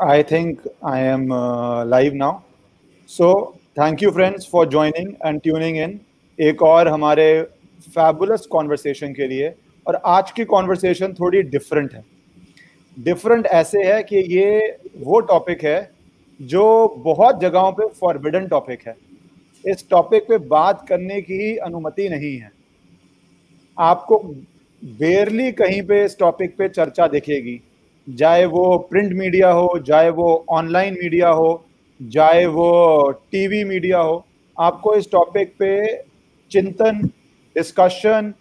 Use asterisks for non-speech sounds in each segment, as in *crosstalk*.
I think I am uh, live now. So thank you friends for joining and tuning in. एक और हमारे fabulous conversation के लिए और आज की कॉन्वर्सेशन थोड़ी डिफरेंट है डिफरेंट ऐसे है कि ये वो टॉपिक है जो बहुत जगहों पे फॉरबिडन टॉपिक है इस टॉपिक पे बात करने की अनुमति नहीं है आपको बेरली कहीं पे इस टॉपिक पे चर्चा दिखेगी चाहे वो प्रिंट मीडिया हो चाहे वो ऑनलाइन मीडिया हो चाहे वो टीवी मीडिया हो, आपको इस टॉपिक पे चिंतन डिस्कशन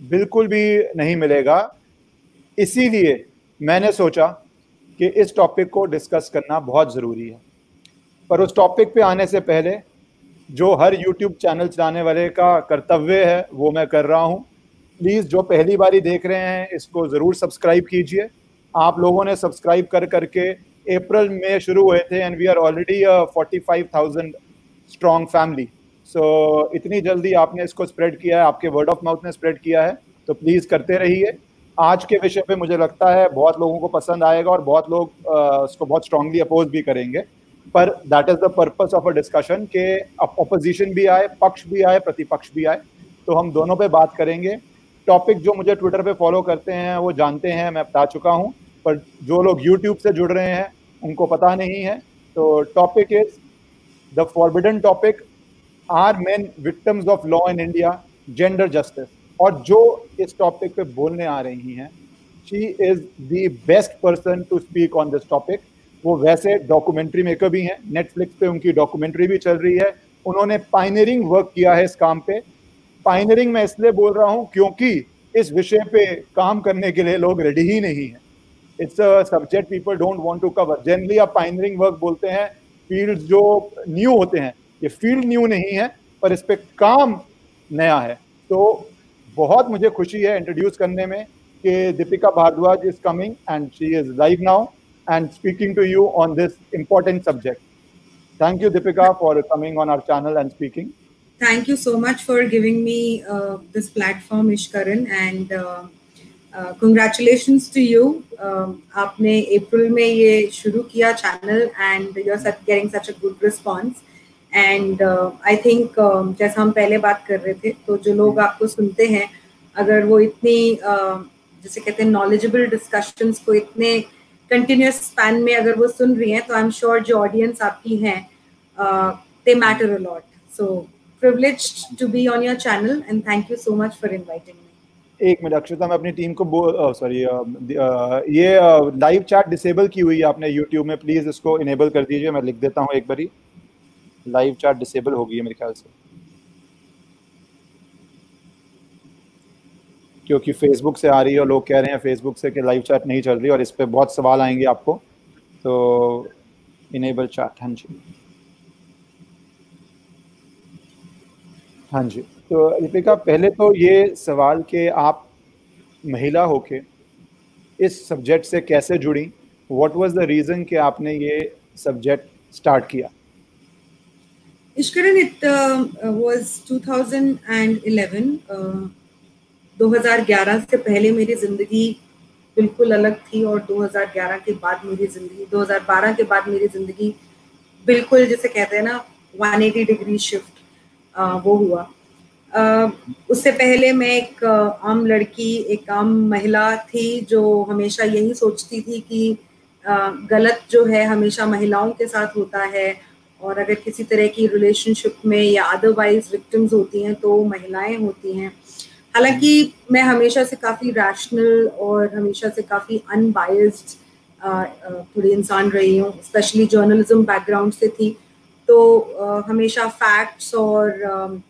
बिल्कुल भी नहीं मिलेगा। इसीलिए मैंने सोचा कि इस टॉपिक को डिस्कस करना बहुत ज़रूरी है। पर उस टॉपिक पे आने से पहले जो हर यूट्यूब चैनल चलाने वाले का कर्तव्य है, वो मैं कर रहा हूँ। प्लीज़ जो पहली बारी देख रहे हैं, इसको ज़रूर सब्सक्राइब कीजिए। आप लोगों ने सब्सक्राइब कर करके अप्रैल में शुरू हुए थे and we are already forty five thousand strong family so इतनी जल्दी आपने इसको स्प्रेड किया है, आपके वर्ड ऑफ़ माउथ ने स्प्रेड किया है तो प्लीज़ करते रहिए। आज के विषय पे मुझे लगता है बहुत लोगों को पसंद आएगा और बहुत लोग उसको बहुत स्ट्रांगली अपोज भी करेंगे। पर that is the purpose of a discussion के अपोजिशन भी आए, पक्ष भी आए, प्रतिपक्ष भी आए। तो हम दोनों पे बात करेंगे। टॉपिक जो मुझे ट्विटर पे फॉलो करते हैं, वो जानते हैं, मैं बता चुका हूँ। पर जो लोग यूट्यूब से जुड़ रहे हैं, उनको पता नहीं है। तो topic is the forbidden topic are men victims of law in India gender justice और जो इस टॉपिक पे बोलने आ रही हैं she is the best person to speak on this topic वो वैसे डॉक्यूमेंट्री मेकर भी हैं। नेटफ्लिक्स पे उनकी डॉक्यूमेंट्री भी चल रही है। उन्होंने पाइनियरिंग वर्क किया है इस काम पे। पाइनरिंग मैं इसलिए बोल रहा हूँ क्योंकि इस विषय पे काम करने के लिए लोग रेडी ही नहीं है। It's a subject people don't want to cover generally आप पाइनरिंग वर्क बोलते हैं फ़ील्ड जो न्यू होते हैं, ये फ़ील्ड न्यू नहीं है, पर इस पर काम नया है। तो बहुत मुझे खुशी है इंट्रोड्यूस करने में कि Deepika Bhardwaj is coming and she is live now and speaking to you on this important subject thank you Deepika for coming on our channel and speaking thank you so much for giving me uh, this platform ishkaran and uh, uh, congratulations to you. Uh, आपने अप्रैल में ये शुरू किया channel and you are getting such a good response and I think जैसा हम पहले बात कर रहे थे तो जो लोग आपको सुनते हैं अगर वो इतनी uh, जैसे कहते हैं नॉलेजेबल डिस्कशंस को इतने कंटिन्यूस स्पैन में अगर वो सुन रही हैं तो आई एम श्योर जो ऑडियंस आपकी हैं they matter a lot so privileged to be on your channel, and thank you so much for inviting me. एक मिनट अक्षता मैं अपनी टीम को सॉरी ये लाइव चैट डिसेबल की हुई है आपने यूट्यूब में प्लीज़ इसको इनेबल कर दीजिए, मैं लिख देता हूँ एक बारी। लाइव चैट डिसेबल हो गई है मेरे ख्याल से। क्योंकि फेसबुक से आ रही है और लोग कह रहे हैं फेसबुक से कि लाइव चैट नहीं चल रही और इस पर बहुत सवाल आएँगे आपको। तो इनेबल चैट हाँ जी। हाँ जी तो दीपिका पहले तो ये सवाल कि आप महिला होके इस सब्जेक्ट से कैसे जुड़ी व्हाट वाज द रीजन कि आपने ये सब्जेक्ट स्टार्ट किया was 2011. Uh, 2011 से पहले मेरी ज़िंदगी बिल्कुल अलग थी और 2011 के बाद मेरी ज़िंदगी 2012 के बाद मेरी ज़िंदगी बिल्कुल जैसे कहते हैं ना 180 डिग्री शिफ्ट वो हुआ। उससे पहले मैं एक आम लड़की, एक आम महिला थी जो हमेशा यही सोचती थी कि गलत जो है हमेशा महिलाओं के साथ होता है और अगर किसी तरह की रिलेशनशिप में या अदरवाइज़ विक्टिम्स होती हैं तो महिलाएँ होती हैं। हालाँकि मैं हमेशा से काफ़ी रैशनल और हमेशा से काफ़ी अनबायस्ड थोड़ी इंसान रही हूँ स्पेशली जर्नलिज्म बैकग्राउंड से थी। तो हमेशा फैक्ट्स और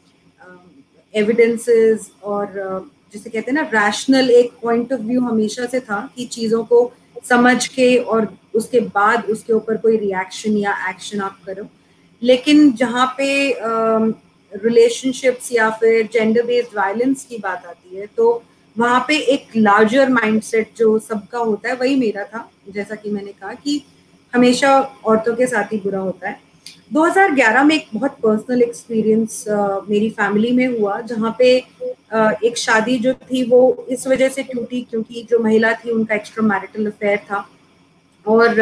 एविडेंसेस और जिसे कहते हैं ना रैशनल एक पॉइंट ऑफ़ व्यू हमेशा से था कि चीज़ों को समझ के और उसके बाद उसके ऊपर कोई रिएक्शन या एक्शन आप करो। लेकिन जहाँ पे रिलेशनशिप्स या फिर जेंडर बेस्ड वायलेंस की बात आती है तो वहाँ पे एक लार्जर माइंडसेट जो सबका होता है, वही मेरा था। जैसा कि मैंने कहा कि हमेशा औरतों के साथ ही बुरा होता है। 2011 में एक बहुत पर्सनल एक्सपीरियंस uh, मेरी फैमिली में हुआ जहाँ पे uh, एक शादी जो थी वो इस वजह से टूटी क्योंकि जो महिला थी उनका एक्स्ट्रा मैरिटल अफेयर था। और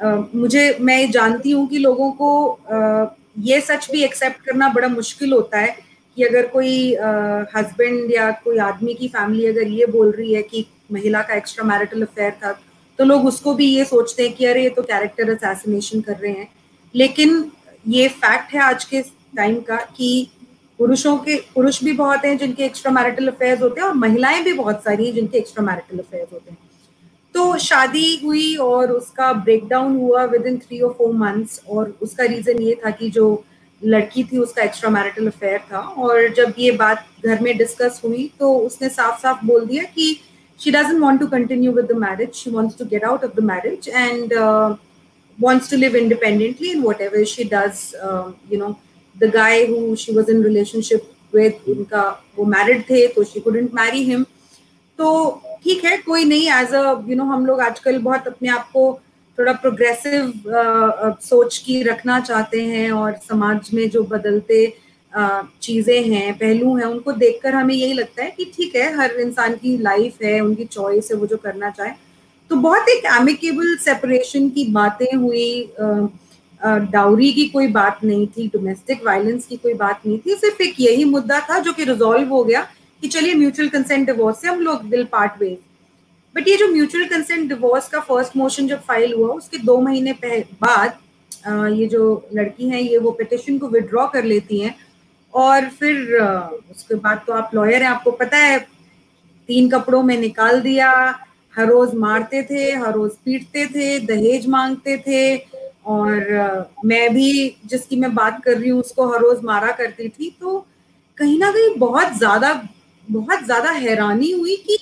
uh, मुझे मैं जानती हूँ कि लोगों को uh, ये सच भी एक्सेप्ट करना बड़ा मुश्किल होता है कि अगर कोई हस्बैंड या कोई आदमी की फैमिली अगर ये बोल रही है कि महिला का एक्स्ट्रा मैरिटल अफेयर था तो लोग उसको भी ये सोचते हैं कि अरे ये तो कैरेक्टर असैसिनेशन कर रहे हैं। लेकिन ये फैक्ट है आज के टाइम का कि पुरुषों के पुरुष भी बहुत हैं जिनके एक्स्ट्रा मैरिटल अफेयर्स होते हैं और महिलाएँ भी बहुत सारी हैं जिनके एक्स्ट्रा मैरिटल अफेयर्स होते हैं। तो शादी हुई और उसका ब्रेकडाउन हुआ विद इन थ्री और फोर मंथ्स और उसका रीजन ये था कि जो लड़की थी उसका एक्स्ट्रा मैरिटल अफेयर था और जब ये बात घर में डिस्कस हुई तो उसने साफ़ साफ़ बोल दिया कि she doesn't want to continue with the marriage she wants to get out of the marriage uh, wants to live independently in whatever she does uh, you know the guy who she was in relationship with उनका वो married थे तो she couldn't marry him. तो ठीक है कोई नहीं as a you know हम लोग आजकल बहुत अपने आप को थोड़ा प्रोग्रेसिव uh, सोच की रखना चाहते हैं और समाज में जो बदलते uh, चीज़ें हैं पहलू हैं उनको देखकर हमें यही लगता है कि ठीक है हर इंसान की लाइफ है उनकी चॉइस है वो जो करना चाहे। तो बहुत एक एमिकेबल सेपरेशन की बातें हुई डाउरी की कोई बात नहीं थी डोमेस्टिक वायलेंस की कोई बात नहीं थी, सिर्फ़ एक यही मुद्दा था जो कि रिजॉल्व हो गया कि चलिए म्यूचुअल कंसेंट डिवोर्स से हम लोग विल पार्ट वेज बट ये जो म्यूचुअल कंसेंट डिवोर्स का फ़र्स्ट मोशन जब फ़ाइल हुआ, उसके दो महीने बाद ये जो लड़की हैं, ये वो पिटिशन को विड्रॉ कर लेती हैं और फिर उसके बाद तो आप लॉयर हैं, आपको पता है, तीन कपड़ों में निकाल दिया हर रोज मारते थे, हर रोज पीटते थे, दहेज मांगते थे और मैं भी जिसकी मैं बात कर रही हूँ, उसको हर रोज मारा करती थी। तो कहीं ना कहीं बहुत ज़्यादा बहुत ज़्यादा हैरानी हुई कि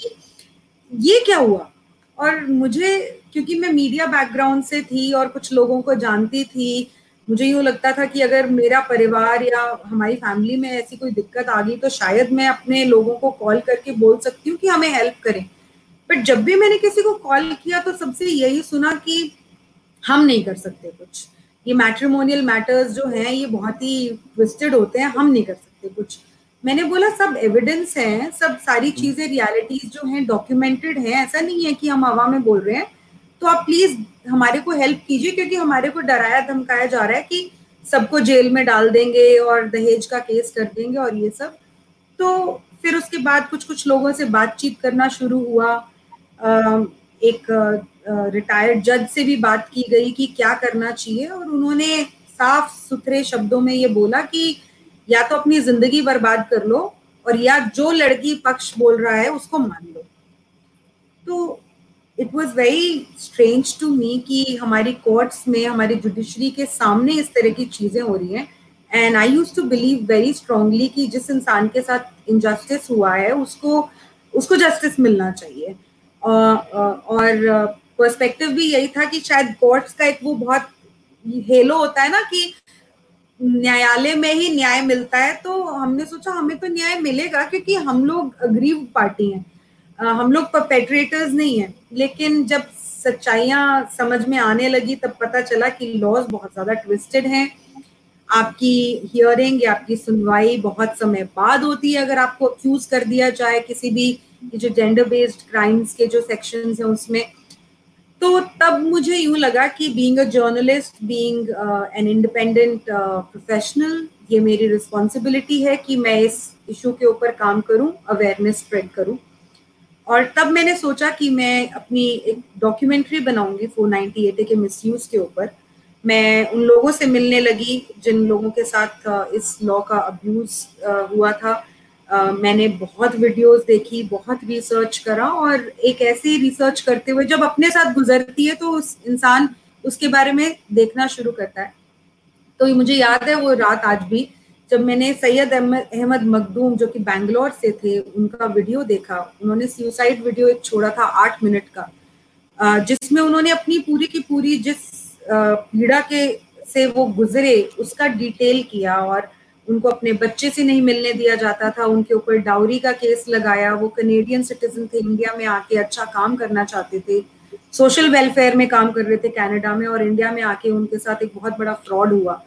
ये क्या हुआ? और मुझे, क्योंकि मैं मीडिया बैकग्राउंड से थी और कुछ लोगों को जानती थी, मुझे यूँ लगता था कि अगर मेरा परिवार या हमारी फैमिली में ऐसी कोई दिक्कत आ गई तो शायद मैं अपने लोगों को कॉल करके बोल सकती हूँ कि हमें हेल्प करें। बट जब भी मैंने किसी को कॉल किया तो सबसे यही सुना कि हम नहीं कर सकते कुछ। ये मैट्रिमोनियल मैटर्स जो हैं ये बहुत ही ट्विस्टेड होते हैं हम नहीं कर सकते कुछ। मैंने बोला सब एविडेंस है सब सारी हम्म। चीज़ें रियलिटीज जो हैं डॉक्यूमेंटेड हैं। ऐसा नहीं है कि हम हवा में बोल रहे हैं। तो आप प्लीज़ हमारे को हेल्प कीजिए क्योंकि हमारे को डराया धमकाया जा रहा है कि सबको जेल में डाल देंगे और दहेज का केस कर देंगे और ये सब। तो फिर उसके बाद कुछ कुछ लोगों से बातचीत करना शुरू हुआ। एक रिटायर्ड जज से भी बात की गई कि क्या करना चाहिए और उन्होंने साफ़ सुथरे शब्दों में ये बोला कि या तो अपनी ज़िंदगी बर्बाद कर लो और या जो लड़की पक्ष बोल रहा है उसको मान लो। तो it was very strange to me कि हमारी कोर्ट्स में, हमारी जुडिशरी के सामने इस तरह की चीज़ें हो रही हैं। And I use to believe very strongly कि जिस इंसान के साथ इनजस्टिस हुआ है, उसको उसको जस्टिस मिलना चाहिए। और पर्सपेक्टिव भी यही था कि शायद कोर्ट्स का एक वो बहुत हेलो होता है ना कि न्यायालय में ही न्याय मिलता है तो हमने सोचा हमें तो न्याय मिलेगा क्योंकि हम लोग अग्रीव पार्टी हैं। हम लोग परपेट्रेटर्स नहीं है, लेकिन जब सच्चाइयाँ समझ में आने लगी तब पता चला कि लॉज बहुत ज़्यादा ट्विस्टेड हैं। आपकी हियरिंग या आपकी सुनवाई बहुत समय बाद होती है, अगर आपको अक्यूज कर दिया जाए किसी भी जो जेंडर बेस्ड क्राइम्स के जो सेक्शन हैं उसमें। तो तब मुझे यूँ लगा कि being a journalist being an independent professional ये मेरी रिस्पॉन्सिबिलिटी है कि मैं इस इशू के ऊपर काम करूँ अवेयरनेस स्प्रेड करूँ। और तब मैंने सोचा कि मैं अपनी एक डॉक्यूमेंट्री बनाऊँगी फोर नाइनटी एट के मिस के ऊपर। मैं उन लोगों से मिलने लगी जिन लोगों के साथ uh, इस लॉ का अब्यूज uh, हुआ था। मैंने बहुत वीडियोस देखी, बहुत रिसर्च करा और एक ऐसी रिसर्च करते हुए जब अपने साथ गुजरती है तो उस इंसान उसके बारे में देखना शुरू करता है। तो मुझे याद है वो रात आज भी जब मैंने सैयद अहमद मखदूम जो कि बैंगलोर से थे, उनका वीडियो देखा। उन्होंने सुसाइड वीडियो एक छोड़ा था आठ मिनट का जिसमें उन्होंने अपनी पूरी की पूरी जिस पीड़ा के से वो गुजरे उसका डिटेल किया और उनको अपने बच्चे से नहीं मिलने दिया जाता था, उनके ऊपर डाउरी का केस लगाया, वो कनेडियन सिटीजन थे इंडिया में आके अच्छा काम करना चाहते थे सोशल वेलफेयर में काम कर रहे थे कनाडा में और इंडिया में आके उनके साथ एक बहुत बड़ा फ्रॉड हुआ।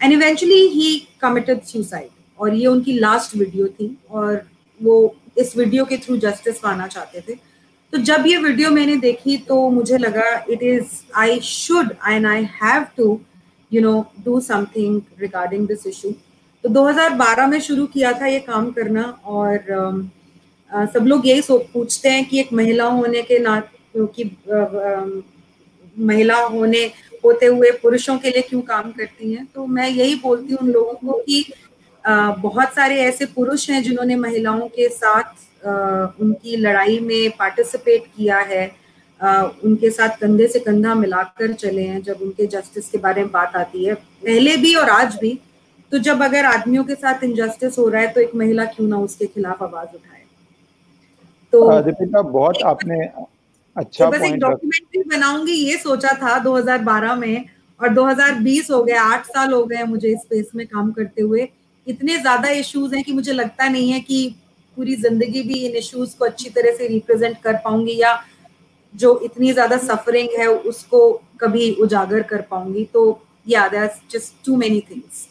And eventually he committed suicide और ये उनकी लास्ट वीडियो थी और वो इस वीडियो के थ्रू जस्टिस पाना चाहते थे। तो जब ये वीडियो मैंने देखी तो मुझे लगा it is I should and I have to you know do something regarding this issue तो 2012 में शुरू किया था ये काम करना और uh, सब लोग यही पूछते हैं कि एक महिला होने के नाते क्योंकि महिला होने होते हुए पुरुषों के लिए क्यों काम करती हैं? तो मैं यही बोलती हूँ उन लोगों को कि आ, बहुत सारे ऐसे पुरुष हैं जिन्होंने महिलाओं के साथ आ, उनकी लड़ाई में पार्टिसिपेट किया है। आ, उनके साथ कंधे से कंधा मिलाकर चले हैं जब उनके जस्टिस के बारे में बात आती है। पहले भी और आज भी तो जब अगर आदमियों के साथ इनजस्टिस हो रहा है तो एक महिला क्यों ना उसके खिलाफ आवाज़ उठाए? तो दीपिका बहुत आपने अच्छा तो बस एक डॉक्यूमेंट्री बनाऊँगी ये सोचा था 2012 में और 2020 हो गया आठ साल हो गए मुझे इस स्पेस में काम करते हुए। इतने ज़्यादा इश्यूज़ हैं कि मुझे लगता नहीं है कि पूरी ज़िंदगी भी इन इश्यूज़ को अच्छी तरह से रिप्रेजेंट कर पाऊँगी या जो इतनी ज़्यादा सफरिंग है उसको कभी उजागर कर पाऊँगी। तो या just too many things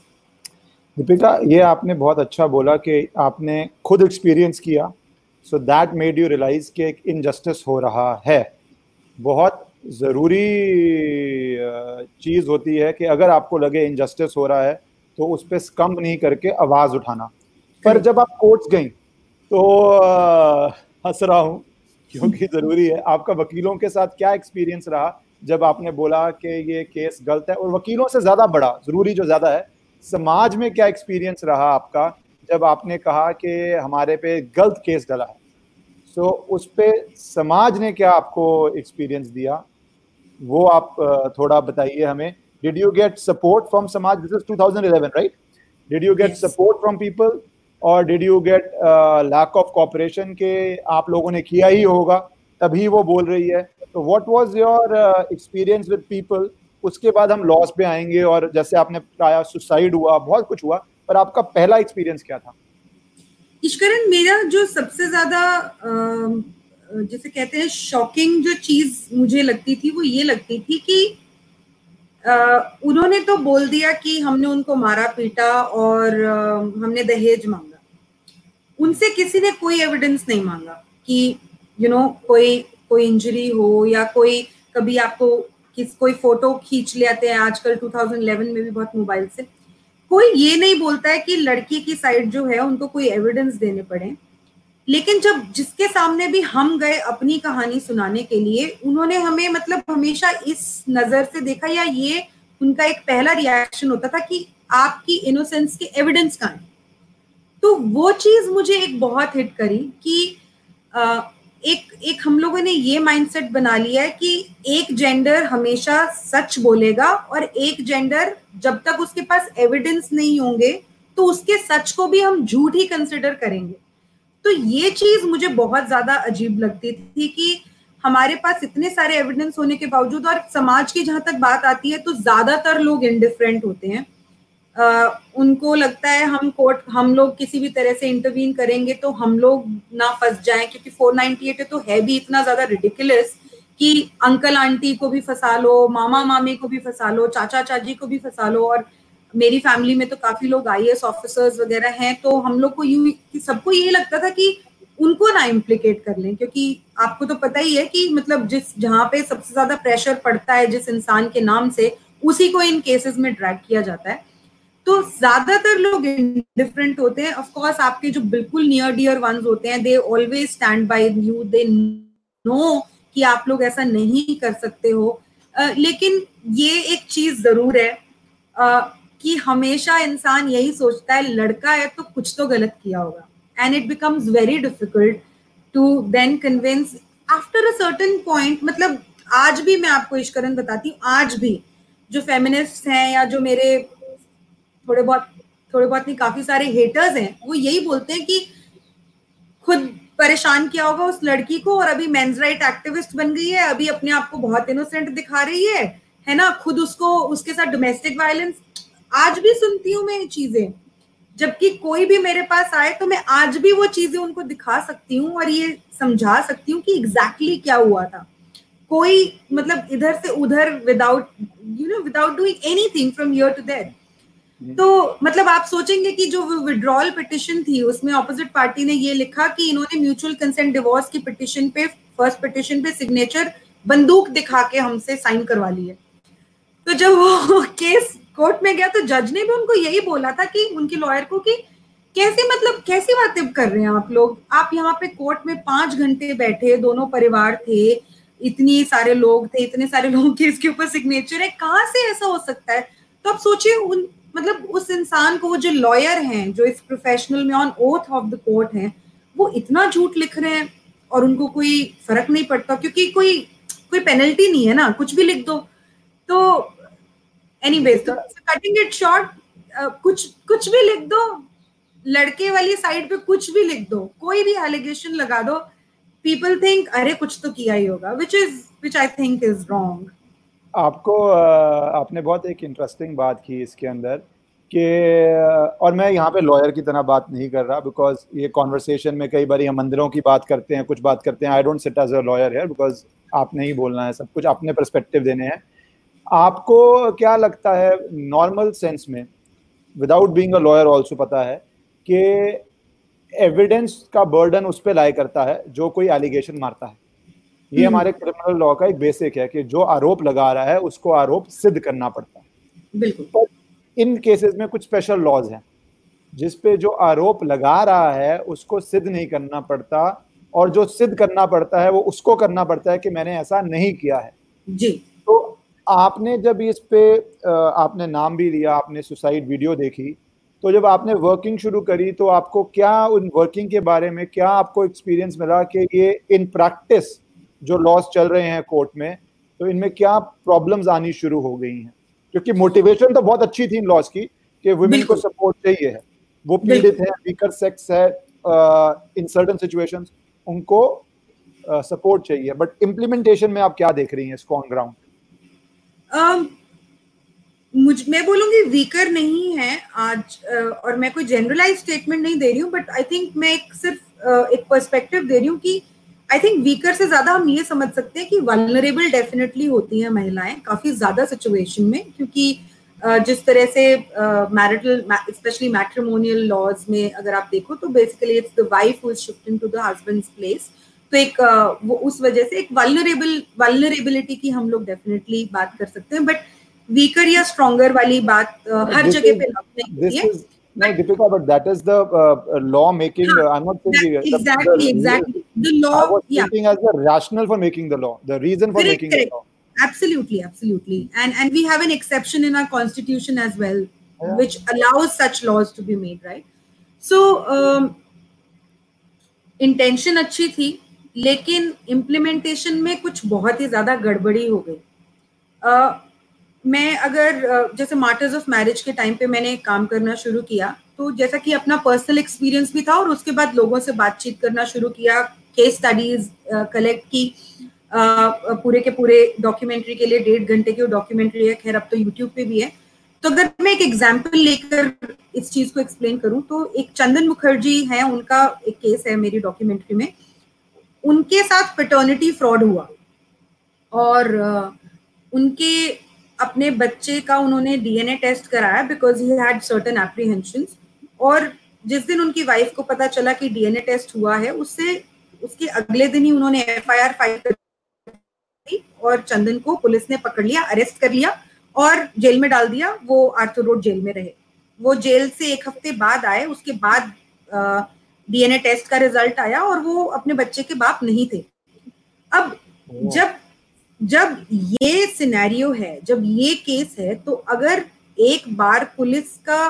Deepika, ये आपने बहुत अच्छा बोला कि आपने खुद एक्सपीरियंस किया so that made you realise कि एक इनजस्टिस हो रहा है। बहुत ज़रूरी चीज़ होती है कि अगर आपको लगे इनजस्टिस हो रहा है तो उस पर कम नहीं करके आवाज़ उठाना। पर जब आप कोर्ट्स गई तो हंस रहा हूँ, क्योंकि ज़रूरी है। आपका वकीलों के साथ क्या एक्सपीरियंस रहा जब आपने बोला कि ये केस गलत है? और वकीलों से ज़्यादा बड़ा, ज़रूरी जो ज़्यादा है समाज में क्या एक्सपीरियंस रहा आपका जब आपने कहा कि हमारे पे गलत केस डला? है सो so, उस पर समाज ने क्या आपको एक्सपीरियंस दिया? वो आप थोड़ा बताइए हमें। Did you get support from समाज? This is 2011 right did you get support from people और did you get lack of cooperation के आप लोगों ने किया ही होगा तभी वो बोल रही है? तो what was your experience with people उसके बाद हम लॉस पे आएँगे और जैसे आपने बताया सुसाइड हुआ बहुत कुछ हुआ पर आपका पहला एक्सपीरियंस क्या था? ईश्वरन मेरा जो सबसे ज़्यादा जिसे कहते हैं शॉकिंग जो चीज़ मुझे लगती थी वो ये लगती थी कि उन्होंने तो बोल दिया कि हमने उनको मारा पीटा और हमने दहेज मांगा। उनसे किसी ने कोई एविडेंस नहीं मांगा कि यू you नो know, कोई कोई इंजरी हो या कोई कभी आपको किस कोई फ़ोटो खींच ले आते हैं आजकल 2011 में भी बहुत मोबाइल से। कोई ये नहीं बोलता है कि लड़की की साइड जो है उनको कोई एविडेंस देने पड़े। लेकिन जब जिसके सामने भी हम गए अपनी कहानी सुनाने के लिए उन्होंने हमें मतलब हमेशा इस नज़र से देखा या ये उनका एक पहला रिएक्शन होता था कि आपकी इनोसेंस के एविडेंस कहाँ है? तो वो चीज़ मुझे एक बहुत हिट करी कि आ, एक एक हम लोगों ने ये माइंडसेट बना लिया है कि एक जेंडर हमेशा सच बोलेगा और एक जेंडर जब तक उसके पास एविडेंस नहीं होंगे तो उसके सच को भी हम झूठ ही कंसिडर करेंगे। तो ये चीज़ मुझे बहुत ज़्यादा अजीब लगती थी कि हमारे पास इतने सारे एविडेंस होने के बावजूद और समाज की जहाँ तक बात आती है तो ज़्यादातर लोग इनडिफरेंट होते हैं। Uh, उनको लगता है हम कोर्ट हम लोग किसी भी तरह से इंटरवीन करेंगे तो हम लोग ना फंस जाएँ क्योंकि 498 तो है भी इतना ज़्यादा रिडिकुलस कि अंकल आंटी को भी फंसा लो मामा मामी को भी फंसा लो चाचा चाची को भी फंसा लो और मेरी फैमिली में तो काफ़ी लोग आई एस ऑफिसर्स वगैरह हैं तो हम लोग को यू सबको ये लगता था कि उनको ना इम्प्लीकेट कर लें क्योंकि आपको तो पता ही है कि मतलब जिस जहाँ पे सबसे ज़्यादा प्रेशर पड़ता है जिस इंसान के नाम से उसी को इन केसेस में ड्रैग किया जाता है। तो ज़्यादातर लोग डिफरेंट होते हैं। ऑफ़ कोर्स आपके जो बिल्कुल नियर डियर वंस होते हैं they always stand by you they know कि आप लोग ऐसा नहीं कर सकते हो। uh, लेकिन ये एक चीज़ ज़रूर है uh, कि हमेशा इंसान यही सोचता है लड़का है तो कुछ तो गलत किया होगा। And it becomes very difficult to then convince after a certain point मतलब आज भी मैं आपको इश्करन बताती हूँ आज भी जो फेमिनिस्ट हैं या जो मेरे थोड़े बहुत थोड़े बहुत नहीं, काफ़ी सारे हेटर्स हैं, वो यही बोलते हैं कि खुद परेशान किया होगा उस लड़की को और अभी मेंस राइट एक्टिविस्ट बन गई है, अभी अपने आप को बहुत इनोसेंट दिखा रही है है ना? खुद उसको, उसके साथ डोमेस्टिक वायलेंस आज भी सुनती हूँ मैं ये चीज़ें। जबकि कोई भी मेरे पास आए तो मैं आज भी वो चीज़ें उनको दिखा सकती हूँ और ये समझा सकती हूँ कि एग्जैक्टली exactly क्या हुआ था। कोई मतलब इधर से उधर without you know without doing anything from here to there तो मतलब आप सोचेंगे कि जो विड्रॉल पिटिशन थी, उसमें ऑपोजिट पार्टी ने ये लिखा कि इन्होंने म्यूचुअल कंसेंट डिवोर्स की पिटिशन पे फ़र्स्ट पिटिशन पे सिग्नेचर बंदूक दिखा के हमसे साइन करवा ली है। तो जब वो *laughs* केस कोर्ट में गया तो जज ने भी उनको यही बोला था कि, उनकी लॉयर को कि, कैसे मतलब कैसी बातें कर रहे हैं आप लोग? आप यहाँ पे कोर्ट में पाँच घंटे बैठे, दोनों परिवार थे, इतने सारे लोग थे, इतने सारे लोगों के इसके ऊपर सिग्नेचर है, कहाँ से ऐसा हो सकता है? तो आप सोचिए, उन मतलब उस इंसान को वो जो लॉयर हैं जो इस प्रोफेशनल में on oath of the court हैं वो इतना झूठ लिख रहे हैं और उनको कोई फ़र्क नहीं पड़ता क्योंकि कोई कोई पेनल्टी नहीं है ना कुछ भी लिख दो। तो anyways cutting it short कुछ कुछ भी लिख दो लड़के वाली साइड पे कुछ भी लिख दो कोई भी एलिगेशन लगा दो पीपल थिंक अरे कुछ तो किया ही होगा which is which I think is wrong आपको आपने बहुत एक इंटरेस्टिंग बात की इसके अंदर कि, और मैं यहाँ पे लॉयर की तरह बात नहीं कर रहा बिकॉज़ ये कॉन्वर्सेशन में कई बार हम मंदिरों की बात करते हैं, कुछ बात करते हैं। I don't sit as a lawyer है बिकॉज़ आप नहीं बोलना है, सब कुछ अपने परस्पेक्टिव देने हैं। आपको क्या लगता है नॉर्मल सेंस में without being a lawyer also पता है कि एविडेंस का बर्डन उस पर लाई करता है, जो कोई एलिगेशन मारता है। ये हम्म। हमारे क्रिमिनल लॉ का एक बेसिक है कि जो आरोप लगा रहा है उसको आरोप सिद्ध करना पड़ता है। बिल्कुल। पर इन केसेस में कुछ स्पेशल लॉज हैं जिस पे जो आरोप लगा रहा है उसको सिद्ध नहीं करना पड़ता और जो सिद्ध करना पड़ता है वो उसको करना पड़ता है कि मैंने ऐसा नहीं किया है। जी। तो आपने जब इस पे आपने नाम भी लिया आपने सुसाइड वीडियो देखी तो जब आपने वर्किंग शुरू करी तो आपको क्या उन वर्किंग के बारे में क्या आपको एक्सपीरियंस मिला कि ये इन प्रैक्टिस जो लॉस चल रहे हैं कोर्ट में तो इनमें क्या प्रॉब्लम्स आनी शुरू हो गई हैं? क्योंकि मोटिवेशन तो बहुत अच्छी थी इन लॉस की कि वुमेन को सपोर्ट चाहिए है। वो पीड़ित है वीकर सेक्स है इन सर्टन सिचुएशंस उनको सपोर्ट uh, चाहिए। बट इम्प्लीमेंटेशन में आप क्या देख रही हैं इसको ऑन ग्राउंड मुझ मैं बोलूँगी वीकर नहीं है आज और मैं कोई जनरलाइज स्टेटमेंट नहीं दे रही हूँ बट आई थिंक मैं एक सिर्फ़ एक पर्सपेक्टिव दे रही हूँ कि आई थिंक वीकर से ज़्यादा हम ये समझ सकते हैं कि वलनरेबल डेफिनेटली होती हैं महिलाएँ काफ़ी ज़्यादा सिचुएशन में क्योंकि जिस तरह से मैरिटल स्पेशली मैट्रिमोनियल लॉज में अगर आप देखो तो basically it's the wife who is shifting to the husband's place तो एक वो उस वजह से एक वलनरेबल वलनरेबिलिटी की हम लोग डेफिनेटली बात कर सकते हैं बट वीकर या स्ट्रॉन्गर वाली बात हर जगह पे लागू नहीं होती है। No, Deepika, but that is the uh, law making. Uh, I'm not saying that, exactly, the, exactly. The law. I was yeah. thinking as the rationale for making the law, the reason for correct, making correct. the law. Absolutely, absolutely, and and we have an exception in our constitution as well, yeah. which allows such laws to be made, right? So, um, intention अच्छी थी, लेकिन implementation में कुछ बहुत ही ज़्यादा गड़बड़ी हो गई. मैं अगर जैसे मार्टर्स ऑफ़ मैरिज के टाइम पे मैंने काम करना शुरू किया तो जैसा कि अपना पर्सनल एक्सपीरियंस भी था और उसके बाद लोगों से बातचीत करना शुरू किया केस स्टडीज़ कलेक्ट की पूरे के पूरे डॉक्यूमेंट्री के लिए, डेढ़ घंटे की डॉक्यूमेंट्री है, खैर अब तो यूट्यूब पे भी है। तो अगर मैं एक एग्ज़ाम्पल लेकर इस चीज़ को एक्सप्लेन करूँ तो एक चंदन मुखर्जी है, उनका एक केस है मेरी डॉक्यूमेंट्री में। उनके साथ पेटर्निटी फ्रॉड हुआ। और उनके अपने बच्चे का उन्होंने डीएनए टेस्ट कराया because he had certain apprehension और जिस दिन उनकी वाइफ को पता चला कि डीएनए टेस्ट हुआ है उससे उसके अगले दिन ही उन्होंने एफआईआर फ़ाइल कर और चंदन को पुलिस ने पकड़ लिया अरेस्ट कर लिया और जेल में डाल दिया वो आर्थर रोड जेल में रहे। वो जेल से एक हफ़्ते बाद आए उसके बाद डीएनए टेस्ट का रिज़ल्ट आया और वो अपने बच्चे के बाप नहीं थे। अब जब जब ये सिनेरियो है जब ये केस है तो अगर एक बार पुलिस का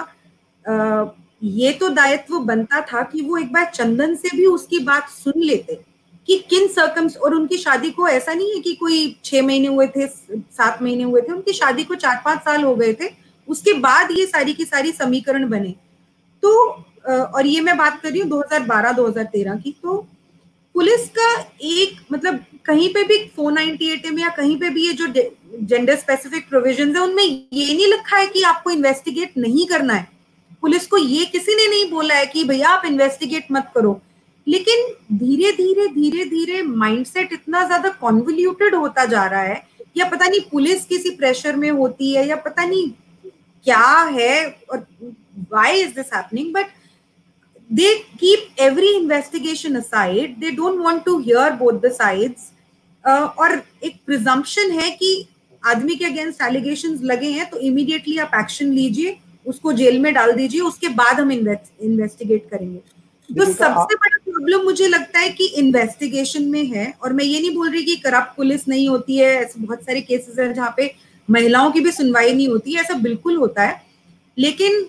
आ, ये तो दायित्व बनता था कि वो एक बार चंदन से भी उसकी बात सुन लेते कि किन सरकम्स और उनकी शादी को ऐसा नहीं है कि कोई छह महीने हुए थे सात महीने हुए थे उनकी शादी को चार पाँच साल हो गए थे उसके बाद ये सारी की सारी समीकरण बने। तो और ये मैं बात कर रही हूँ 2012-2013 की तो पुलिस का एक मतलब कहीं पे भी 498 में या कहीं पे भी ये जो जेंडर स्पेसिफिक प्रोविज़न है उनमें ये नहीं लिखा है कि आपको इन्वेस्टिगेट नहीं करना है। पुलिस को ये किसी ने नहीं बोला है कि भैया आप इन्वेस्टिगेट मत करो। लेकिन धीरे धीरे धीरे धीरे माइंडसेट इतना ज़्यादा कॉन्वल्यूटेड होता जा रहा है या पता नहीं पुलिस किसी प्रेशर में होती है या पता नहीं क्या है और why is this happening but keep every investigation aside. They don't want to hear both the sides. uh, और एक प्रिजम्पशन है कि आदमी के अगेंस्ट एलिगेशन लगे हैं तो इमीडिएटली आप एक्शन लीजिए उसको जेल में डाल दीजिए उसके बाद हम इन्वेस्टिगेट करेंगे। तो सबसे बड़ा प्रॉब्लम मुझे लगता है कि इन्वेस्टिगेशन में है और मैं ये नहीं बोल रही कि करप्ट पुलिस नहीं होती है ऐसे बहुत सारे केसेस हैं जहाँ पे महिलाओं की भी सुनवाई नहीं होती है ऐसा बिल्कुल होता है। लेकिन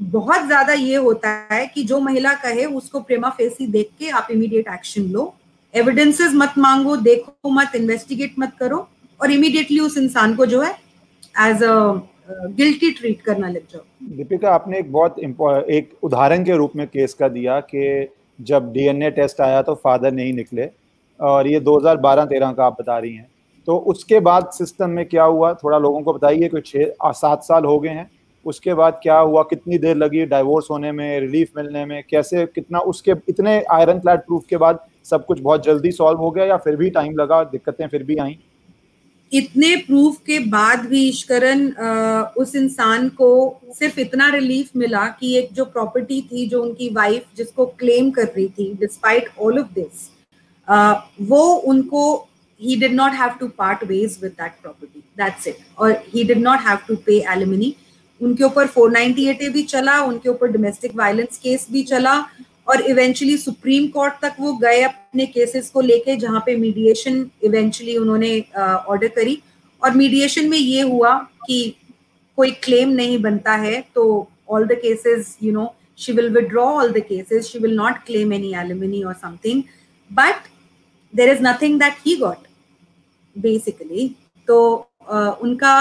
बहुत ज़्यादा ये होता है कि जो महिला कहे उसको प्रेमा फेसी देख के आप इमीडिएट एक्शन लो। एविडेंसेस मत मांगो, देखो मत इन्वेस्टिगेट मत करो और इमीडिएटली उस इंसान को जो है एज अ गिल्टी ट्रीट करना लग जाओ। दीपिका, आपने एक बहुत एक उदाहरण के रूप में केस का दिया कि जब डीएनए टेस्ट आया तो फादर नहीं निकले और ये 2012-13 का आप बता रही हैं। तो उसके बाद सिस्टम में क्या हुआ? थोड़ा लोगों को बताइए, कोई छः सात साल हो गए हैं। उसके बाद क्या हुआ? कितनी देर लगी डाइवोर्स होने में रिलीफ मिलने में? कैसे, कितना, उसके इतने आयरन फ्लैट प्रूफ के बाद सब कुछ बहुत जल्दी सॉल्व हो गया या फिर भी टाइम लगा, दिक्कतें फिर भी आई? इतने प्रूफ के बाद भी ईश्वरन उस इंसान को सिर्फ़ इतना रिलीफ मिला कि एक जो प्रॉपर्टी थी, जो उनकी वाइफ जिसको क्लेम कर रही थी डिस्पाइट ऑल ऑफ़ दिस वो उनको, he did not have to part ways with that property. That's it. or he did not have to pay alimony. उनके ऊपर 498 ए भी चला, उनके ऊपर डोमेस्टिक वायलेंस केस भी चला और इवेंचुअली सुप्रीम कोर्ट तक वो गए अपने केसेस को लेके जहाँ पे मीडिएशन इवेंचुअली उन्होंने ऑर्डर करी। और मीडिएशन में ये हुआ कि कोई क्लेम नहीं बनता है तो all the cases you know she will withdraw all the cases she will not claim any alimony or something but there is nothing that he got basically तो uh, उनका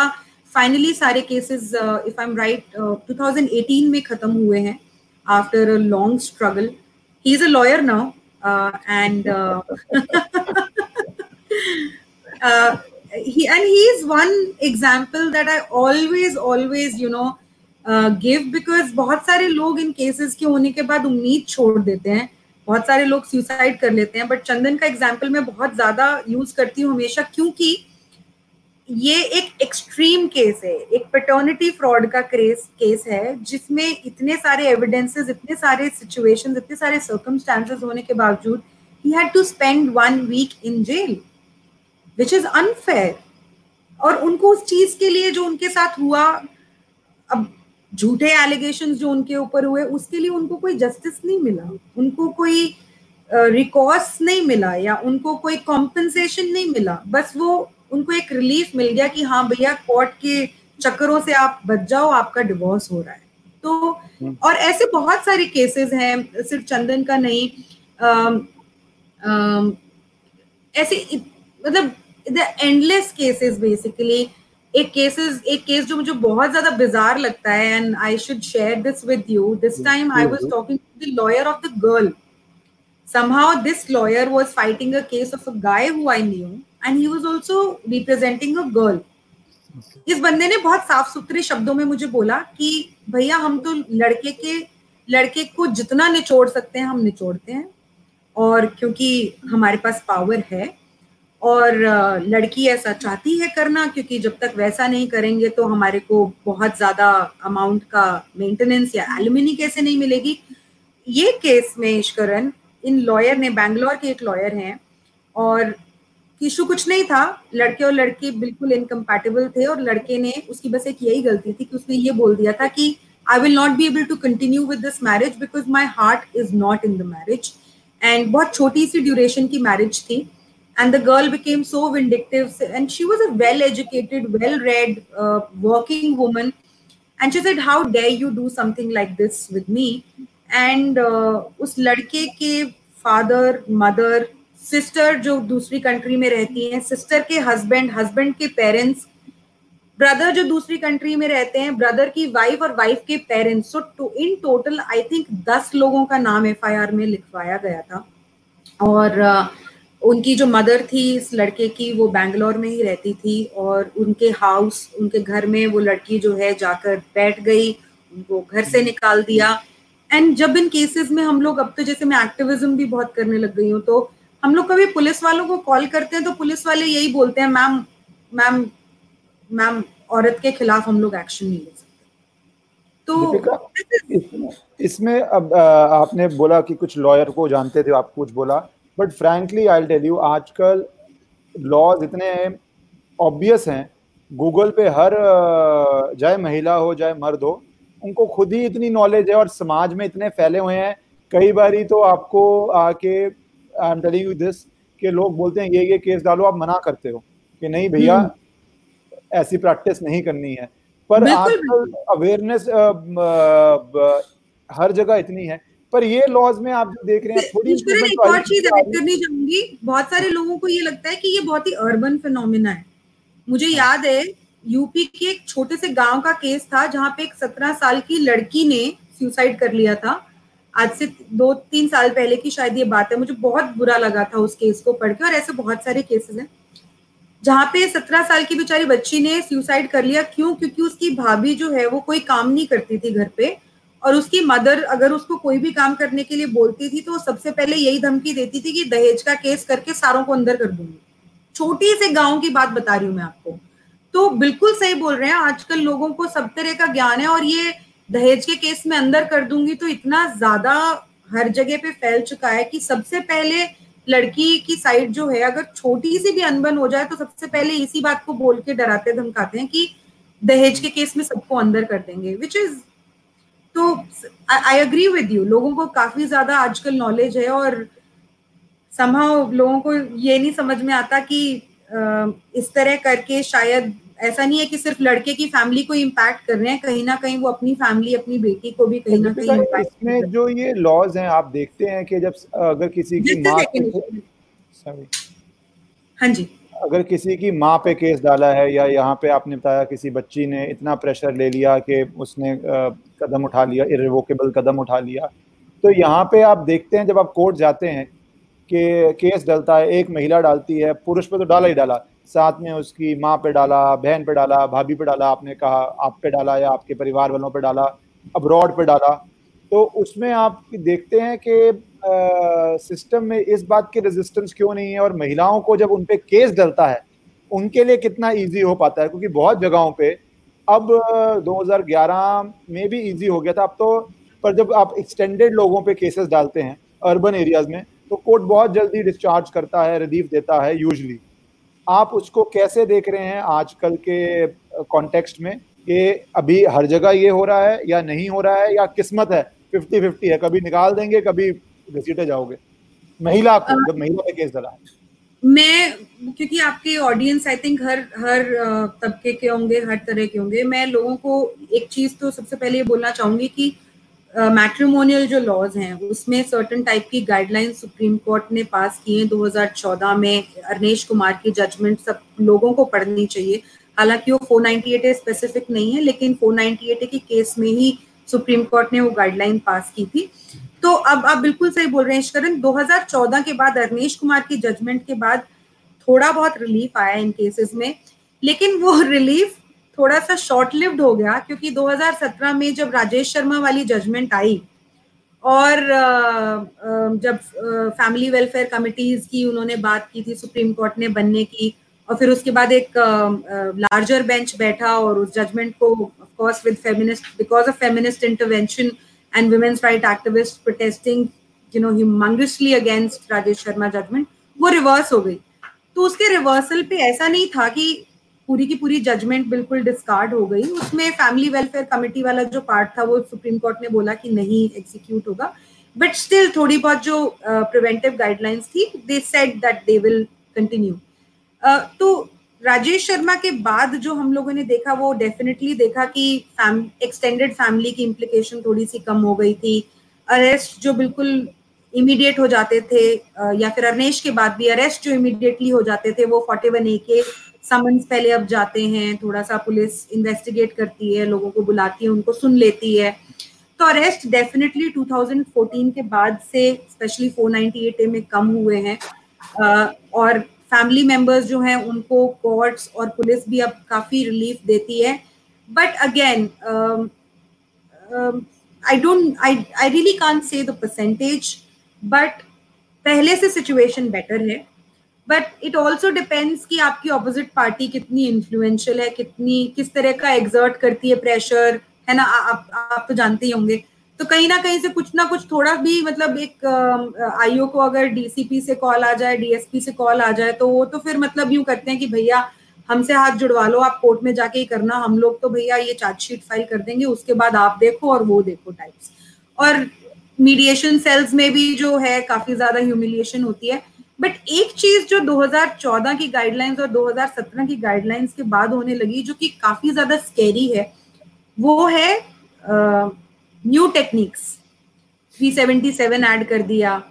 फाइनली सारे cases if I am right 2018 में खत्म हुए हैं। After a long struggle. He's a lawyer now, uh, and uh, uh, he and he is one example that I always, always, you know, uh, give because बहुत सारे लोग इन cases के होने के बाद उम्मीद छोड़ देते हैं बहुत सारे लोग सुसाइड कर लेते हैं बट चंदन का एग्ज़ाम्पल मैं बहुत ज़्यादा यूज़ करती हूँ हमेशा क्योंकि ये एक एक्सट्रीम केस है। एक पेटर्निटी फ्रॉड का केस केस है जिसमें इतने सारे एविडेंसेस इतने सारे सिचुएशंस इतने सारे सर्कमस्टांसेस होने के बावजूद he had to spend one week in jail which is unfair और उनको उस चीज़ के लिए जो उनके साथ हुआ अब झूठे एलिगेशन जो उनके ऊपर हुए उसके लिए उनको कोई जस्टिस नहीं मिला। उनको कोई रिकॉर्स uh, नहीं मिला या उनको कोई कॉम्पनसेशन नहीं मिला। बस वो उनको एक रिलीफ मिल गया कि हाँ भैया कोर्ट के चक्करों से आप बच जाओ आपका डिवोर्स हो रहा है। तो हम्म। और ऐसे बहुत सारे केसेस हैं सिर्फ़ चंदन का नहीं आम, आम, ऐसे मतलब द एंडलेस केसेस बेसिकली एक केसेस एक केस जो मुझे बहुत ज़्यादा बिजार लगता है and I should share this with you this time I was talking to the lawyer of the girl somehow this lawyer was fighting a case of a guy who I knew and he was also representing a girl इस बंदे ने बहुत साफ़ सुथरे शब्दों में मुझे बोला कि भैया हम तो लड़के के लड़के को जितना निचोड़ सकते हैं हम निचोड़ते हैं। और क्योंकि हमारे पास पावर है और लड़की ऐसा चाहती है करना क्योंकि जब तक वैसा नहीं करेंगे तो हमारे को बहुत ज़्यादा अमाउंट का मेंटेनेंस या एल्यूमिनी कैसे नहीं मिलेगी? ये केस में ईश्वरन इन लॉयर ने बैंगलोर के एक लॉयर हैं और इशू कुछ नहीं था। लड़के और लड़के बिल्कुल इनकम्पैटिबल थे और लड़के ने उसकी बस एक यही गलती थी कि उसने ये बोल दिया था कि I will not be able to continue with this marriage because my heart is not in the marriage and बहुत छोटी सी ड्यूरेशन की मैरिज थी। And the girl became so vindictive and she was a well educated well read working working and and she how dare you do something like this with me and उस लड़के के father mother sister जो दूसरी country में रहती हैं sister के husband husband के पेरेंट्स ब्रदर जो दूसरी कंट्री में रहते हैं ब्रदर की वाइफ और वाइफ के parents. So to in total I think दस लोगों का नाम एफआईआर में लिखवाया गया था। और uh, उनकी जो मदर थी इस लड़के की वो बैंगलोर में ही रहती थी और उनके हाउस उनके घर में वो लड़की जो है जाकर बैठ गई उनको घर से निकाल दिया। एंड जब इन केसेस में हम लोग अब तो जैसे मैं एक्टिविज्म भी बहुत करने लग गई हूँ तो हम लोग कभी पुलिस वालों को कॉल करते हैं तो पुलिस वाले यही बोलते हैं मैम मैम मैम औरत के खिलाफ हम लोग एक्शन नहीं ले सकते. तो इसमें अब आपने बोला कि कुछ लॉयर को जानते थे आप कुछ बोला but frankly I tell you आजकल लॉज इतने ऑब्वियस हैं गूगल पे हर चाहे महिला हो चाहे मर्द हो उनको खुद ही इतनी नॉलेज है और समाज में इतने फैले हुए हैं कई बार तो आपको आके I am telling you this कि लोग बोलते हैं ये ये केस डालो आप मना करते हो। कि नहीं भैया हम्म। ऐसी प्रैक्टिस नहीं करनी है। पर आजकल अवेयरनेस हर जगह इतनी है। पर ये लॉज में आप देख रहे हैं थोड़ी एक और चीज़ ऐड करनी चाहूँगी। बहुत सारे लोगों को ये लगता है कि ये बहुत ही अर्बन फिनोमिना है। मुझे हाँ। याद है यूपी के एक छोटे से गाँव का केस था जहाँ पे एक सत्रह साल की लड़की ने सुसाइड कर लिया था। आज से दो तीन साल पहले की शायद ये बात है, मुझे बहुत बुरा लगा था उस केस को पढ़ के, और ऐसे बहुत सारे केसेस हैं, जहाँ पे सत्रह साल की बेचारी बच्ची ने सुसाइड कर लिया। क्यों? क्योंकि उसकी भाभी जो है, वो कोई काम नहीं करती थी घर पे, और उसकी मदर अगर उसको कोई भी काम करने के लिए बोलती थी तो सबसे पहले यही धमकी देती थी कि दहेज का केस करके सारों को अंदर कर दूँगी। छोटी से गाँव की बात बता रही हूँ मैं आपको। तो बिल्कुल सही बोल रहे हैं, आजकल लोगों को सब तरह का ज्ञान है, और ये दहेज के केस में अंदर कर दूँगी तो इतना ज़्यादा हर जगह पे फैल चुका है कि सबसे पहले लड़की की साइड जो है, अगर छोटी सी भी अनबन हो जाए तो सबसे पहले इसी बात को बोल के डराते, धमकाते हैं कि दहेज के केस में सबको अंदर कर देंगे विच इज़ तो आई अग्री विद यू लोगों को काफ़ी ज़्यादा आजकल नॉलेज है और संभव लोगों को ये नहीं समझ में आता कि इस तरह करके शायद ऐसा नहीं है कि सिर्फ़ लड़के की फैमिली को इम्पैक्ट कर रहे हैं कहीं ना कहीं वो अपनी फैमिली अपनी बेटी को भी कहीं ना कहीं इसमें जो ये लॉज हैं आप देखते हैं कि जब अगर किसी की माँ हाँ जी। अगर किसी की माँ पे केस डाला है या यहाँ पे आपने बताया किसी बच्ची ने इतना प्रेशर ले लिया कि उसने कदम उठा लिया इरिवोकेबल कदम उठा लिया तो यहाँ पे आप देखते हैं जब आप कोर्ट जाते हैं कि केस डलता है एक महिला डालती है पुरुष पे तो डाला ही डाला। साथ में उसकी माँ पे डाला, बहन पे डाला, भाभी पे डाला, आपने कहा, आप पे डाला या आपके परिवार वालों पे डाला अब्रॉड पे डाला। तो उसमें आप देखते हैं कि सिस्टम में इस बात की रेजिस्टेंस क्यों नहीं है और महिलाओं को जब उन पर केस डलता है, उनके लिए कितना ईजी हो पाता है? क्योंकि बहुत जगहों पर अब 2011 में भी इजी हो गया था। अब तो पर जब आप एक्सटेंडेड लोगों पे केसेस डालते हैं अर्बन एरियाज़ में तो कोर्ट बहुत जल्दी डिस्चार्ज करता है रिलीफ देता है यूजली आप उसको कैसे देख रहे हैं आजकल के कॉन्टेक्स्ट में कि अभी हर जगह ये हो रहा है या नहीं हो रहा है या किस्मत है? फिफ्टी फिफ्टी है, कभी निकाल देंगे, कभी घसीटे जाओगे। महिला को, जब महिला पे केस डला। मैं, क्योंकि आपके ऑडियंस आई थिंक हर हर तबके के होंगे, हर तरह के होंगे। मैं लोगों को एक चीज़ तो सबसे पहले ये बोलना चाहूँगी कि मैट्रिमोनियल uh, जो लॉज हैं उसमें सर्टन टाइप की गाइडलाइन सुप्रीम कोर्ट ने पास की हैं। 2014 में अरनेश कुमार की जजमेंट सब लोगों को पढ़नी चाहिए। हालाँकि वो 498 स्पेसिफिक नहीं है लेकिन 498 के केस में ही सुप्रीम कोर्ट ने वो गाइडलाइन पास की थी। तो अब आप बिल्कुल सही बोल रहे हैं करण 2014 के बाद अरनेश कुमार की जजमेंट के बाद थोड़ा बहुत रिलीफ आया इन केसेस में। लेकिन वो *laughs* रिलीफ थोड़ा सा शॉर्ट लिव्ड हो गया क्योंकि 2017 में जब राजेश शर्मा वाली जजमेंट आई और जब फैमिली वेलफेयर कमिटीज की उन्होंने बात की थी, सुप्रीम कोर्ट ने बनने की और फिर उसके बाद एक लार्जर बेंच बैठा और उस जजमेंट को course with feminist because of feminist intervention and women's right activist protesting you know humongously against Rajesh Sharma judgement वो रिवर्स हो गई। तो उसके रिवर्सल पे ऐसा नहीं था कि पूरी की पूरी जजमेंट बिल्कुल डिस्कार्ड हो गई। उसमें फैमिली वेलफेयर कमेटी वाला जो पार्ट था, वो सुप्रीम कोर्ट ने बोला कि नहीं एग्जीक्यूट होगा। बट स्टिल थोड़ी बहुत जो प्रिवेंटिव गाइडलाइंस थी they said that they will continue तो राजेश शर्मा के बाद जो हम लोगों ने देखा, वो डेफिनेटली देखा कि एक्सटेंडेड फैमिली की इम्प्लीकेशन थोड़ी सी कम हो गई थी। अरेस्ट जो बिल्कुल इमीडिएट हो जाते थे या फिर अरनेश के बाद भी अरेस्ट जो इमीडिएटली हो जाते थे, वो फोर्टी वन ए के समन्स पहले अब जाते हैं थोड़ा सा पुलिस इन्वेस्टिगेट करती है, लोगों को बुलाती है, उनको सुन लेती है। तो अरेस्ट डेफिनेटली 2014 के बाद से स्पेशली 498 ए में कम हुए हैं। और फैमिली मेंबर्स जो हैं, उनको कोर्ट्स और पुलिस भी अब काफ़ी रिलीफ देती है। But again I don't I I really can't say the percentage but पहले से सिचुएशन बेटर है। बट इट ऑल्सो डिपेंड्स कि आपकी ऑपोजिट पार्टी कितनी इन्फ्लुएंशियल है, कितनी, किस तरह का एग्जर्ट करती है प्रेशर है ना? आप आप तो जानते ही होंगे। तो कहीं ना कहीं से कुछ ना कुछ थोड़ा भी मतलब एक आईओ को अगर डीसीपी से कॉल आ जाए डीएसपी से कॉल आ जाए तो वो तो फिर मतलब यूँ करते हैं कि भैया, हमसे हाथ जुड़वा लो, आप कोर्ट में जाके ही करना, हम लोग तो भैया ये चार्जशीट फ़ाइल कर देंगे, उसके बाद आप देखो और वो देखो टाइप्स और मीडिएशन सेल्स में भी जो है, काफ़ी ज़्यादा ह्यूमिलिएशन होती है। बट एक चीज़ जो 2014 की गाइडलाइंस और 2017 की गाइडलाइंस के बाद होने लगी, जो कि काफ़ी ज़्यादा स्केरी है, वो है न्यू टेक्निक्स 377 ऐड कर दिया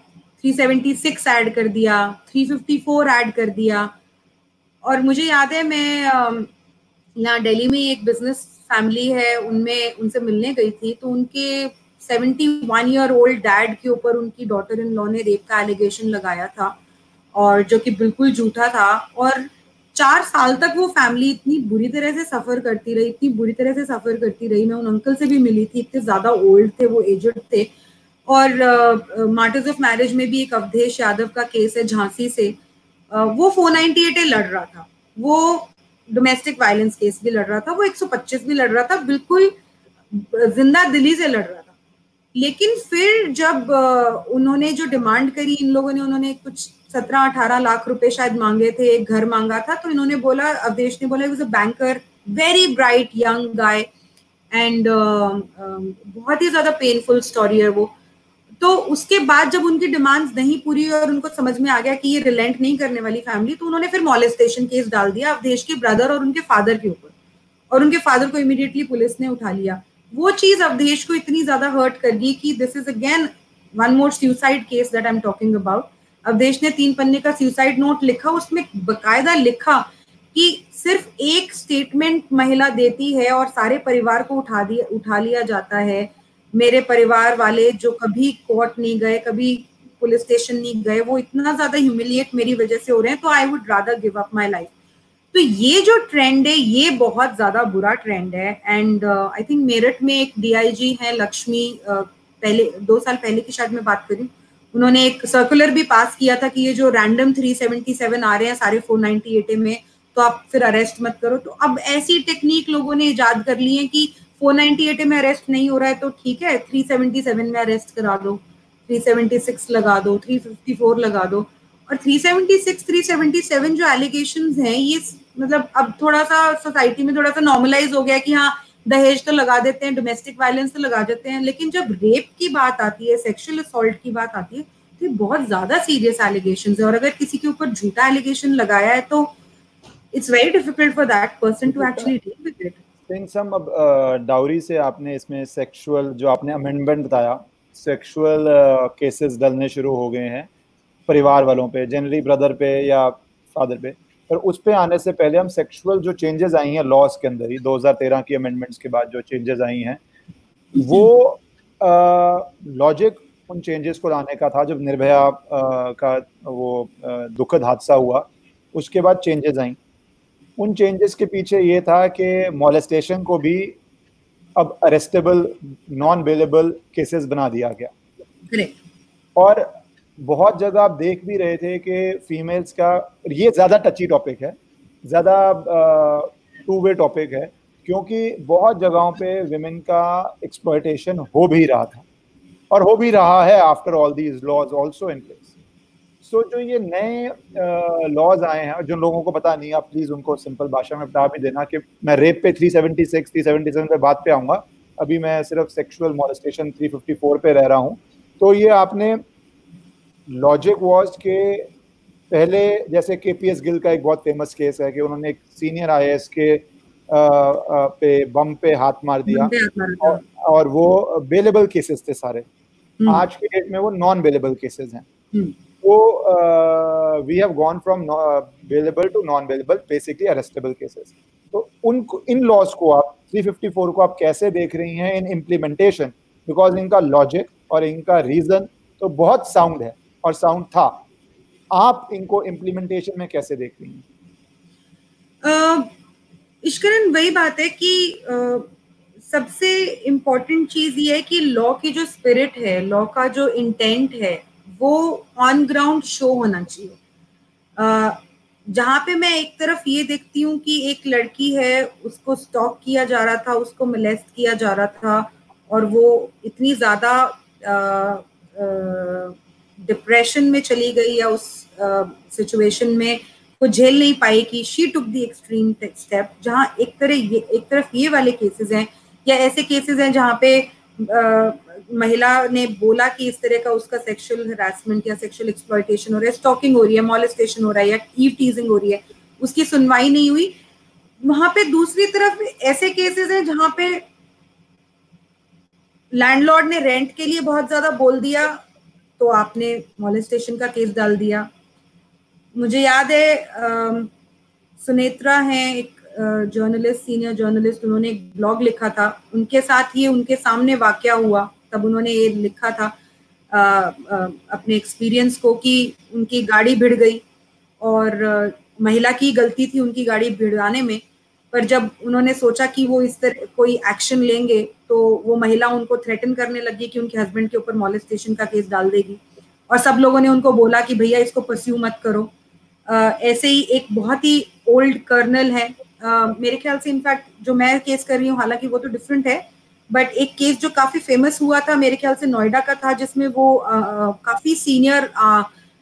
376 ऐड कर दिया 354 ऐड कर दिया. और मुझे याद है, मैं यहाँ दिल्ली में एक बिज़नेस फैमिली है, उनमें, उनसे मिलने गई थी तो उनके 71 ईयर ओल्ड डैड के ऊपर उनकी डॉटर इन लॉ ने रेप का एलिगेशन लगाया था. और जो कि बिल्कुल झूठा था। और चार साल तक वो फैमिली इतनी बुरी तरह से सफ़र करती रही, इतनी बुरी तरह से सफ़र करती रही। मैं उन अंकल से भी मिली थी, इतने ज़्यादा ओल्ड थे, वो एजड थे। और मार्टर्स ऑफ़ मैरिज में भी एक अवधेश यादव का केस है झांसी से। वो फोर नाइनटी एट लड़ रहा था। वो डोमेस्टिक वायलेंस केस भी लड़ रहा था, वो 125 भी लड़ रहा था, बिल्कुल ज़िंदा दिली से लड़ रहा था। लेकिन फिर जब उन्होंने जो डिमांड करी, इन लोगों ने, उन्होंने कुछ सत्रह अठारह लाख रुपए शायद मांगे थे, एक घर मांगा था तो इन्होंने बोला, अवधेश ने बोला was a banker very bright young guy and बहुत ही ज़्यादा पेनफुल स्टोरी है वो. तो उसके बाद जब उनकी डिमांड्स नहीं पूरी हुई और उनको समझ में आ गया कि ये रिलेंट नहीं करने वाली फैमिली तो उन्होंने फिर मॉलेस्टेशन केस डाल दिया अवधेश के ब्रदर और उनके फादर के ऊपर। और उनके फादर को इमिडिएटली पुलिस ने उठा लिया। वो चीज़ अवधेश को इतनी ज़्यादा हर्ट कर गई कि this is again one more suicide case that I am talking about Awadhesh ने तीन पन्ने का सुसाइड नोट लिखा उसमें बकायदा लिखा कि सिर्फ़ एक स्टेटमेंट महिला देती है और सारे परिवार को उठा दिया उठा लिया जाता है। मेरे परिवार वाले जो कभी कोर्ट नहीं गए कभी पुलिस स्टेशन नहीं गए वो इतना ज़्यादा ह्यूमिलिएट मेरी वजह से हो रहे हैं तो I would rather give up my life तो ये जो ट्रेंड है ये बहुत ज़्यादा बुरा ट्रेंड है। एंड आई थिंक मेरठ में एक डीआईजी है लक्ष्मी uh, पहले दो साल पहले की शायद मैं बात करी उन्होंने एक सर्कुलर भी पास किया था कि ये जो रैंडम 377 आ रहे हैं सारे 498 में तो आप फिर अरेस्ट मत करो। तो अब ऐसी टेक्निक लोगों ने इजाद कर ली है कि 498 में अरेस्ट नहीं हो रहा है तो ठीक है 377 में अरेस्ट करा दो। 376 लगा दो 354 लगा दो। और 376 377 जो एलिगेशन हैं, ये मतलब अब थोड़ा सा सोसाइटी में थोड़ा सा नॉर्मलाइज हो गया कि हाँ दहेज तो लगा देते हैं डोमेस्टिक वायलेंस तो लगा देते हैं, लेकिन जब रेप की बात आती है सेक्सुअल असॉल्ट की बात आती है तो बहुत ज़्यादा सीरियस एलिगेशन है। और अगर किसी के ऊपर झूठा एलिगेशन लगाया है तो it's very difficult for that person to actually deal with it some अब डाउरी से आपने इसमें सेक्सुअल जो आपने अमेंडमेंट बताया सेक्सुअल केसेस डलने शुरू हो गए हैं, परिवार वालों पे जनरली ब्रदर पे या फादर पे। पर उस पे आने से पहले हम सेक्सुअल जो चेंजेस आई हैं लॉज के अंदर ही 2013 की अमेंडमेंट्स के बाद जो चेंजेस आई हैं वो लॉजिक उन चेंजेस को लाने का था जब निर्भया आ, का वो दुखद हादसा हुआ उसके बाद चेंजेस आई। उन चेंजेस के पीछे ये था कि मॉलेस्टेशन को भी अब अरेस्टेबल नॉन बेलेबल केसेस बना दिया गया। और बहुत जगह आप देख भी रहे थे कि फीमेल्स का ये ज़्यादा टची टॉपिक है, ज़्यादा टू वे टॉपिक है, क्योंकि बहुत जगहों पे विमेन का एक्सप्लॉयटेशन हो भी रहा था, और हो भी रहा है after all these laws also in place so जो ये नए लॉज आए हैं जिन लोगों को पता नहीं आप प्लीज़ उनको सिंपल भाषा में बता भी देना कि मैं रेप पे 376 377 पे बात पे आऊँगा, अभी मैं सिर्फ़ सेक्सुअल मॉलेस्टेशन 354 पे रह रहा हूँ। तो ये आपने लॉजिक वॉज़ के पहले जैसे के पी एस गिल का एक बहुत फ़ेमस केस है कि उन्होंने एक सीनियर आई के आ, आ, पे बम पे हाथ मार दिया और, और वो बेलेबल केसेस थे सारे। हम्म। आज के डेट में वो नॉन बेलेबल केसेस हैं। हम्म। वो we have gone from bailable to non bailable basically arrestable cases तो उन इन लॉज को आप 354 को आप कैसे देख रही हैं इन इम्प्लीमेंटेशन बिकॉज़ इनका लॉजिक और इनका रीजन तो बहुत साउंड है। और साउंड था। आप इनको इम्प्लीमेंटेशन में कैसे देख रही हैं? इश्करन वही बात है कि uh, सबसे इम्पोर्टेंट चीज़ ये है कि लॉ की जो स्पिरिट है लॉ का जो इंटेंट है वो ऑन ग्राउंड शो होना चाहिए। जहाँ पे मैं एक तरफ़ ये देखती हूँ कि एक लड़की है उसको स्टॉक किया जा रहा था उसको मिलेस्ट किया जा रहा था और वो इतनी ज़्यादा डिप्रेशन में चली गई या उस सिचुएशन uh, में वो झेल नहीं पाई कि she took the extreme step जहाँ एक तरह ये एक तरफ़ ये वाले केसेस हैं या ऐसे केसेस हैं जहाँ पे आ, महिला ने बोला कि इस तरह का उसका सेक्सुअल हरासमेंट या सेक्सुअल एक्सप्लॉयटेशन हो रहा है स्टॉकिंग हो रही है मॉलिस्टेशन हो रहा है या ईव टीजिंग हो रही है उसकी सुनवाई नहीं हुई। वहाँ पे दूसरी तरफ़ ऐसे केसेस हैं जहाँ पे लैंडलॉर्ड ने रेंट के लिए बहुत ज़्यादा बोल दिया तो आपने मॉलिस्टेशन का केस डाल दिया। मुझे याद है सुनेत्रा हैं एक जर्नलिस्ट सीनियर जर्नलिस्ट उन्होंने एक ब्लॉग लिखा था। उनके साथ ही उनके सामने वाक्य हुआ तब उन्होंने ये लिखा था आ, आ, अपने एक्सपीरियंस को कि उनकी गाड़ी भिड़ गई और आ, महिला की गलती थी उनकी गाड़ी भिड़ाने में। पर जब उन्होंने सोचा कि वो इस तरह कोई एक्शन लेंगे तो वो महिला उनको थ्रेटन करने लगी कि उनके हस्बैंड के ऊपर मॉलिस्टेशन का केस डाल देगी। और सब लोगों ने उनको बोला कि भैया इसको परस्यू मत करो। आ, ऐसे ही एक बहुत ही ओल्ड कर्नल है। आ, मेरे ख्याल से इनफैक्ट जो मैं केस कर रही हूँ हालाँकि वो तो डिफरेंट है बट एक केस जो काफ़ी फ़ेमस हुआ था मेरे ख्याल से नोएडा का था जिसमें वो आ, काफ़ी सीनियर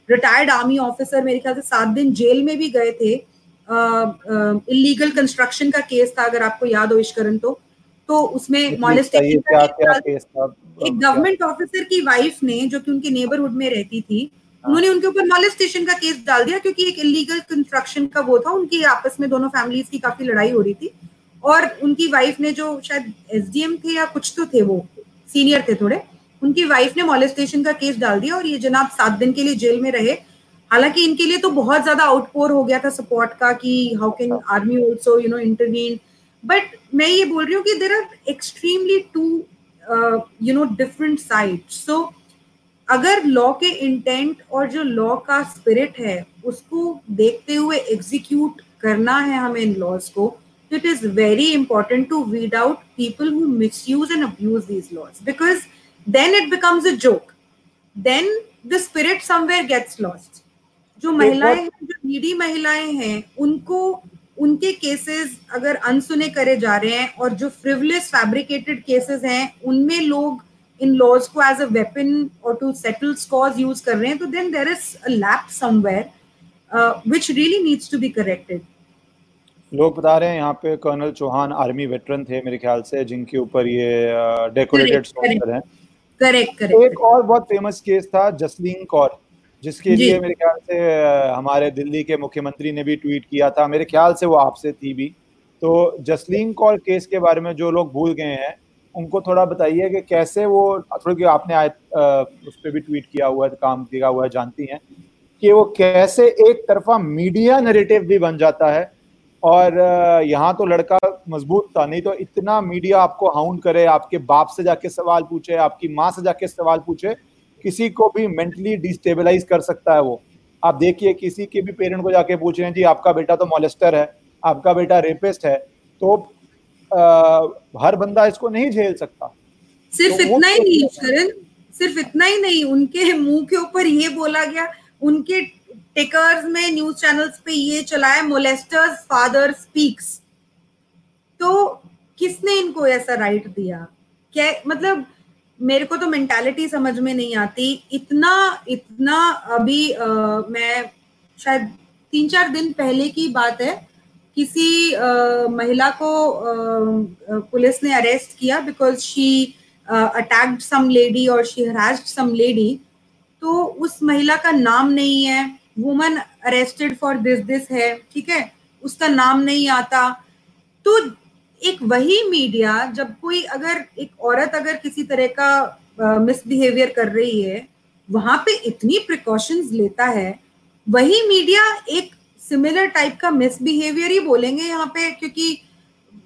रिटायर्ड आर्मी ऑफिसर मेरे ख्याल से सात दिन जेल में भी गए थे। इलीगल कंस्ट्रक्शन का केस था अगर आपको याद हो इश्करन तो। तो उसमें मॉलेस्टेशन का एक गवर्नमेंट ऑफिसर की वाइफ ने जो कि उनके नेबरहुड में रहती थी हाँ। उन्होंने उनके ऊपर मॉलेस्टेशन का केस डाल दिया क्योंकि एक इलीगल कंस्ट्रक्शन का वो था उनकी आपस में दोनों फैमिलीज़ की काफ़ी लड़ाई हो रही थी। और उनकी वाइफ ने जो शायद एसडीएम थे या कुछ तो थे वो सीनियर थे थोड़े उनकी वाइफ ने मॉलेस्टेशन का केस डाल दिया और ये जनाब सात दिन के लिए जेल में रहे। हालाँकि इनके लिए तो बहुत ज़्यादा आउटपोर हो गया था सपोर्ट का कि how can army also you know intervene but मैं ये बोल रही हूँ कि there are extremely two you know different side so अगर लॉ के इंटेंट और जो लॉ का स्पिरिट है, उसको देखते हुए एग्जीक्यूट करना है हमें इन लॉज को, it is very important to weed out people who misuse and abuse these laws. Because then it becomes a joke then the spirit somewhere gets lost. जो महिलाएँ हैं जो नीडी महिलाएँ हैं उनको उनके केसेस अगर अनसुने करे जा रहे हैं और जो फ्रिवलेस फैब्रिकेटेड केसेस हैं उनमें लोग इन लॉज को एज अ वेपन और टू सेटल स्कॉज यूज़ कर रहे हैं तो then there is a lapse somewhere which really needs to be corrected लोग बता रहे हैं यहाँ पे कर्नल चौहान आर्मी वेटरन थे मेरे ख्याल से जिनके ऊपर ये डेकोरेटेड सोल्जर हैं। करेक्ट करेक्ट एक और बहुत फ़ेमस केस था जसलीन कौर। जिसके लिए मेरे ख्याल से हमारे दिल्ली के मुख्यमंत्री ने भी ट्वीट किया था। मेरे ख्याल से वो आपसे थी भी। तो जसलीन कौर केस के बारे में जो लोग भूल गए हैं उनको थोड़ा बताइए कि कैसे वो थोड़ी आपने आय, उस पर भी ट्वीट किया हुआ है काम किया हुआ है जानती हैं कि वो कैसे एक तरफा मीडिया नरेटिव भी बन जाता है और यहाँ तो लड़का मज़बूत था नहीं तो इतना मीडिया आपको हाउंड करे आपके बाप से जाके सवाल पूछे आपकी माँ से जाके सवाल पूछे किसी को भी मेंटली डिस्टेबलाइज कर सकता है वो। आप देखिए किसी के भी पेरेंट को जाके पूछ रहे हैं जी आपका बेटा तो मोलेस्टर है आपका बेटा रेपिस्ट है। तो आ, हर बंदा इसको नहीं झेल सकता। सिर्फ़ तो इतना ही नहीं करण सिर्फ़ इतना ही नहीं उनके मुँह के ऊपर ये बोला गया उनके टिकर्स में न्यूज़ चैनल्स पे ये चला है मोलेस्टर्स फादर स्पीक्स तो किसने इनको ऐसा राइट दिया? क्या मतलब मेरे को तो मेंटालिटी समझ में नहीं आती। इतना इतना अभी आ, मैं शायद तीन चार दिन पहले की बात है किसी आ, महिला को आ, पुलिस ने अरेस्ट किया because she attacked some lady और शी हरास्ड सम लेडी तो उस महिला का नाम नहीं है। Woman arrested for this this है। ठीक है? उसका नाम नहीं आता। तो एक वही मीडिया जब कोई अगर, एक औरत अगर किसी तरह का मिसबिहेवियर कर रही है, वहाँ पे इतनी प्रिकॉशंस लेता है, वही मीडिया एक सिमिलर टाइप का मिसबिहेवियर ही बोलेंगे यहाँ पे, क्योंकि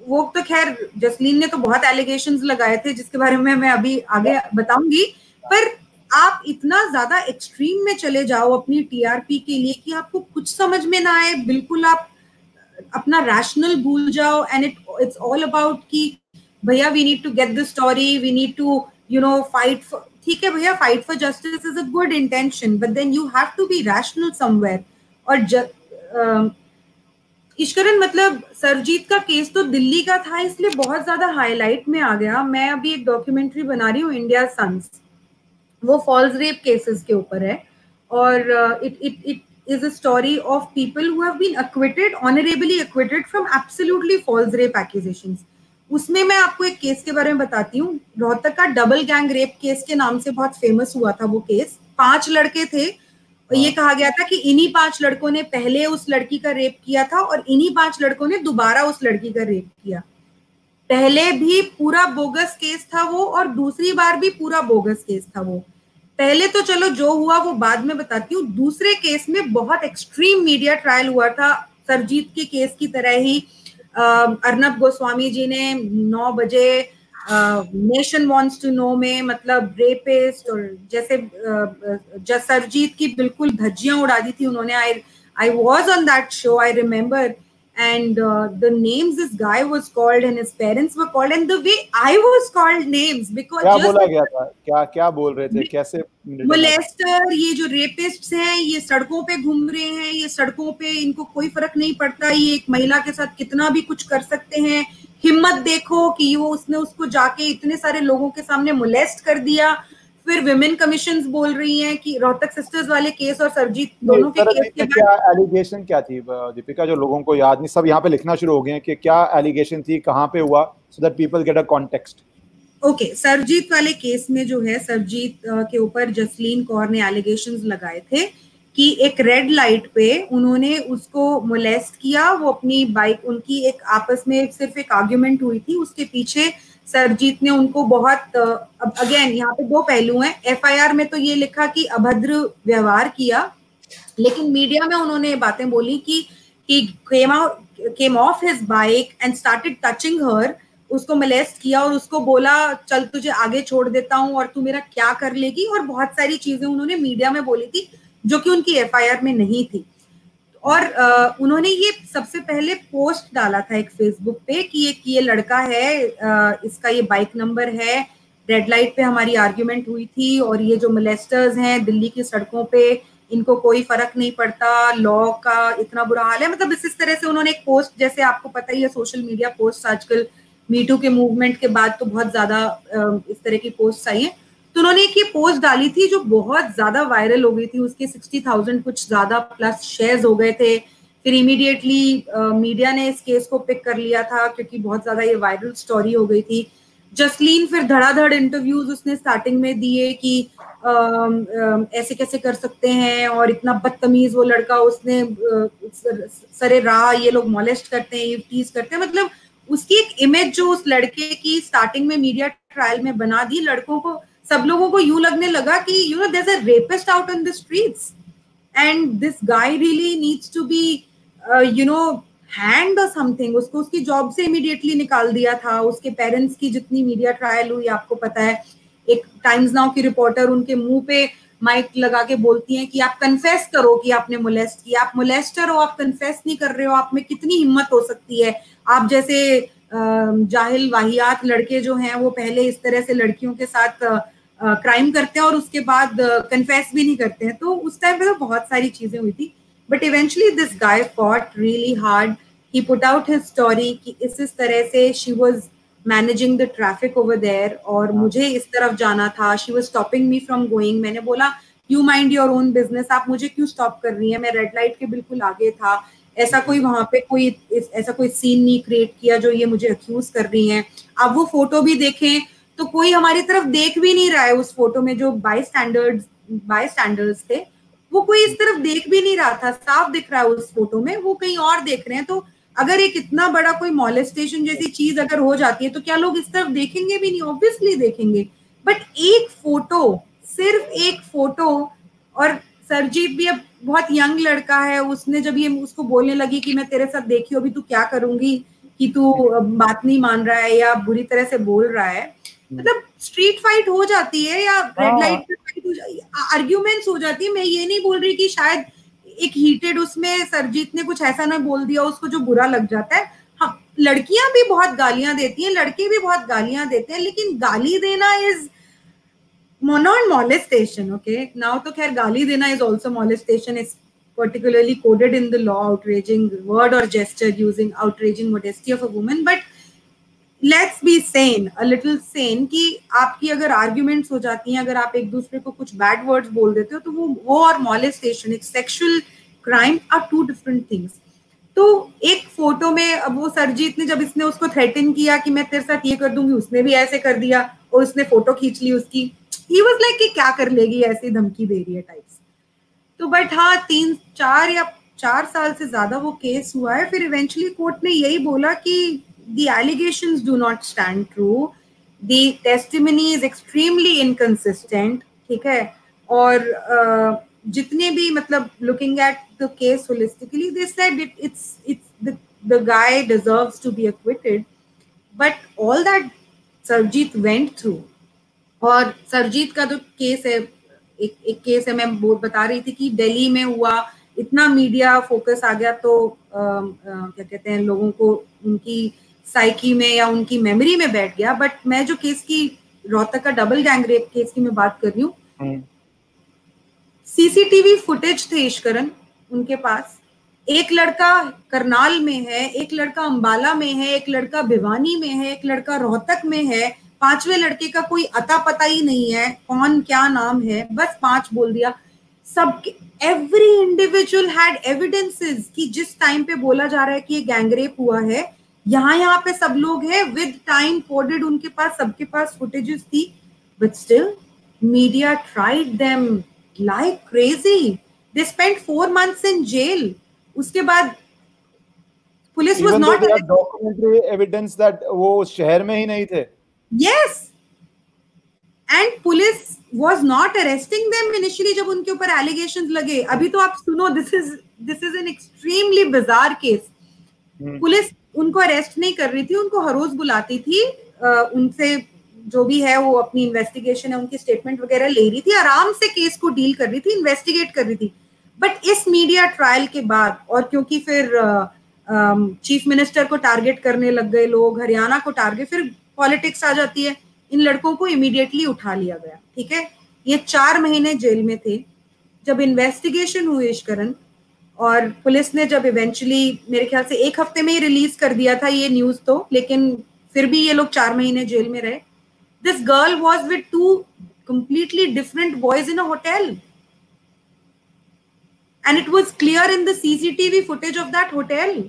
वो तो खैर, जसलीन ने तो बहुत एलिगेशन लगाए थे, जिसके बारे में मैं अभी आगे बताऊँगी, पर आप इतना ज़्यादा एक्सट्रीम में चले जाओ अपनी टीआरपी के लिए कि आपको कुछ समझ में ना आए, बिल्कुल आप अपना रैशनल भूल जाओ and it it's all about कि भैया we need to get the story we need to you know fight ठीक है भैया fight for justice is a good intention but then you have to be rational somewhere और ईश्वरन मतलब सरजीत का case तो दिल्ली का था, इसलिए बहुत ज़्यादा हाईलाइट में आ गया। मैं अभी एक डॉक्यूमेंट्री बना रही हूँ इंडिया सन्स वो फॉल्स रेप केसेस के ऊपर है। और it it it is a story of people who have been acquitted, honorably acquitted from absolutely false rape accusations. उसमें मैं आपको एक केस के बारे में बताती हूँ। रोहतक का डबल गैंग रेप केस के नाम से बहुत फ़ेमस हुआ था वो केस पाँच लड़के थे। और ये कहा गया था कि इन्हीं पाँच लड़कों ने पहले उस लड़की का रेप किया था और इन्हीं पाँच लड़कों ने दोबारा उस लड़की का रेप किया। पहले भी पूरा बोगस केस था वो और दूसरी बार भी पूरा बोगस केस था वो। पहले तो चलो जो हुआ वो बाद में बताती हूँ। दूसरे केस में बहुत एक्सट्रीम मीडिया ट्रायल हुआ था, सरजीत के केस की तरह ही। अर्नब गोस्वामी जी ने नौ बजे नेशन वॉन्ट्स टू नो में मतलब रेपिस्ट और जैसे सरजीत की बिल्कुल धज्जियाँ उड़ा दी थी उन्होंने। I I was on that show I remember and uh, the names this guy was called and his parents were called and the way I was called names because क्या बोला गया था? क्या क्या बोल रहे थे? कैसे मोलेस्टर ये जो रेपिस्ट्स हैं ये सड़कों पे घूम रहे हैं ये सड़कों पे इनको कोई फ़र्क नहीं पड़ता ये एक महिला के साथ कितना भी कुछ कर सकते हैं। हिम्मत देखो कि वो उसने उसको जाके इतने सारे लोगों के सामने मोलेस्ट कर दिया। फिर विमेन कमीशन बोल रही हैं कि रोहतक सिस्टर्स वाले केस और सरजीत दोनों के केस के क्या एलिगेशन क्या थी दीपिका जो लोगों को याद नहीं सब यहाँ पे लिखना शुरू हो गए हैं कि क्या एलिगेशन थी कहाँ पे हुआ so that people get a context okay Sarjeet वाले केस में जो है सरजीत के ऊपर जसलीन कौर ने एलिगेशन लगाए थे कि एक रेड लाइट पे उन्होंने उसको मोलेस्ट किया वो अपनी बाइक उनकी एक आपस में सिर्फ़ एक आर्ग्यूमेंट हुई थी उसके पीछे सरजीत ने उनको बहुत अब अगेन यहाँ पे दो पहलू हैं। एफआईआर में तो ये लिखा कि अभद्र व्यवहार किया, लेकिन मीडिया में उन्होंने बातें बोली कि he came off his bike and started touching her उसको मलेस्ट किया और उसको बोला, चल तुझे आगे छोड़ देता हूँ और तू मेरा क्या कर लेगी? और बहुत सारी चीज़ें उन्होंने मीडिया में बोली थी, जो कि उनकी एफआईआर में नहीं थी। और उन्होंने ये सबसे पहले पोस्ट डाला था एक फेसबुक पे कि एक ये लड़का है इसका ये बाइक नंबर है रेड लाइट पे हमारी आर्ग्यूमेंट हुई थी और ये जो मोलेस्टर्स हैं दिल्ली की सड़कों पे, इनको कोई फ़र्क नहीं पड़ता लॉ का इतना बुरा हाल है। मतलब इस इस तरह से उन्होंने एक पोस्ट जैसे आपको पता ही है सोशल मीडिया पोस्ट आजकल मीटू के मूवमेंट के बाद तो बहुत ज़्यादा इस तरह की पोस्ट आई है। तो उन्होंने एक ये पोस्ट डाली थी जो बहुत ज़्यादा वायरल हो गई थी उसके सिक्सटी थाउज़ेंड कुछ ज़्यादा प्लस शेयर्स हो गए थे। फिर इमीडिएटली मीडिया ने इस केस को पिक कर लिया था क्योंकि बहुत ज़्यादा ये वायरल स्टोरी हो गई थी। जसलीन फिर धड़ाधड़ इंटरव्यूज़ उसने स्टार्टिंग में दिए कि आ, आ, ऐसे कैसे कर सकते हैं और इतना बदतमीज वो लड़का उसने सरे राह ये लोग मॉलेस्ट करते हैं ये टीज करते हैं। मतलब उसकी एक इमेज जो उस लड़के की स्टार्टिंग में मीडिया ट्रायल में बना दी लड़कों को सब लोगों को यूँ लगने लगा कि you know there a rapist out on the streets and this guy really needs to be you know hanged or something उसको उसकी जॉब से इमीडिएटली निकाल दिया था। उसके पेरेंट्स की जितनी मीडिया ट्रायल हुई, आपको पता है। एक टाइम्स नाउ की रिपोर्टर उनके मुँह पे माइक लगा के बोलती हैं कि आप कन्फेस करो कि आपने मोलेस्ट किया। आप मोलेस्टर हो, आप कन्फेस नहीं कर रहे हो। आप में कितनी हिम्मत हो सकती है? आप जैसे जाहिल वाहियात लड़के जो हैं, वो पहले इस तरह से लड़कियों के साथ क्राइम करते हैं और उसके बाद कन्फेस भी नहीं करते हैं। तो उस टाइम पे तो बहुत सारी चीज़ें हुई थी। But eventually this guy fought really hard he put out his story कि इस इस तरह से she was managing the traffic over there और मुझे इस तरफ़ जाना था। She was stopping me from going मैंने बोला you mind your own business आप मुझे क्यों स्टॉप कर रही है? मैं रेड लाइट के बिल्कुल आगे था। ऐसा कोई वहाँ पे कोई ऐसा कोई सीन नहीं क्रिएट किया जो ये मुझे अक्यूज कर रही हैं। आप वो फ़ोटो भी देखें तो कोई हमारी तरफ़ देख भी नहीं रहा है उस फ़ोटो में जो बाई स्टैंडर्ड बाई स्टैंडर्ड्स थे, वो कोई इस तरफ़ देख भी नहीं रहा था, साफ़ दिख रहा है उस फ़ोटो में, वो कहीं और देख रहे हैं। तो अगर एक इतना बड़ा कोई मॉलेस्टेशन जैसी चीज़ अगर हो जाती है तो क्या लोग इस तरफ़ देखेंगे भी नहीं? ऑब्वियसली देखेंगे। बट एक फ़ोटो सिर्फ़ एक फ़ोटो और सरजीत भी अब बहुत यंग लड़का है, उसने जब ये उसको बोलने लगी कि मैं तेरे साथ देखी अभी तू क्या करूँगी कि तू बात नहीं मान रहा है या बुरी तरह से बोल रहा है मतलब स्ट्रीट फाइट हो जाती है या रेड लाइट हाँ। पे फाइट हो जाती है आर्ग्यूमेंट्स हो जाती है। मैं ये नहीं बोल रही कि शायद एक हीटेड उसमें सरजीत ने कुछ ऐसा ना बोल दिया उसको जो बुरा लग जाता है। हाँ लड़कियाँ भी बहुत गालियाँ देती हैं लड़के भी बहुत गालियाँ देते हैं लेकिन गाली देना is not molestation okay now तो खैर गाली देना is also molestation is particularly coded in the law outraging word or gesture using outraging modesty of a woman but let's be sane, a little sane, कि आपकी अगर arguments हो जाती हैं, अगर आप एक दूसरे को कुछ बैड words बोल देते हो तो वो वो और molestation, एक sexual crime are two different things. तो एक फ़ोटो में अब वो सरजीत ने जब इसने उसको थ्रेटन किया कि मैं तेरे साथ ये कर दूँगी, उसने भी ऐसे कर दिया और उसने फ़ोटो खींच ली उसकी ही वाज लाइक कि क्या कर लेगी ऐसी धमकी दे रही है टाइप्स तो बट हाँ तीन, चार या चार साल से ज़्यादा वो केस हुआ है, फिर इवेंचुअली कोर्ट ने यही बोला कि the allegation do not stand true the testimony is extremely inconsistent ठीक है? और uh, जितने भी मतलब looking at the case holistically they said it it's it's the guy deserves to be acquitted but all that Sarjeet went through और सरजीत का जो case है एक एक केस है मैं बता रही थी कि दिल्ली में हुआ इतना मीडिया फोकस आ गया तो आ, आ, क्या कहते हैं लोगों को उनकी साइकी में या उनकी मेमोरी में बैठ गया बट मैं जो केस की रोहतक का डबल गैंग रेप केस की मैं बात कर रही हूँ सीसीटीवी फुटेज थे ईश्वरन उनके पास। एक लड़का करनाल में है एक लड़का अंबाला में है एक लड़का भिवानी में है एक लड़का रोहतक में है। पांचवे लड़के का कोई अता पता ही नहीं है कौन क्या नाम है बस पाँच बोल दिया। सब एवरी इंडिविजुअल हैड एविडेंसेस कि जिस टाइम पे बोला जा रहा है कि ये गैंगरेप हुआ है यहाँ यहाँ पे सब लोग हैं विद टाइम कोडेड उनके पास सबके पास फुटेजेस थी but still media tried them like crazy they spend four months in jail उसके बाद police was not documentary evidence that वो शहर में ही नहीं थे। Yes and police was not arresting them initially जब उनके ऊपर एलिगेशन लगे। अभी तो आप सुनो this is this is an extremely bizarre case police उनको अरेस्ट नहीं कर रही थी, उनको हर रोज बुलाती थी उनसे जो भी है, वो अपनी इन्वेस्टिगेशन है, उनकी स्टेटमेंट वगैरह ले रही थी, आराम से केस को डील कर रही थी इन्वेस्टिगेट कर रही थी। बट इस मीडिया ट्रायल के बाद, और क्योंकि फिर चीफ मिनिस्टर को टारगेट करने लग गए लोग, हरियाणा को टारगेट फिर पॉलिटिक्स आ जाती है। इन लड़कों को इमीडिएटली उठा लिया गया, ठीक है? ये चार महीने जेल में थे। जब इन्वेस्टिगेशन हुई इश्करण और पुलिस ने जब इवेंचुअली मेरे ख्याल से एक हफ़्ते में ही रिलीज़ कर दिया था ये न्यूज़ तो लेकिन फिर भी ये लोग चार महीने जेल में रहे। This girl was with two completely different boys in hotel and it was clear in the CCTV footage of that hotel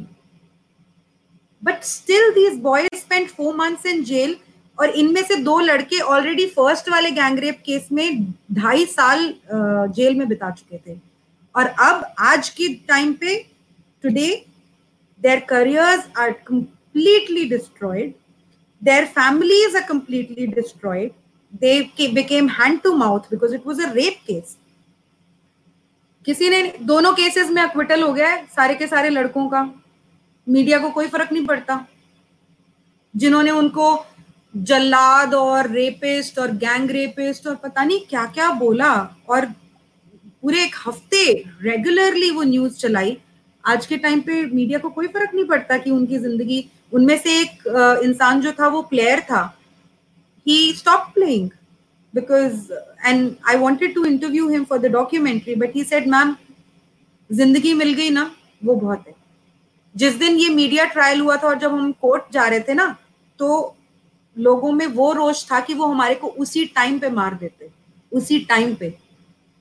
but still these boy spend four months in jail और इनमें से दो लड़के already first वाले gangrape case में ढाई साल jail में बिता चुके थे। और अब आज के टाइम पे today their careers are completely destroyed their families are completely destroyed they became hand to mouth because it was a rape case किसी ने, दोनों केसेस में अक्विटल हो गया है, सारे के सारे लड़कों का। मीडिया को कोई फ़र्क नहीं पड़ता। जिन्होंने उनको जल्लाद और रेपिस्ट और गैंग रेपिस्ट और पता नहीं क्या क्या बोला और पूरे एक हफ़्ते रेगुलरली वो न्यूज़ चलाई। आज के टाइम पे मीडिया को कोई फ़र्क नहीं पड़ता कि उनकी ज़िंदगी, उनमें से एक इंसान जो था वो प्लेयर था। He stop playing because and I wanted to interview him for the documentary but he said ma'am ज़िंदगी मिल गई ना, वो बहुत है। जिस दिन ये मीडिया ट्रायल हुआ था और जब हम कोर्ट जा रहे थे ना तो लोगों में वो रोष था कि वो हमारे को उसी टाइम पे मार देते, उसी टाइम पे।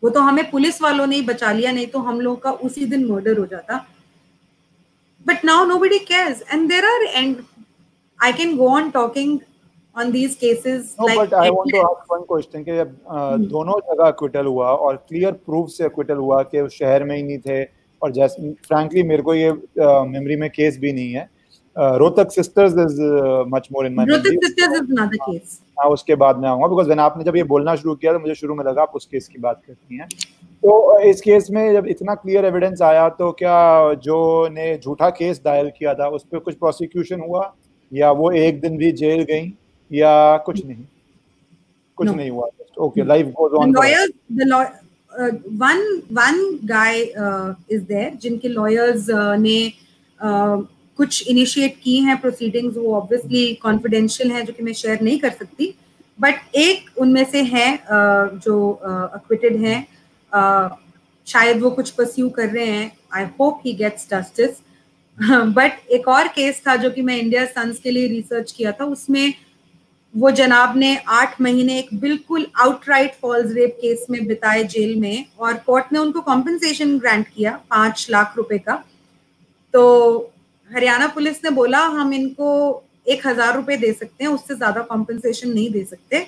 वो तो हमें पुलिस वालों ने ही बचा लिया नहीं तो हम लोग का उसी दिन मर्डर हो जाता। But now nobody cares and there are and I can go on talking on these cases no, like but i want to ask one question कि uh, दोनों जगह हुआ और क्लियर प्रूफ से अक्विटल हुआ कि शहर में ही नहीं थे और जैसे फ्रैंकली मेरे को ये मेमोरी में केस भी नहीं है। Rohtak sisters is much more in my Rohtak sisters is not the case हाँ उसके बाद में आऊँगा बिकॉज़ व्हेन आपने जब ये बोलना शुरू किया तो मुझे शुरू में लगा आप उस केस की बात करती हैं। तो इस केस में जब इतना क्लियर एविडेंस आया तो क्या जो ने झूठा केस दायर किया था उस पर कुछ प्रोसिक्यूशन हुआ? या वो एक दिन भी जेल गई? या कुछ नहीं? कुछ no. नहीं हुआ okay life goes on one one guy is there जिनके लॉयर्स uh, ने uh, कुछ इनिशिएट की हैं प्रोसीडिंग्स वो ऑब्वियसली कॉन्फिडेंशियल हैं, जो कि मैं शेयर नहीं कर सकती। बट एक उनमें से है जो अक्विटेड हैं शायद वो कुछ परस्यू कर रहे हैं। I hope he gets justice but एक और केस था जो कि मैं इंडिया सन्स के लिए रिसर्च किया था, उसमें वो जनाब ने आठ महीने एक बिल्कुल आउटराइट फॉल्स रेप केस में बिताए जेल में और कोर्ट ने उनको कॉम्पनसेशन ग्रांट किया, पाँच लाख रुपए का। तो हरियाणा पुलिस ने बोला हम इनको एक हज़ार रुपए दे सकते हैं उससे ज़्यादा कॉम्पनसेशन नहीं दे सकते।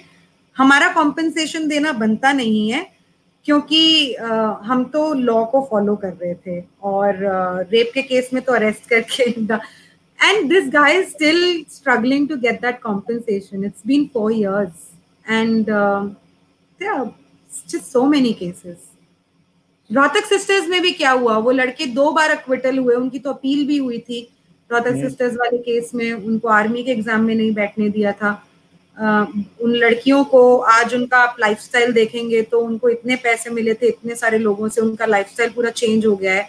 हमारा कॉम्पनसेशन देना बनता नहीं है क्योंकि आ, हम तो लॉ को फॉलो कर रहे थे और आ, रेप के केस में तो अरेस्ट करके struggling to get that compensation. It's been four years and uh, there are just so many cases. Rohtak sisters में भी क्या हुआ? वो लड़के दो बार अक्विटल हुए उनकी तो अपील भी हुई थी। रोहतक सिस्टर्स वाले केस में उनको आर्मी के एग्ज़ाम में नहीं बैठने दिया था। Uh, उन लड़कियों को आज उनका आप लाइफस्टाइल देखेंगे तो उनको इतने पैसे मिले थे इतने सारे लोगों से उनका लाइफस्टाइल पूरा चेंज हो गया है।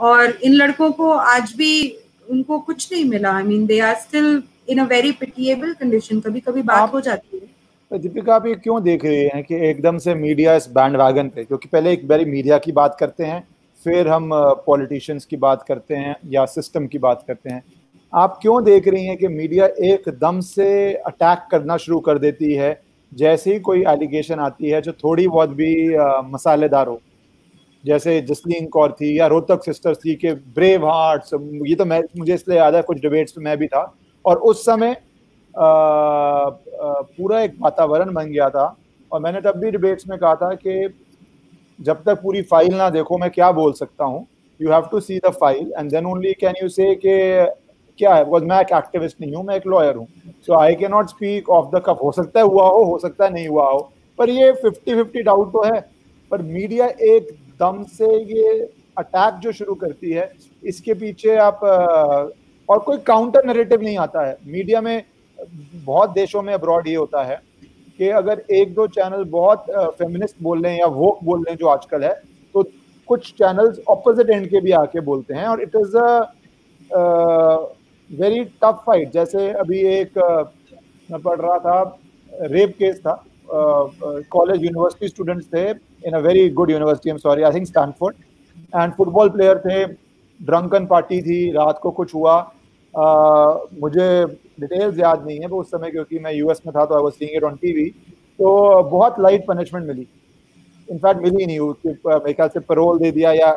और इन लड़कों को आज भी उनको कुछ नहीं मिला। I mean they are still in a very pitiable condition कभी कभी बात हो जाती है। दीपिका, आप ये क्यों देख रहे हैं कि एकदम से मीडिया इस बैंड वैगन पे? क्योंकि पहले एक बारी मीडिया की बात करते हैं, फिर हम पॉलिटिशियंस की बात करते हैं या सिस्टम की बात करते हैं। आप क्यों देख रही हैं कि मीडिया एकदम से अटैक करना शुरू कर देती है? जैसे ही कोई एलिगेशन आती है, जो थोड़ी बहुत भी मसालेदार हो, जैसे जसलीन कौर थी या रोहतक सिस्टर्स थी कि ब्रेव हार्ट्स ये तो मैं, मुझे इसलिए याद है, कुछ डिबेट्स में मैं भी था, और उस समय पूरा एक वातावरण बन गया था। और मैंने तब भी डिबेट्स में कहा था कि जब तक पूरी फ़ाइल ना देखो, मैं क्या बोल सकता हूँ? You have to see the file and then only can you say क्या है? बिकॉज़ मैं एक एक्टिविस्ट नहीं हूँ, मैं एक लॉयर हूँ। So I can not speak of the cup हो सकता है हुआ हो हो सकता है नहीं हुआ हो। पर ये फिफ्टी फिफ्टी डाउट तो है। पर मीडिया एक दम से ये अटैक जो शुरू करती है, इसके पीछे आप और कोई काउंटर नरेटिव नहीं आता है। मीडिया में बहुत देशों में अब्रॉड ये होता है कि अगर एक दो चैनल बहुत फेमिनिस्ट बोल रहे हैं या वोक बोल रहे हैं जो आजकल है तो कुछ चैनल्स ऑपोजिट एंड के भी आके बोलते हैं और it is a very tough fight जैसे अभी एक मैं पढ़ रहा था रेप केस था कॉलेज यूनिवर्सिटी स्टूडेंट्स थे in a very good university um sorry I think Stanford and football player थे ड्रंकन पार्टी थी, रात को कुछ हुआ मुझे डिटेल्स याद नहीं है वो उस समय, क्योंकि मैं यूएस में था तो I was seeing it on TV तो बहुत लाइट पनिशमेंट मिली। इनफैक्ट मिली नहीं मेरे ख्याल से पेरोल दे दिया या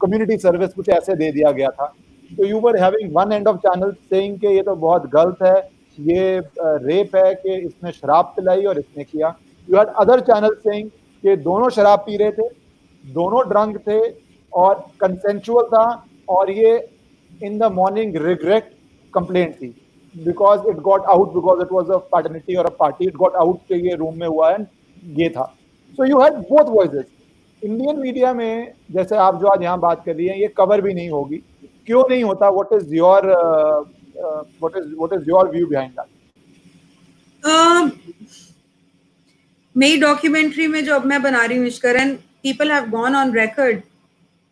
कम्युनिटी सर्विस कुछ ऐसे दे दिया गया था। तो you were having one end of channel saying कि ये तो बहुत गलत है, ये रेप है कि इसने शराब पिलाई और इसने किया। You had other channel saying कि दोनों शराब पी रहे थे, दोनों ड्रंक थे और कंसेंचुअल था और ये in the morning regret complaint थी because it got out because it was a fraternity और a party it got out के ये रूम में हुआ है ये था so you had both voices Indian media में जैसे आप जो आज यहाँ बात कर रही हैं ये कवर भी नहीं होगी क्यों नहीं होता what is your what is what is your view behind that मेरी डॉक्यूमेंट्री में जो अब मैं बना रही हूँ people have gone on record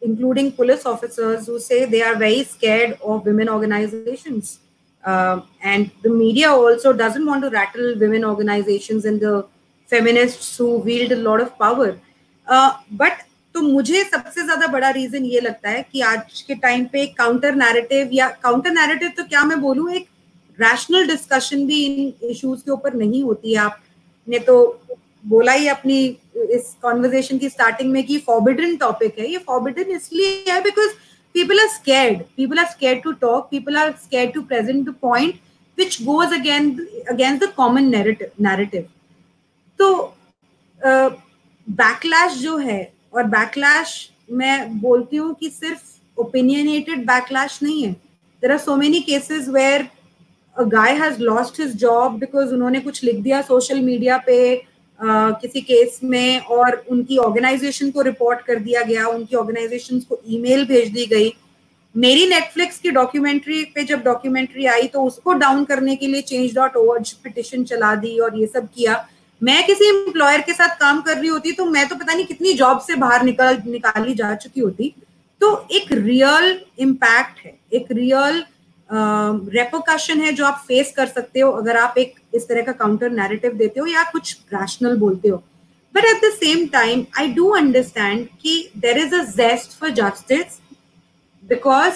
including police officers who say they are very scared of women organizations. Uh, and the media also doesn't want to rattle women organizations and the feminists who wield a lot of power. Uh, but तो मुझे सबसे ज़्यादा बड़ा reason ये लगता है कि आज के टाइम पे काउंटर नैरेटिव या काउंटर नैरेटिव तो क्या मैं बोलूँ एक रैशनल डिस्कशन भी इन इश्यूज़ के ऊपर नहीं होती है आपने तो बोला ही अपनी इस कॉन्वर्जेशन की स्टार्टिंग में कि फॉरबिडन टॉपिक है ये फॉरबिडन इसलिए है because people are scared people are scared to talk people are scared to present the point which goes again against the common narrative तो बैकलैश uh, जो है और बैकलैश मैं बोलती हूँ कि सिर्फ़ ओपिनियनेटेड बैकलैश नहीं है। There are so many cases where a guy has lost his job because उन्होंने कुछ लिख दिया सोशल मीडिया पे किसी केस में और उनकी ऑर्गेनाइजेशन को रिपोर्ट कर दिया गया, उनकी ऑर्गेनाइजेशन को ईमेल भेज दी गई। मेरी नेटफ्लिक्स की डॉक्यूमेंट्री पे जब डॉक्यूमेंट्री आई तो उसको डाउन करने के लिए चेंज डॉट ओवर्ज पिटिशन चला दी और ये सब किया। मैं किसी एम्प्लॉयर के साथ काम कर रही होती तो मैं तो पता नहीं कितनी जॉब से बाहर निकल, निकाली जा चुकी होती। तो एक रियल इम्पैक्ट है, एक रियल रेपोकशन है जो आप फेस कर सकते हो। अगर आप एक इस तरह का काउंटर नैरेटिव देते हो या कुछ रैशनल बोलते हो? But at the same time I do understand कि there is a zest for justice because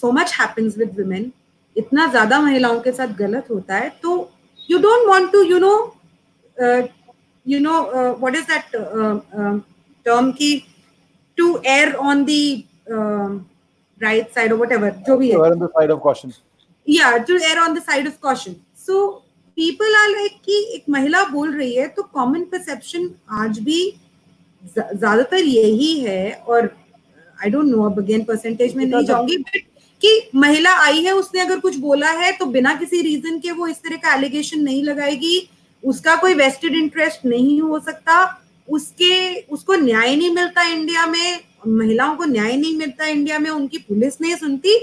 so much happens with women इतना ज़्यादा महिलाओं के साथ गलत होता है तो you don't want to you know you know what is that term की to err on the right side of whatever जो भी है। या to err on the side of question so caution are like कि एक महिला बोल रही है तो कॉमन परसेप्शन आज भी ज़्यादातर यही है और आई डोंट नो अब अगेन परसेंटेज में नहीं जाऊँगी बट कि महिला आई है उसने अगर कुछ बोला है तो बिना किसी रीजन के वो इस तरह का एलिगेशन नहीं लगाएगी। उसका कोई वेस्टेड इंटरेस्ट नहीं हो सकता। उसके उसको न्याय नहीं मिलता इंडिया में महिलाओं को न्याय नहीं मिलता इंडिया में उनकी पुलिस नहीं सुनती।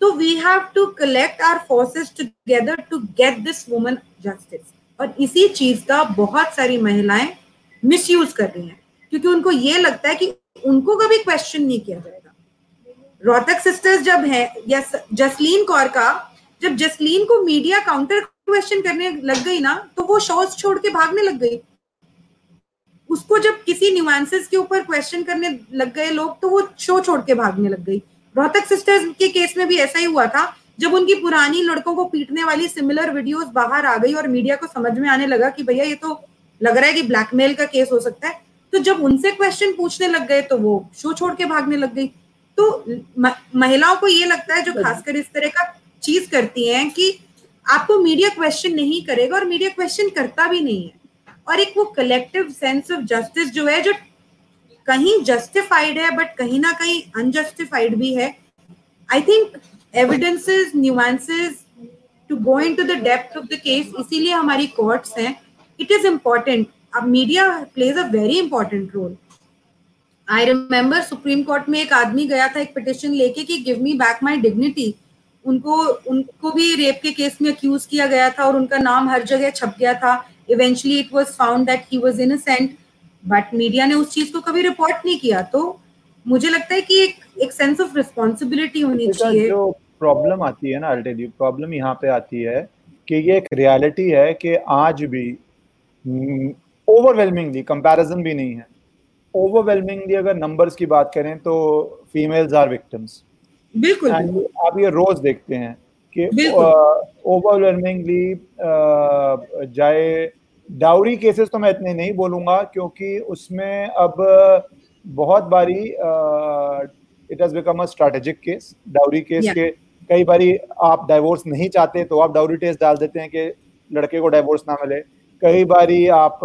तो we have to collect our forces together to get this woman justice और इसी चीज़ का बहुत सारी महिलाएँ मिसयूज कर रही हैं, क्योंकि उनको ये लगता है कि उनको कभी क्वेश्चन नहीं किया जाएगा। रोहतक सिस्टर्स जब है, या जसलीन कौर का, जब जसलीन को मीडिया काउंटर क्वेश्चन करने लग गई ना तो वो शोज़ छोड़ के भागने लग गई। उसको जब किसी न्यूआंसेस के ऊपर क्वेश्चन करने लग गए लोग तो वो शो छोड़ के भागने लग गई। रोहतक सिस्टर्स के केस में भी ऐसा ही हुआ था जब उनकी पुरानी लड़कों को पीटने वाली सिमिलर वीडियोस बाहर आ गई और मीडिया को समझ में आने लगा कि भैया ये तो लग रहा है कि ब्लैकमेल का केस हो सकता है। तो जब उनसे क्वेश्चन पूछने लग गए तो वो शो छोड़ के भागने लग गई। तो महिलाओं को ये लगता है जो खासकर इस तरह का चीज़ करती हैं कि आपको मीडिया क्वेश्चन नहीं करेगा और मीडिया क्वेश्चन करता भी नहीं है। और एक वो कलेक्टिव सेंस ऑफ़ जस्टिस जो है जो कहीं जस्टिफाइड है बट कहीं ना कहीं अनजस्टिफाइड भी है. I think evidences nuances to go into the depth of the case इसीलिए हमारी कोर्ट्स हैं. इट इज़ इंपॉर्टेंट अब media plays a very important role I remember supreme court में एक आदमी गया था एक पिटिशन लेके कि give me back my dignity उनको उनको भी रेप के केस में अक्यूज किया गया था और उनका नाम हर जगह छप गया था. Eventually it was found that he was innocent but media ने उस चीज़ को कभी रिपोर्ट नहीं किया तो मुझे लगता है कि एक एक सेंस ऑफ़ रिस्पॉन्सिबिलिटी होनी चाहिए। जो प्रॉब्लम आती है ना आई टेल यू प्रॉब्लम यहाँ पे आती है कि ये एक रियलिटी है कि आज भी ओवरवेलमिंगली हम्म, कंपैरिजन भी नहीं है। ओवरवेलमिंगली अगर नंबर्स की बात करें तो फीमेल्स आर विक्टिम्स बिल्कुल। आप ये रोज देखते हैं कि ओवरवेलमिंगली जाए डाउरी केसेस तो मैं इतने नहीं बोलूँगा क्योंकि उसमें अब बहुत बारी it has become a strategic case dowry case के कई बारी आप डाइवोर्स नहीं चाहते तो आप डाउरी टेस्ट डाल देते हैं कि लड़के को डाइवोर्स ना मिले। कई बारी आप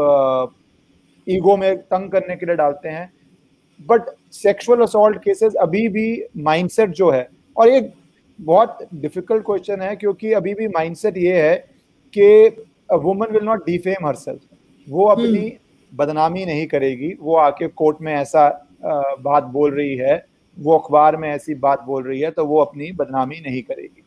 ईगो में तंग करने के लिए डालते हैं। बट सेक्सुअल असोल्ट केसेस अभी भी माइंडसेट जो है और ये बहुत डिफ़िकल्ट क्वेश्चन है क्योंकि अभी भी माइंडसेट ये है कि woman will not defame her वो अपनी हम्म। बदनामी नहीं करेगी। वो आके कोर्ट में ऐसा बात बोल रही है वो अखबार में ऐसी बात बोल रही है तो वो अपनी बदनामी नहीं करेगी।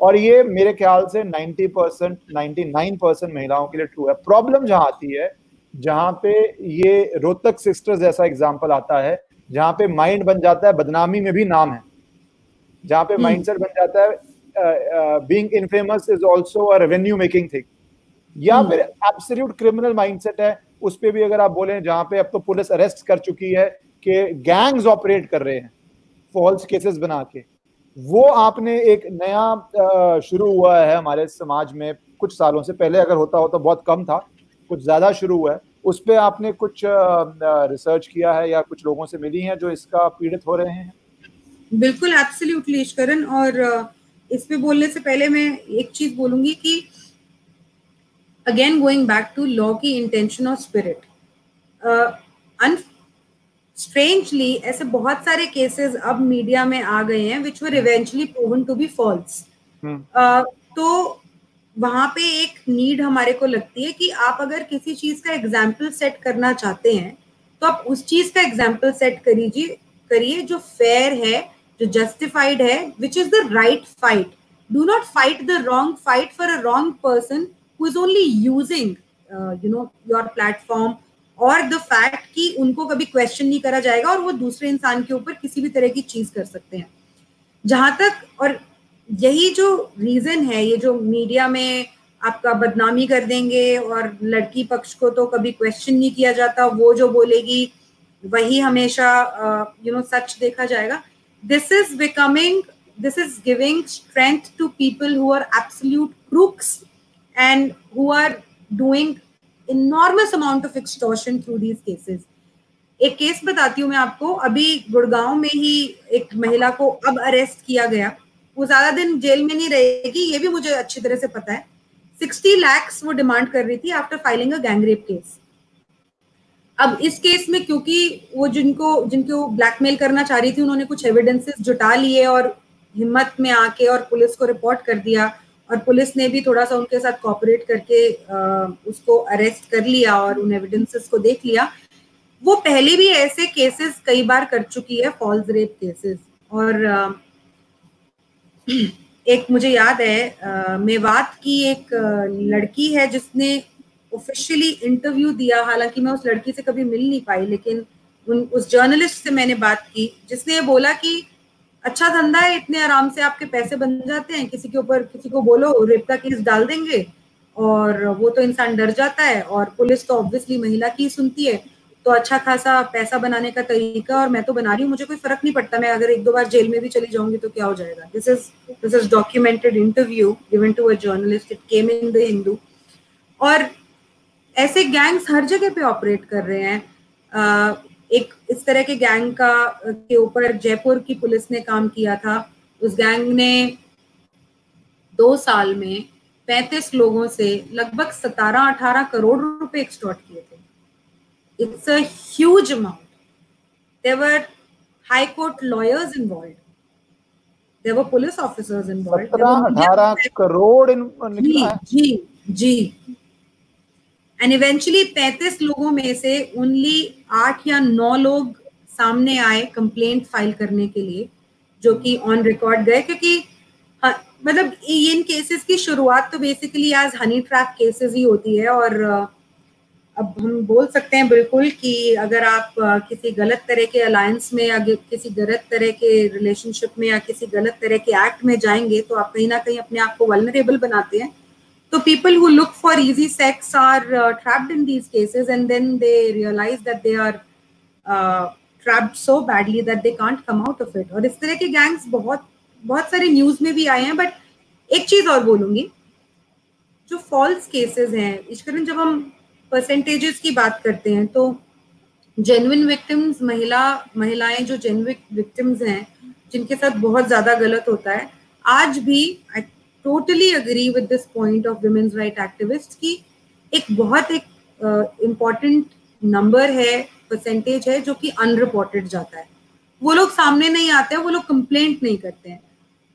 और ये मेरे ख्याल से 90 परसेंट नाइन परसेंट महिलाओं के लिए ट्रू है। प्रॉब्लम जहाँ आती है जहाँ पे ये रोहतक सिस्टर्स जैसा एग्ज़ाम्पल आता है जहाँ पे माइंड बन जाता है बदनामी में भी नाम है। जहाँ पे माइंडसेट हम्म। बन जाता है being infamous is also a revenue making thing या हम्म। फिर एब्सोल्यूट क्रिमिनल माइंडसेट है उस पे भी अगर आप बोले जहाँ पे अब तो पुलिस अरेस्ट कर चुकी है कि गैंग्स ऑपरेट कर रहे हैं फॉल्स केसेस बना के। वो आपने एक नया शुरू हुआ है हमारे समाज में कुछ सालों से। पहले अगर होता हो तो बहुत कम था कुछ ज़्यादा शुरू हुआ है। उस पर आपने कुछ रिसर्च किया है या कुछ लोगों से मिली हैं जो इसका पीड़ित हो रहे हैं? बिल्कुल एब्सोल्युटली करण और इस पे बोलने से पहले मैं एक चीज़ बोलूँगी कि again going back to law की इंटेंशन और स्पिरिट स्ट्रेंजली ऐसे बहुत सारे केसेस अब मीडिया में आ गए हैं which were eventually proven to be false तो वहाँ पे एक नीड हमारे को लगती है कि आप अगर किसी चीज़ का एग्ज़ाम्पल सेट करना चाहते हैं तो आप उस चीज़ का एग्ज़ाम्पल सेट करीजिए करिए जो फेयर है जो जस्टिफाइड है which is the right fight do not fight the wrong fight for a wrong person who is only using you know your platform और द फैक्ट कि उनको कभी क्वेश्चन नहीं करा जाएगा और वो दूसरे इंसान के ऊपर किसी भी तरह की चीज़ कर सकते हैं। जहाँ तक और यही जो रीजन है, ये जो मीडिया में आपका बदनामी कर देंगे और लड़की पक्ष को तो कभी क्वेश्चन नहीं किया जाता, वो जो बोलेगी, वही हमेशा यू नो सच देखा जाएगा। This is becoming this is giving strength to people who are absolute crooks and who are doing enormous amount of extortion through these cases. एक केस बताती हूँ मैं आपको। अभी गुड़गांव में ही एक महिला को अब अरेस्ट किया गया। वो ज़्यादा दिन जेल में नहीं रहेगी, ये भी मुझे अच्छी तरह से पता है। सिक्सटी लैक्स वो डिमांड कर रही थी after filing a gangrape case अब इस केस में क्योंकि वो जिनको जिनको ब्लैकमेल करना चाह रही थी, उन्होंने कुछ एविडेंसेस जुटा लिए और हिम्मत में आके और पुलिस को रिपोर्ट कर दिया। और पुलिस ने भी थोड़ा सा उनके साथ कॉपरेट करके आ, उसको अरेस्ट कर लिया और उन एविडेंसेस को देख लिया। वो पहले भी ऐसे केसेस कई बार कर चुकी है फॉल्स रेप केसेस और एक मुझे याद है मेवात की एक लड़की है जिसने ऑफिशियली इंटरव्यू दिया। हालाँकि मैं उस लड़की से कभी मिल नहीं पाई लेकिन उन उस जर्नलिस्ट से मैंने बात की जिसने बोला कि अच्छा धंधा है, इतने आराम से आपके पैसे बन जाते हैं, किसी के ऊपर किसी को बोलो, रेप का केस डाल देंगे, और वो तो इंसान डर जाता है, और पुलिस तो ऑब्वियसली महिला की सुनती है तो अच्छा खासा पैसा बनाने का तरीका, और मैं तो बना रही हूँ, मुझे कोई फ़र्क नहीं पड़ता, मैं अगर एक दो बार जेल में भी चली जाऊँगी तो क्या हो जाएगा? This is this is documented interview given to a journalist it came in the Hindu और ऐसे गैंग्स हर जगह पे ऑपरेट कर रहे हैं एक इस तरह के गैंग का के ऊपर जयपुर की पुलिस ने काम किया था। उस गैंग ने दो साल में पैंतीस लोगों से लगभग सतारह अठारह करोड़ रुपए एक्सटॉर्ट किए थे। It's were high court lawyers involved. There were police officers involved. अठारह करोड़ जी जी जी। एंड इवेंचुअली पैंतीस लोगों में से ओनली आठ या नौ लोग सामने आए कंप्लेंट फ़ाइल करने के लिए जो कि ऑन रिकॉर्ड गए। क्योंकि हाँ, मतलब इन केसेस की शुरुआत तो बेसिकली आज हनी ट्रैप केसेस ही होती है और अब हम बोल सकते हैं बिल्कुल कि अगर आप किसी गलत तरह के अलायंस में या किसी गलत तरह के रिलेशनशिप में या किसी गलत तरह के एक्ट में जाएँगे तो आप कहीं ना कहीं अपने आप को वलनरेबल बनाते हैं। तो people who look for easy sex are trapped in these cases and then they realise that they are trapped so badly that they can't come out of it और इस तरह के गैंग्स बहुत बहुत सारे न्यूज़ में भी आए हैं बट एक चीज़ और बोलूँगी, जो फॉल्स केसेस हैं, ईश्वरन, जब हम परसेंटेजेस की बात करते हैं तो जेन्युइन विक्टिम्स महिला, महिलाएँ जो जेन्युइन विक्टिम्स हैं, जिनके साथ बहुत ज़्यादा गलत होता है, आज भी totally agree with this point of women's right activist की एक बहुत एक इंपॉर्टेंट नंबर है परसेंटेज है जो कि अनरिपोर्टेड जाता है वो लोग सामने नहीं आते हैं वो लोग कंप्लेंट नहीं करते हैं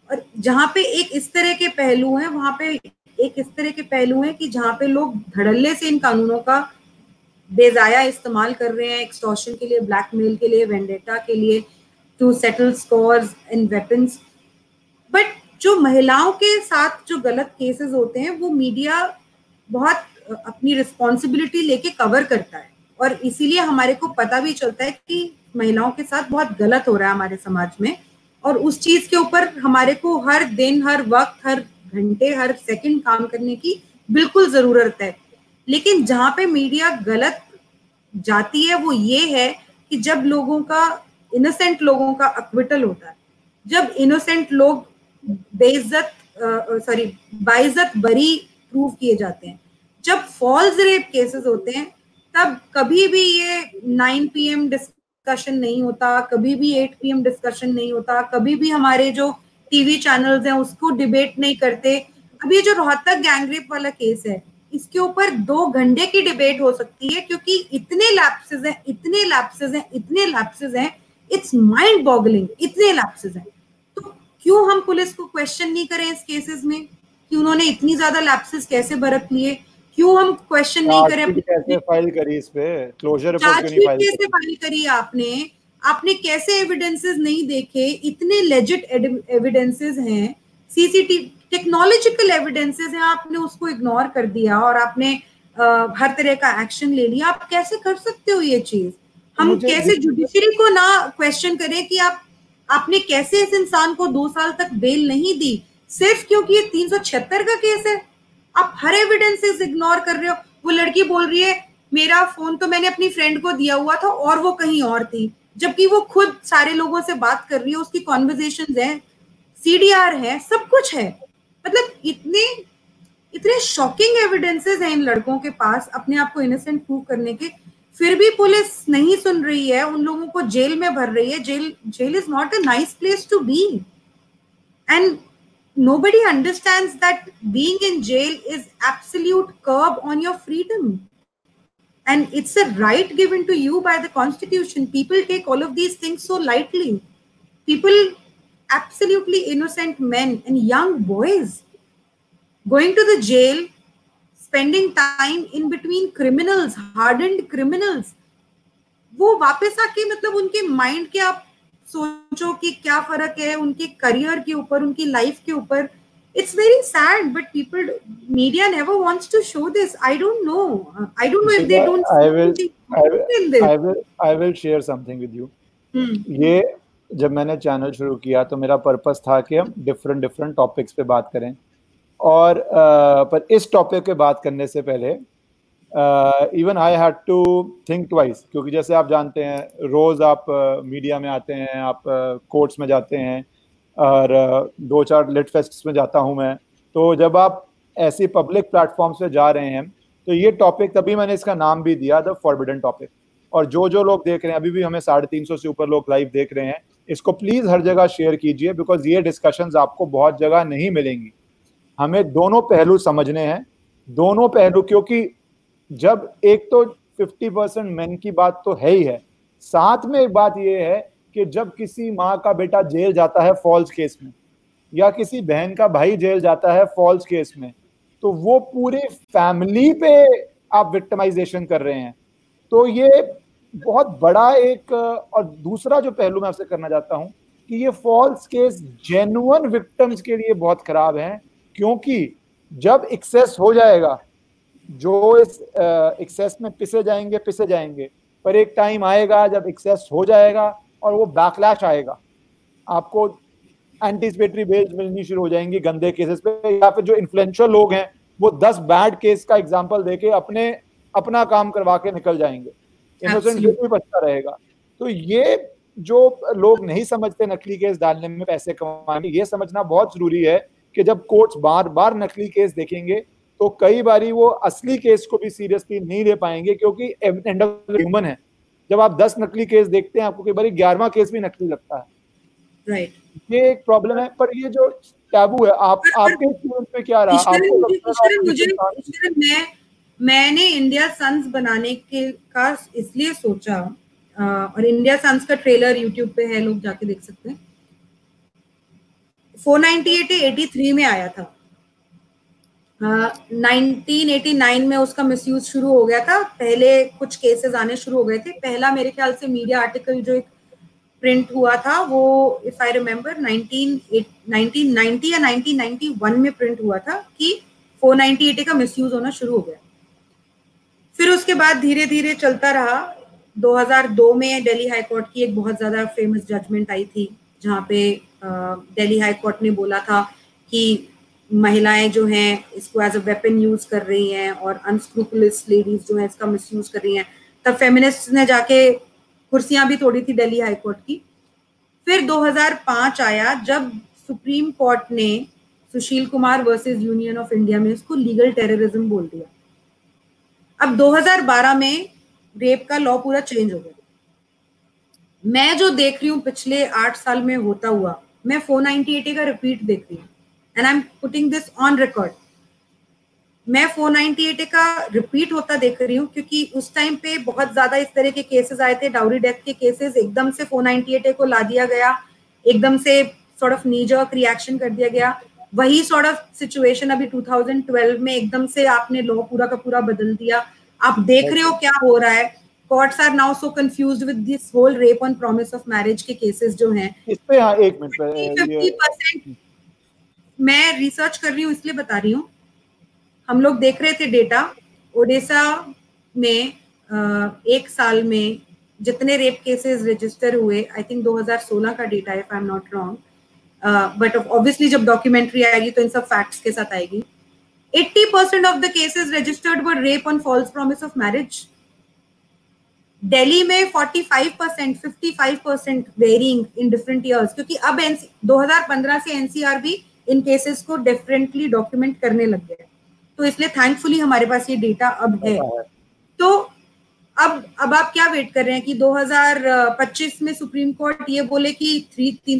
और जहाँ पे एक इस तरह के पहलू हैं वहाँ पे एक इस तरह के पहलू हैं कि जहाँ पे लोग धड़ल्ले से इन कानूनों का बेजाया इस्तेमाल कर रहे हैं एक्सटॉर्शन के लिए ब्लैकमेल के लिए वेंडेटा के लिए to settle scores and weapons but जो महिलाओं के साथ जो गलत केसेस होते हैं, वो मीडिया बहुत अपनी रिस्पॉन्सिबिलिटी लेके कवर करता है। और इसीलिए हमारे को पता भी चलता है कि महिलाओं के साथ बहुत गलत हो रहा है हमारे समाज में। और उस चीज़ के ऊपर हमारे को हर दिन, हर वक्त, हर घंटे, हर सेकंड काम करने की बिल्कुल ज़रूरत है। लेकिन जहाँ पे मीडिया गलत जाती है, वो ये है कि जब लोगों का इनोसेंट लोगों का अक्विटल होता है, जब इनोसेंट लोग बेइज्जत सॉरी बाइज्जत बरी प्रूव किए जाते हैं। जब फॉल्स रेप केसेस होते हैं, तब कभी भी ये 9 पीएम डिस्कशन नहीं होता, कभी भी 8 पीएम डिस्कशन नहीं होता, कभी भी हमारे जो टीवी चैनल्स हैं, उसको डिबेट नहीं करते। अब ये जो रोहतक गैंगरेप वाला केस है, इसके ऊपर दो घंटे की डिबेट हो सकती है, क्योंकि इतने लैप्सेस हैं, इतने लैप्सेस हैं, इतने लैप्सेस हैं इट्स माइंड बॉगलिंग इतने लैप्सेस हैं। क्यों हम पुलिस को क्वेश्चन नहीं करें इस केसेस में? कि उन्होंने इतनी ज़्यादा लैप्सेस कैसे बरत लिए? क्यों हम क्वेश्चन नहीं करें? कैसे फ़ाइल करी इस पे? क्लोजर रिपोर्ट क्यों नहीं फ़ाइल कैसे फ़ाइल करी आपने? आपने कैसे एविडेंसेस नहीं देखे? इतने लेजिट एविडेंसेस हैं। सीसीटीवी टेक्नोलॉजिकल एविडेंसेस हैं। आपने उसको इग्नोर कर दिया और आपने आ, हर तरह का एक्शन ले लिया। आप कैसे कर सकते हो ये चीज़? हम कैसे जुडिशरी को ना क्वेश्चन करें कि आप आपने कैसे इस इंसान को दो साल तक बेल नहीं दी? सिर्फ़ क्योंकि ये तीन का केस है। आप हर एविडेंसेस इग्नोर कर रहे हो। वो लड़की बोल रही है, मेरा फ़ोन तो मैंने अपनी फ्रेंड को दिया हुआ था और वो कहीं और थी। जबकि वो खुद सारे लोगों से बात कर रही है, उसकी कॉन्वर्जेशन है सीडीआर है, सब कुछ है। मतलब इतने इतने शॉकिंग एविडेंसेस हैं इन लड़कों के पास अपने आप को इनोसेंट प्रूव करने के। फिर भी पुलिस नहीं सुन रही है, उन लोगों को जेल में भर रही है। Jail jail is not a nice place to be and nobody that being in jail is absolute curb on your freedom and it's a right given to you by the constitution people take all of these things so lightly people absolutely innocent man and young boys going to the jail spending time in between criminals hardened criminals वो वापस आके मतलब उनके mind के आप सोचो कि क्या फ़र्क है उनके करियर के ऊपर उनकी लाइफ के ऊपर। It's very sad but people media never wants to show this I don't know I don't know if they don't I will I will I will share something with you ये जब मैंने channel शुरू किया तो मेरा purpose था कि हम डिफरेंट डिफरेंट टॉपिक्स पे बात करें। और आ, पर इस टॉपिक पे बात करने से पहले even I had to think twice क्योंकि जैसे आप जानते हैं रोज़ आप मीडिया में आते हैं आप कोर्ट्स में जाते हैं और दो चार लिट फेस्ट में जाता हूँ मैं तो जब आप ऐसी पब्लिक प्लेटफॉर्म्स पे जा रहे हैं तो ये टॉपिक तभी मैंने इसका नाम भी दिया द फॉरबिडन टॉपिक और जो जो लोग देख रहे हैं अभी भी हमें साढ़े तीन सौ से ऊपर लोग लाइव देख रहे हैं इसको प्लीज़ हर जगह शेयर कीजिए बिकॉज़ ये डिस्कशंस आपको बहुत जगह नहीं मिलेंगी। हमें दोनों पहलू समझने हैं। दोनों पहलू क्योंकि जब एक तो 50 परसेंट मैन की बात तो है ही है। साथ में एक बात यह है कि जब किसी माँ का बेटा जेल जाता है फॉल्स केस में, या किसी बहन का भाई जेल जाता है फॉल्स केस में तो वो पूरे फैमिली पे आप विक्टमाइजेशन कर रहे हैं। तो ये बहुत बड़ा एक, और दूसरा जो पहलू मैं आपसे करना चाहता हूँ कि ये फॉल्स केस जेनुअन विक्टम्स के लिए बहुत खराब है। क्योंकि जब एक्सेस हो जाएगा जो इस एक्सेस में पिसे जाएँगे पिसे जाएँगे। पर एक टाइम आएगा जब एक्सेस हो जाएगा और वो बैकलैश आएगा। आपको एंटीसिपेटरी बेल्स मिलनी शुरू हो जाएँगी गंदे केसेस पे या फिर जो इन्फ्लुएंशियल लोग हैं वो दस बैड केस का एग्जांपल देके अपने अपना काम करवा के निकल जाएँगे। इनोसेंट भी बचता रहेगा। तो ये जो लोग नहीं समझते नकली केस डालने में पैसे कमाने ये समझना बहुत ज़रूरी है कि जब कोर्ट्स बार बार नकली केस देखेंगे तो कई बारी वो असली केस को भी सीरियसली नहीं ले पाएँगे क्योंकि एंड ऑफ़ ह्यूमन है। जब आप दस नकली केस देखते हैं आपको कई बार ग्यारहवा केस भी नकली लगता है। राइट ये एक प्रॉब्लम है पर ये जो टैबू है आप आपके एक्सपीरियंस में क्या रहा? आपको मुझे मैं मैंने इंडिया सन्स बनाने के का इसलिए सोचा और इंडिया सन्स का ट्रेलर यूट्यूब पे है लोग जाके देख सकते हैं। 498 83 में आया था। नाइनटीन एटी नाइन में उसका मिसयूज शुरू हो गया था। पहले कुछ केसेस आने शुरू हो गए थे। पहला मेरे ख्याल से मीडिया आर्टिकल जो एक प्रिंट हुआ था, वो इफ़ आई रिमेम्बर 1990 या 1991 में प्रिंट हुआ था कि 498 का मिसयूज होना शुरू हो गया। फिर उसके बाद धीरे धीरे चलता रहा। 2002 में दिल्ली हाई कोर्ट की एक बहुत ज़्यादा फ़ेमस जजमेंट आई थी, जहाँ पे दिल्ली हाई कोर्ट ने बोला था कि महिलाएँ जो हैं, इसको एज अ वेपन यूज़ कर रही हैं और अनस्क्रूपलस लेडीज़ जो है, इसका मिस कर रही हैं। तब फेमिनिस्ट ने जाके कुर्सियाँ भी तोड़ी थी दिल्ली हाई कोर्ट की। फिर 2005 आया, जब सुप्रीम कोर्ट ने Sushil Kumar versus union of India में इसको लीगल टेररिज्म बोल दिया। अब 2012 में रेप का लॉ पूरा चेंज हो गया। मैं जो देख रही हूँ, पिछले आठ साल में होता हुआ मैं फोर नाइनटी का रिपीट देख रही हूँ and I am putting this on record मैं 498 का रिपीट होता देख रही हूँ क्योंकि उस टाइम पे बहुत ज़्यादा इस तरह के केसेस आए थे डाउरी डेथ के केसेस एकदम से 498 को ला दिया गया एकदम से सॉर्ट ऑफ़ नीजर्क रिएक्शन कर दिया गया। वही सॉर्ट ऑफ़ सिचुएशन अभी 2012 में एकदम से आपने लॉ पूरा का पूरा बदल दिया। आप देख रहे हो क्या हो रहा है। Courts are now so confused with this whole rape on promise of marriage के cases जो हैं। इस पे हाँ एक मिनट मैं रिसर्च कर रही हूँ इसलिए बता रही हूँ। हम लोग देख रहे थे डेटा ओडिशा में एक साल में जितने रेप केसेस रजिस्टर हुए आई थिंक 2016 का data if I am not wrong but obviously जब डॉक्यूमेंट्री आएगी तो इन सब फैक्ट्स के साथ आएगी। 80% of the cases registered were rape on false promise of marriage. Delhi में 45 percent fifty five percent varying in different years क्योंकि अब 2015 से एनसीआर भी इन केसेस को डिफरेंटली डॉक्यूमेंट करने लग गए तो इसलिए थैंकफुली हमारे पास ये डेटा अब है। तो अब अब आप क्या वेट कर रहे हैं कि 2025 में सुप्रीम कोर्ट ये बोले कि थ्री तीन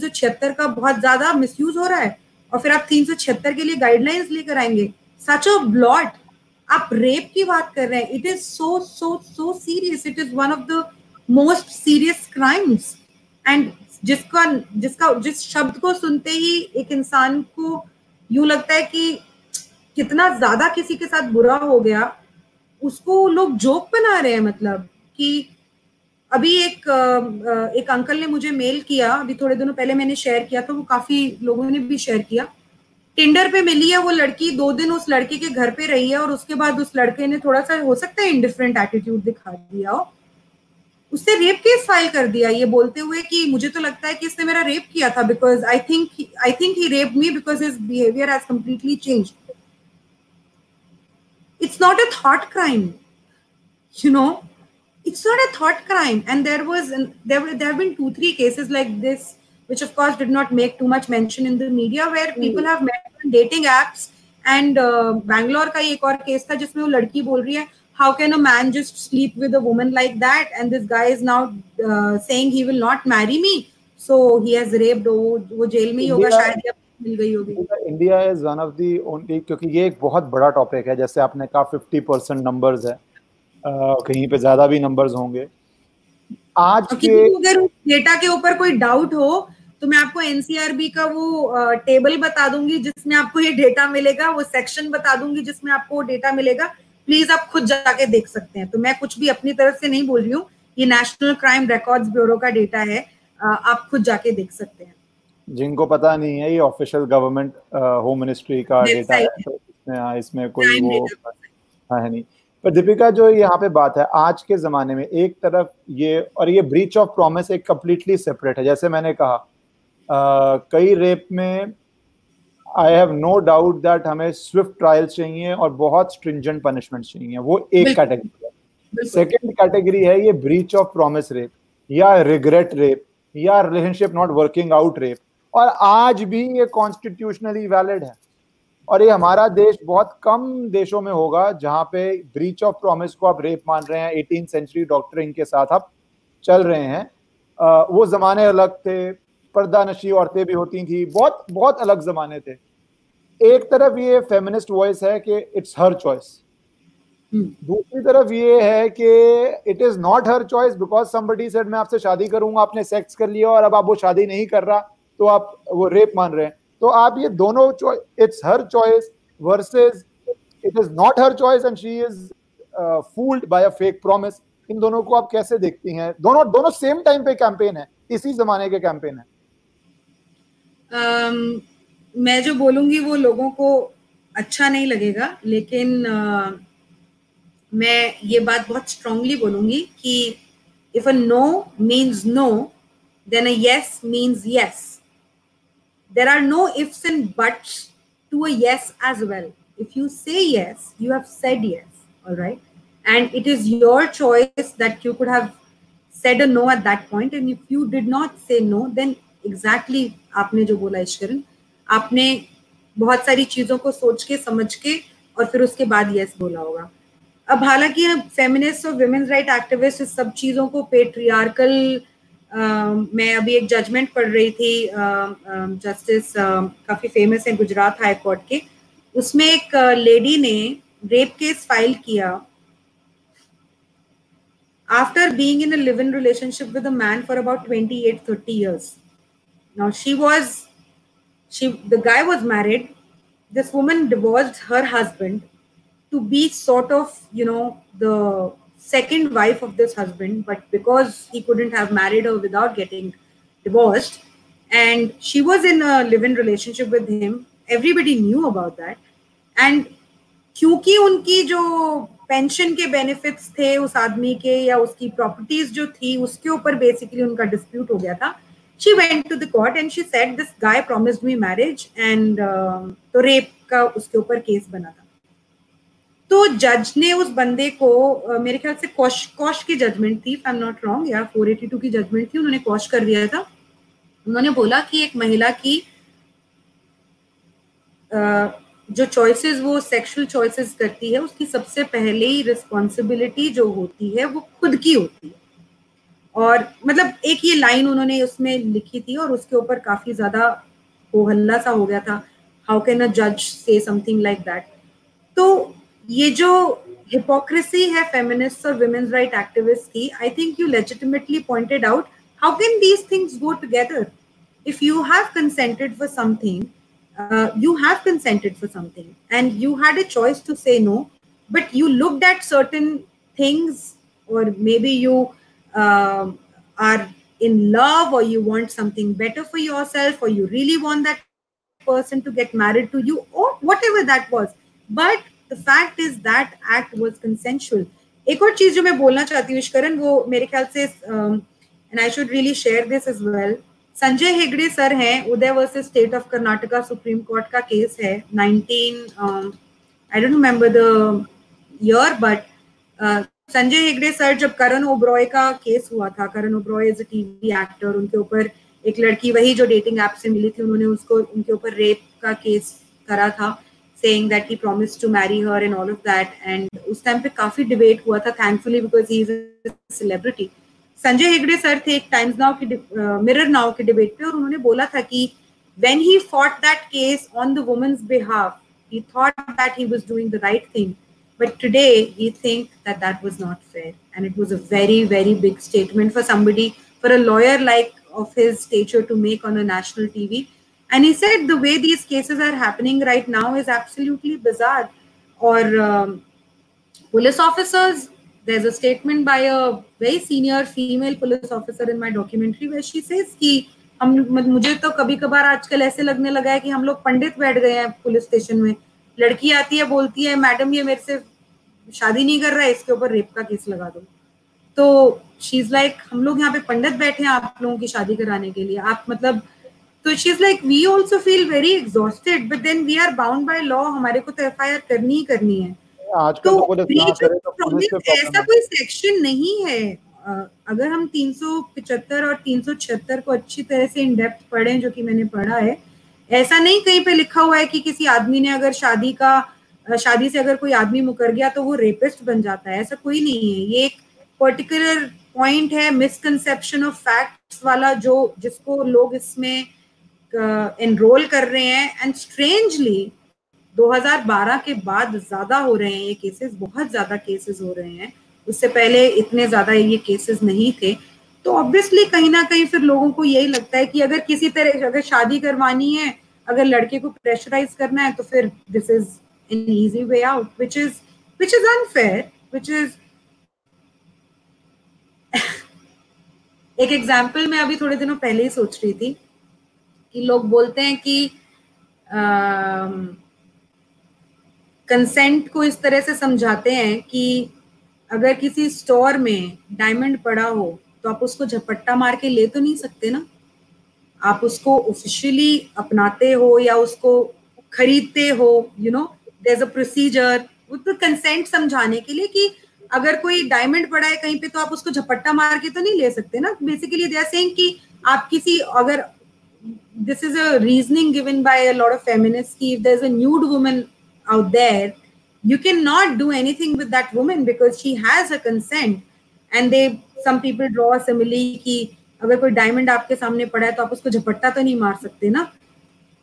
का बहुत ज़्यादा मिसयूज हो रहा है और फिर आप तीन सौ छिहत्तर के लिए गाइडलाइंस लेकर आएँगे। सच अ ब्लॉट आप रेप की बात कर रहे हैं it is so so so serious it is one of the most serious crimes and जिसका जिसका, जिस शब्द को सुनते ही एक इंसान को यूँ लगता है कि कितना ज़्यादा किसी के साथ बुरा हो गया, उसको लोग जोक बना रहे हैं मतलब कि अभी एक एक अंकल ने मुझे मेल किया, अभी थोड़े दिनों पहले मैंने शेयर किया तो वो काफ़ी लोगों ने भी शेयर किया। टिंडर पे मिली है वो लड़की, दो दिन उस लड़के के घर पे रही है और उसके बाद उस लड़के ने थोड़ा सा, हो सकता है इनडिफरेंट एटीट्यूड दिखा दिया हो। उससे रेप केस फ़ाइल कर दिया ये बोलते हुए कि मुझे तो लगता है कि इसने मेरा रेप किया था because I think I think he rape me because his behaviour has completely change it's not a thought crime you know not a thought crime. And there was there there have been two, three cases like this which of course did not make too much mention in the media where hmm. people have met on dating apps and uh, Bangalore का एक और case था जिसमें वो लड़की बोल रही है how can a man just sleep with a woman like that and this guy is now uh, saying he will not marry me so he has raped वो वो जेल में ही होगा शायद या मिल गई होगी India is one of the only क्योंकि ये एक बहुत बड़ा टॉपिक है जैसे आपने कहा 50 परसेंट नंबर्स है uh, कहीं पे ज़्यादा भी नंबर्स होंगे आज के अगर डेटा के ऊपर कोई डाउट हो तो मैं आपको एनसीआरबी का वो टेबल बता दूँगी जिसमें आपको ये डेटा मिलेगा वो सेक्शन बता दूँगी जिसमें आपको डेटा मिलेगा। प्लीज़ आप खुद जाके देख सकते हैं। तो मैं कुछ भी अपनी तरफ़ से नहीं बोल रही हूँ। ये नेशनल क्राइम रिकॉर्ड्स ब्यूरो का डेटा है। आप खुद जाके देख सकते हैं। जिनको पता नहीं है ये ऑफिशियल गवर्नमेंट होम मिनिस्ट्री का डेटा है तो इसमें हाँ, इसमें कोई वो हाँ, है नहीं। पर दीपिका जो यहाँ पे बात है आज के जमाने में एक तरफ़ ये और ये ब्रीच ऑफ़ प्रॉमिस एक कम्प्लीटली सेपरेट है। जैसे मैंने कहा कई रेप में I have no doubt that हमें स्विफ्ट ट्रायल चाहिए और बहुत स्ट्रिंजेंट पनिशमेंट चाहिए। वो एक कैटेगरी है। सेकेंड कैटेगरी है ये ब्रीच ऑफ़ प्रॉमिस रेप या रिग्रेट रेप या relationship not working out rape और आज भी ये कॉन्स्टिट्यूशनली वैलिड है। और ये हमारा देश बहुत कम देशों में होगा जहाँ पे ब्रीच ऑफ़ प्रॉमिस को आप रेप मान रहे हैं। एटीन सेंचुरी डॉक्टरिंग के साथ आप चल रहे हैं। आ, वो जमाने अलग थे। पर्दा नशी औरतें भी होती थी। बहुत बहुत अलग जमाने थे। एक तरफ़ ये फेमिनिस्ट वॉइस है कि इट्स हर चॉइस दूसरी तरफ़ ये है कि it is not her choice because somebody said मैं आपसे शादी करूँगा आपने सेक्स कर लिया और अब आप वो शादी नहीं कर रहा तो आप वो रेप मान रहे हैं। तो आप ये दोनों it's her choice versus it is not her choice and she is fooled by a fake promise इन दोनों को आप कैसे देखती हैं? दोनों दोनों सेम टाइम पे कैंपेन है। इसी जमाने के कैंपेन है। मैं जो बोलूँगी वो लोगों को अच्छा नहीं लगेगा लेकिन आ, मैं ये बात बहुत स्ट्रांगली बोलूँगी कि if a no means no then yes means yes there are no ifs and buts to us as well if you says you have said yes all right and it is your choice that you could have said a no at that point and if you did not say no then exactly exactly, आपने जो बोला ईश्वरन, आपने बहुत सारी चीज़ों को सोच के, समझ के और फिर उसके बाद यस बोला होगा। अब हालाँकि फेमिनिस्ट और वुमेन्स राइट एक्टिविस्ट सब चीज़ों को पेट्रियार्कल मैं अभी एक जजमेंट पढ़ रही थी जस्टिस काफ़ी फ़ेमस है गुजरात हाई कोर्ट के। उसमें एक लेडी ने रेप केस फ़ाइल किया। After being in a live in relationship with a man for about 28 30 years Now she was, she the guy was married. This woman divorced her husband to be sort of, you know, the second wife of this husband, but because he couldn't have married her without getting divorced, and she was in a live-in relationship with him. Everybody knew about that, and क्योंकि उनकी जो pension के benefits थे उस आदमी के या उसकी प्रॉपर्टीज जो थी उसके ऊपर बेसिकली उनका डिस्प्यूट हो गया था she went to the court and she said this guy promised me marriage and uh, तो रेप का उसके ऊपर केस बना था. तो जज ने उस बंदे को मेरे ख्याल से कौश कौश की जजमेंट थी आई एम नॉट रॉन्ग या 482 की जजमेंट थी उन्होंने कौश कर दिया था। उन्होंने बोला कि एक महिला की जो चॉइसेस वो सेक्सुअल चॉइसेस करती है उसकी सबसे पहले ही रिस्पॉन्सिबिलिटी जो होती है वो खुद की होती है। और मतलब एक ये लाइन उन्होंने उसमें लिखी थी और उसके ऊपर काफ़ी ज़्यादा हो हल्ला सा हो गया था। हाउ कैन अ जज से समथिंग लाइक दैट तो ये जो हिपोक्रेसी है फेमिनिस्ट और वुमेन्स राइट एक्टिविस्ट की I think you legitimately pointed out how can these things go together if you have consented for something you have consented for for something and you had a choice to say no, but you looked at certain things or maybe you uh, are in love or you want something better for yourself or you really want that person to get married to you or whatever that was but the fact is that act was consensual एक और चीज जो मैं बोलना चाहती हूँ इश्करन वो मेरे ख्याल से and I should really share this as well Sanjay Hegde sir हैं Uday versus state of Karnataka supreme court का केस है 19 I don't remember the year but Sanjay Hegde sir जब करण ओब्रॉय का केस हुआ था Karan Oberoi is a TV actor उनके ऊपर एक लड़की वही जो डेटिंग ऐप से मिली थी उन्होंने उसको उनके ऊपर रेप का केस करा था saying that he promised to marry her and all of that and उस टाइम पे काफ़ी डिबेट हुआ था thankfully because he is a celebrity Sanjay Hegde sir थे एक टाइम्स नाउ की मिरर नाउ के डिबेट पे और उन्होंने बोला था कि when he fought that case on the woman's behalf he thought that he was doing the right thing but today he think that that was not fair and it was a very very big statement for somebody for a lawyer like of his stature to make on a national tv and he said the way these cases are happening right now is absolutely bizarre or um, police officers there's a statement by a very senior female police officer in my documentary where she says कि हम मुझे तो कभी कभार आजकल ऐसे लगने लगा है कि हम लोग पंडित बैठ गए हैं पुलिस स्टेशन में लड़की आती है बोलती है मैडम ये मेरे से शादी नहीं कर रहा है इसके ऊपर रेप का केस लगा दो। तो शी इज़ लाइक हम लोग यहाँ पे पंडित बैठे हैं आप लोगों की शादी कराने के लिए। आप मतलब तो she is like we also feel very exhausted but then we are bound by law हमारे को तो एफ़ आई आर करनी ही करनी है। तो, तो तो ऐसा कोई सेक्शन नहीं है। अगर हम 375 और 376 को अच्छी तरह से इन डेप्थ पढ़ें जो कि मैंने पढ़ा है ऐसा नहीं कहीं पे लिखा हुआ है कि किसी आदमी ने अगर शादी का शादी से अगर कोई आदमी मुकर गया तो वो रेपिस्ट बन जाता है, ऐसा कोई नहीं है। ये एक पर्टिकुलर पॉइंट है मिसकनसेप्शन ऑफ़ फैक्ट्स वाला जो, जिसको लोग इसमें एनरोल कर रहे हैं। एंड स्ट्रेंजली 2012 के बाद ज़्यादा हो रहे हैं ये केसेस बहुत ज़्यादा केसेस हो रहे हैं। उससे पहले इतने ज़्यादा ये केसेस नहीं थे। तो ऑब्वियसली कहीं ना कहीं फिर लोगों को यही लगता है कि अगर किसी तरह, अगर शादी करवानी है, अगर लड़के को प्रेशराइज करना है तो फिर this is an easy way out which is which is unfair which is एक एग्ज़ाम्पल मैं अभी थोड़े दिनों पहले ही सोच रही थी कि लोग बोलते हैं कि कंसेंट को इस तरह से समझाते हैं कि अगर किसी स्टोर में डायमंड पड़ा हो तो आप उसको झपट्टा मार के ले तो नहीं सकते ना? आप उसको ऑफिशियली अपनाते हो या उसको खरीदते हो you know there a procedure तो कंसेंट समझाने के लिए कि अगर कोई डायमंड पड़ा है कहीं पे तो आप उसको झपट्टा मार के तो नहीं ले सकते ना? बेसिकली दे आर सेइंग कि आप किसी, अगर this is a reasoning given by a lot of feminist की if there is a nude woman out there, you cannot do anything with that woman because she has a consent. And they, some people draw a simile कि अगर कोई diamond आपके सामने पड़ा है तो आप उसको झपट्टा तो नहीं मार सकते ना?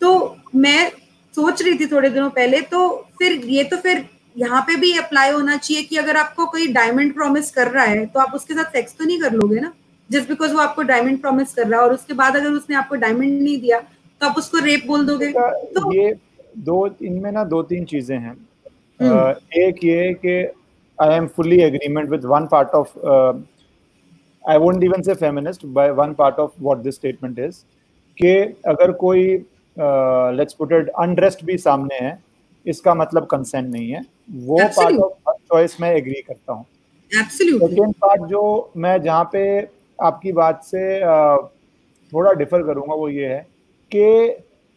तो मैं सोच रही थी थोड़े दिनों पहले तो फिर ये तो फिर यहाँ पे भी अप्लाई होना चाहिए कि अगर आपको कोई डायमंड प्रॉमिस कर रहा है तो आप उसके साथ सेक्स तो नहीं कर लोगे ना? जस्ट बिकॉज़ वो आपको डायमंड प्रॉमिस कर रहा है और उसके बाद अगर उसने आपको डायमंड नहीं दिया तो आप उसको रेप बोल दोगे? तो ये दो इनमें ना दो तीन चीज़ें हैं। uh, एक ये कि I am fully agreement with one part of I won't even say feminist by one part of what this statement is कि अगर कोई लेट्स पुट इट अनरेस्ट भी सामने है इसका मतलब कंसेंट नहीं है। वो पार्ट ऑफ़ चॉइस मैं एग्री करता हूँ। सेकेंड पार्ट जो मैं जहाँ पे आपकी बात से थोड़ा डिफर करूँगा वो ये है कि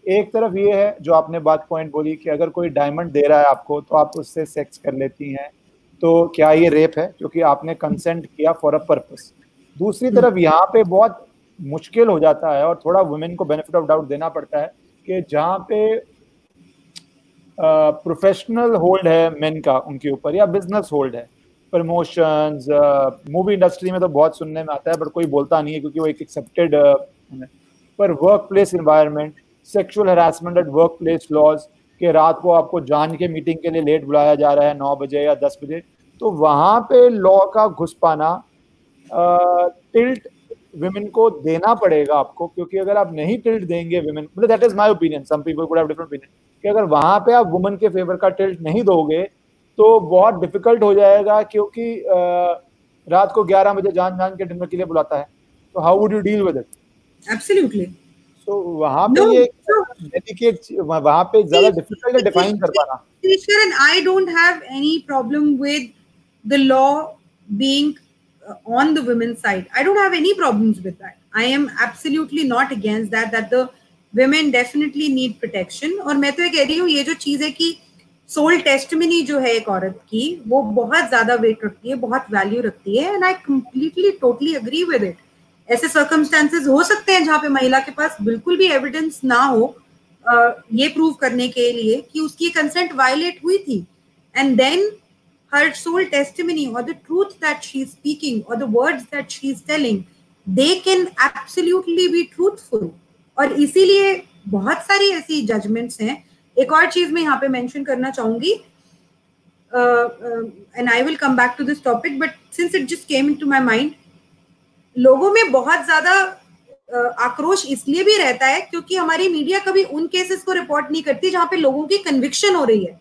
एक तरफ़ ये है जो आपने बात पॉइंट बोली कि अगर कोई डायमंड दे रहा है आपको तो आप उससे सेक्स कर लेती हैं। तो क्या ये रेप है? क्योंकि आपने कंसेंट किया फॉर अ पर्पस दूसरी हम्म। तरफ़ यहाँ पे बहुत मुश्किल हो जाता है और थोड़ा वुमेन को बेनिफिट ऑफ़ डाउट देना पड़ता है। कि जहाँ पे प्रोफेशनल होल्ड है मेन का उनके ऊपर या बिज़नेस होल्ड है। प्रमोशंस मूवी इंडस्ट्री में तो बहुत सुनने में आता है बट कोई बोलता नहीं है क्योंकि वो एक एक्सेप्टेड uh, पर work place environment sexual harassment at work place laws के रात को आपको जान के मीटिंग के लिए लेट बुलाया जा रहा है नौ बजे या दस बजे तो वहाँ पे लॉ का घुस पाना टिल्ट विमेन को देना पड़ेगा आपको क्योंकि अगर आप नहीं टिल्ट देंगे विमेन मतलब that is my opinion some people could have different opinion कि अगर वहाँ पे आप वुमन के फेवर का टिल्ट नहीं दोगे तो बहुत डिफ़िकल्ट हो जाएगा क्योंकि रात को 11 बजे जान जान के डिनर के लिए बुलाता है तो how would you deal with it absolutely तो वहाँ पे ये डेडिकेट वहाँ पे ज़्यादा डिफ़िकल्ट है डिफाइन कर पाना। Sharon, I don't have any problem with the law being on the women's side. I don't have any problems with that. I am absolutely not against that. That the women definitely need protection. और मैं तो ये कह रही हूँ, ये जो चीज़ है कि सोल टेस्टमिनी जो है एक औरत की, वो बहुत ज़्यादा वेट रखती है, बहुत वैल्यू रखती है and I completely totally agree with it ऐसे सर्कमस्टेंसेज हो सकते हैं जहाँ पे महिला के पास बिल्कुल भी एविडेंस ना हो ये प्रूव करने के लिए कि उसकी कंसेंट वायलेट हुई थी एंड देन टेस्टिमनी और the truth that she is speaking और the words that she is telling they can absolutely be truthful और इसीलिए बहुत सारी ऐसी जजमेंट्स हैं। एक और चीज़ मैं यहाँ पे मेंशन करना चाहूँगी। And I will come back to this topic but since it just came into my mind लोगों में बहुत ज़्यादा आक्रोश इसलिए भी रहता है क्योंकि हमारी मीडिया कभी उन केसेस को रिपोर्ट नहीं करती जहाँ पे लोगों की कन्विक्शन हो रही है।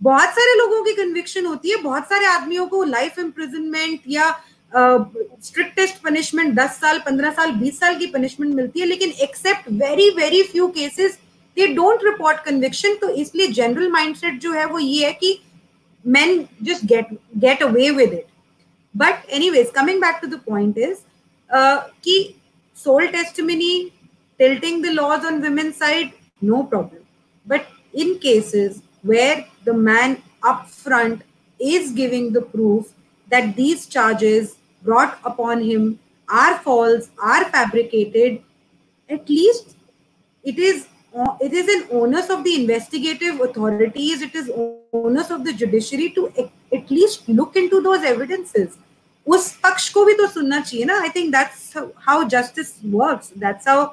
बहुत सारे लोगों की कन्विक्शन होती है बहुत सारे आदमियों को लाइफ इम्प्रिजनमेंट या स्ट्रिक्टेस्ट पनिशमेंट 10 साल 15 साल 20 साल की पनिशमेंट मिलती है लेकिन except very very few cases they don't report conviction तो इसलिए जनरल माइंडसेट जो है वो ये है कि man just get get away with it anyways, coming back to the point is uh, कि soul testimony, tilting the laws on women's side, no problem. But in cases where the man upfront is giving the proof that these charges brought upon him are false, are fabricated, at least it is it is an onus of the investigative authorities, it is onus of the judiciary to at least look into those evidences. उस पक्ष को भी तो सुनना चाहिए ना I think that's how justice works that's how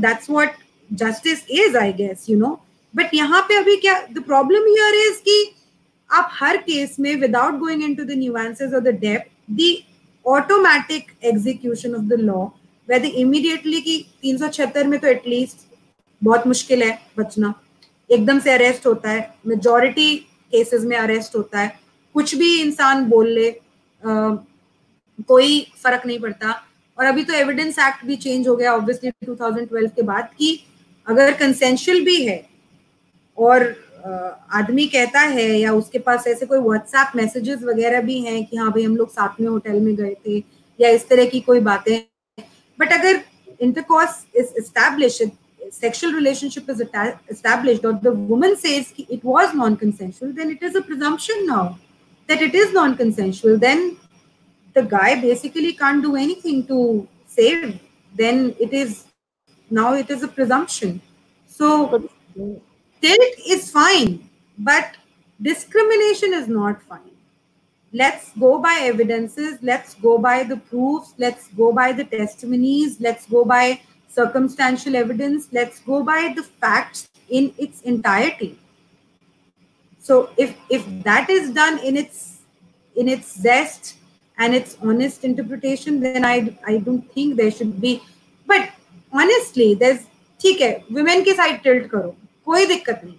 that's what justice is I guess you know but यहाँ पे अभी क्या द प्रॉब्लम हियर इज़ कि आप हर केस में without going into the nuances और the depth the automatic execution of the law whether immediately की तीन में तो एटलीस्ट बहुत मुश्किल है बचना। एकदम से अरेस्ट होता है मेजोरिटी केसेस में अरेस्ट होता है। कुछ भी इंसान बोल ले आ, कोई फ़र्क नहीं पड़ता। और अभी तो एविडेंस एक्ट भी चेंज हो गया ऑब्वियसली 2012 के बाद कि अगर कंसेंशुअल भी है और आदमी कहता है या उसके पास ऐसे कोई व्हाट्सएप मैसेजेस वगैरह भी हैं कि हाँ भाई हम लोग साथ में होटल में गए थे या इस तरह की कोई बातें बट अगर intercourse is establish sexual relationship is establish और the woman it was non consensual then it is a presumption now that it is non consensual then the guy basically can do anything to save then it is now it is a presumption so tilt is fine, but discrimination is not fine. Let's go by evidences. Let's go by the proofs. Let's go by the testimonies. Let's go by circumstantial evidence. Let's go by the facts in its entirety so if if that is done in its in its zest and its honest interpretation then i i don't think there should be but honestly there's ठीक है women के side tilt करो कोई दिक्कत नहीं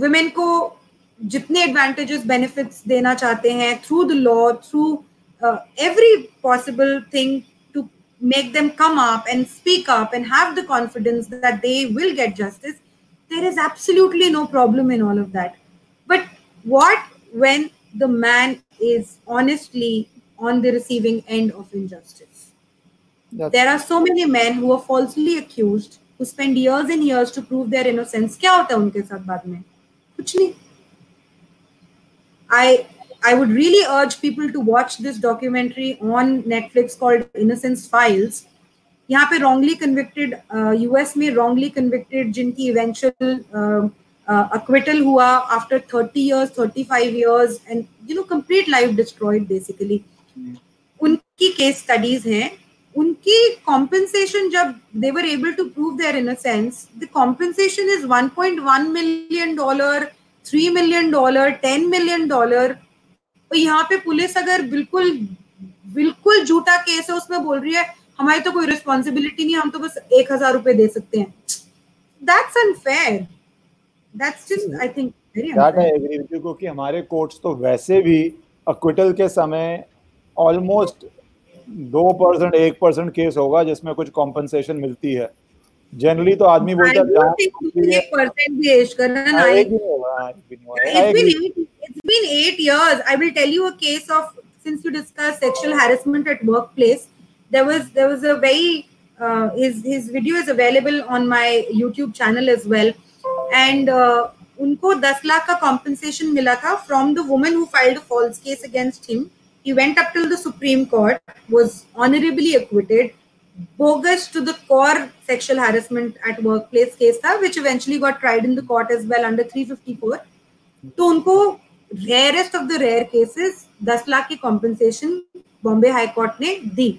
women uh, को जितने advantages benefits देना चाहते हैं through the law through every possible thing to make them come up and speak up and have the confidence that they will get justice there is absolutely no problem in all of that. But what when the man is honestly on the receiving end of injustice? That's there are so many men who are falsely accused, who spend years and years to prove their innocence क्या होता है उनके साथ बाद में कुछ नहीं I I would really urge people to watch this documentary on Netflix called Innocence Files. यहाँ पे wrongly convicted US में wrongly convicted जिनकी eventual uh, uh, acquittal हुआ after 30 years, 35 years and you know complete life destroyed basically. उनकी case studies हैं उनकी compensation जब they were able to prove their innocence, the compensation is 1.1 million dollar, 3 million dollar, 10 million dollar. तो यहाँ पे police अगर बिल्कुल बिल्कुल झूठा केस है उसमें बोल रही है हमारी तो कोई रिस्पॉन्सिबिलिटी नहीं हम तो बस एक हज़ार रुपए दे सकते हैं। That's unfair that's just I think क्योंकि हमारे कोर्ट्स तो वैसे भी अक्विटल के समय ऑलमोस्ट दो परसेंट एक परसेंट केस होगा जिसमें कुछ कॉम्पनसेशन मिलती है जनरली तो आदमी बोलता है it's been eight years. I will tell you a case of since you discussed sexual harassment at workplace. There was there was a very uh, his his video is available on my YouTube channel as well, and uh, उनको 10 लाख का compensation मिला था from the woman who filed a false case against him. He went up till the Supreme Court, was honorably acquitted. Bogus to the core sexual harassment at workplace case था, which eventually got tried in the court as well under 354. तो उनको rarest of the rare cases दस लाख की compensation Bombay high court ने दी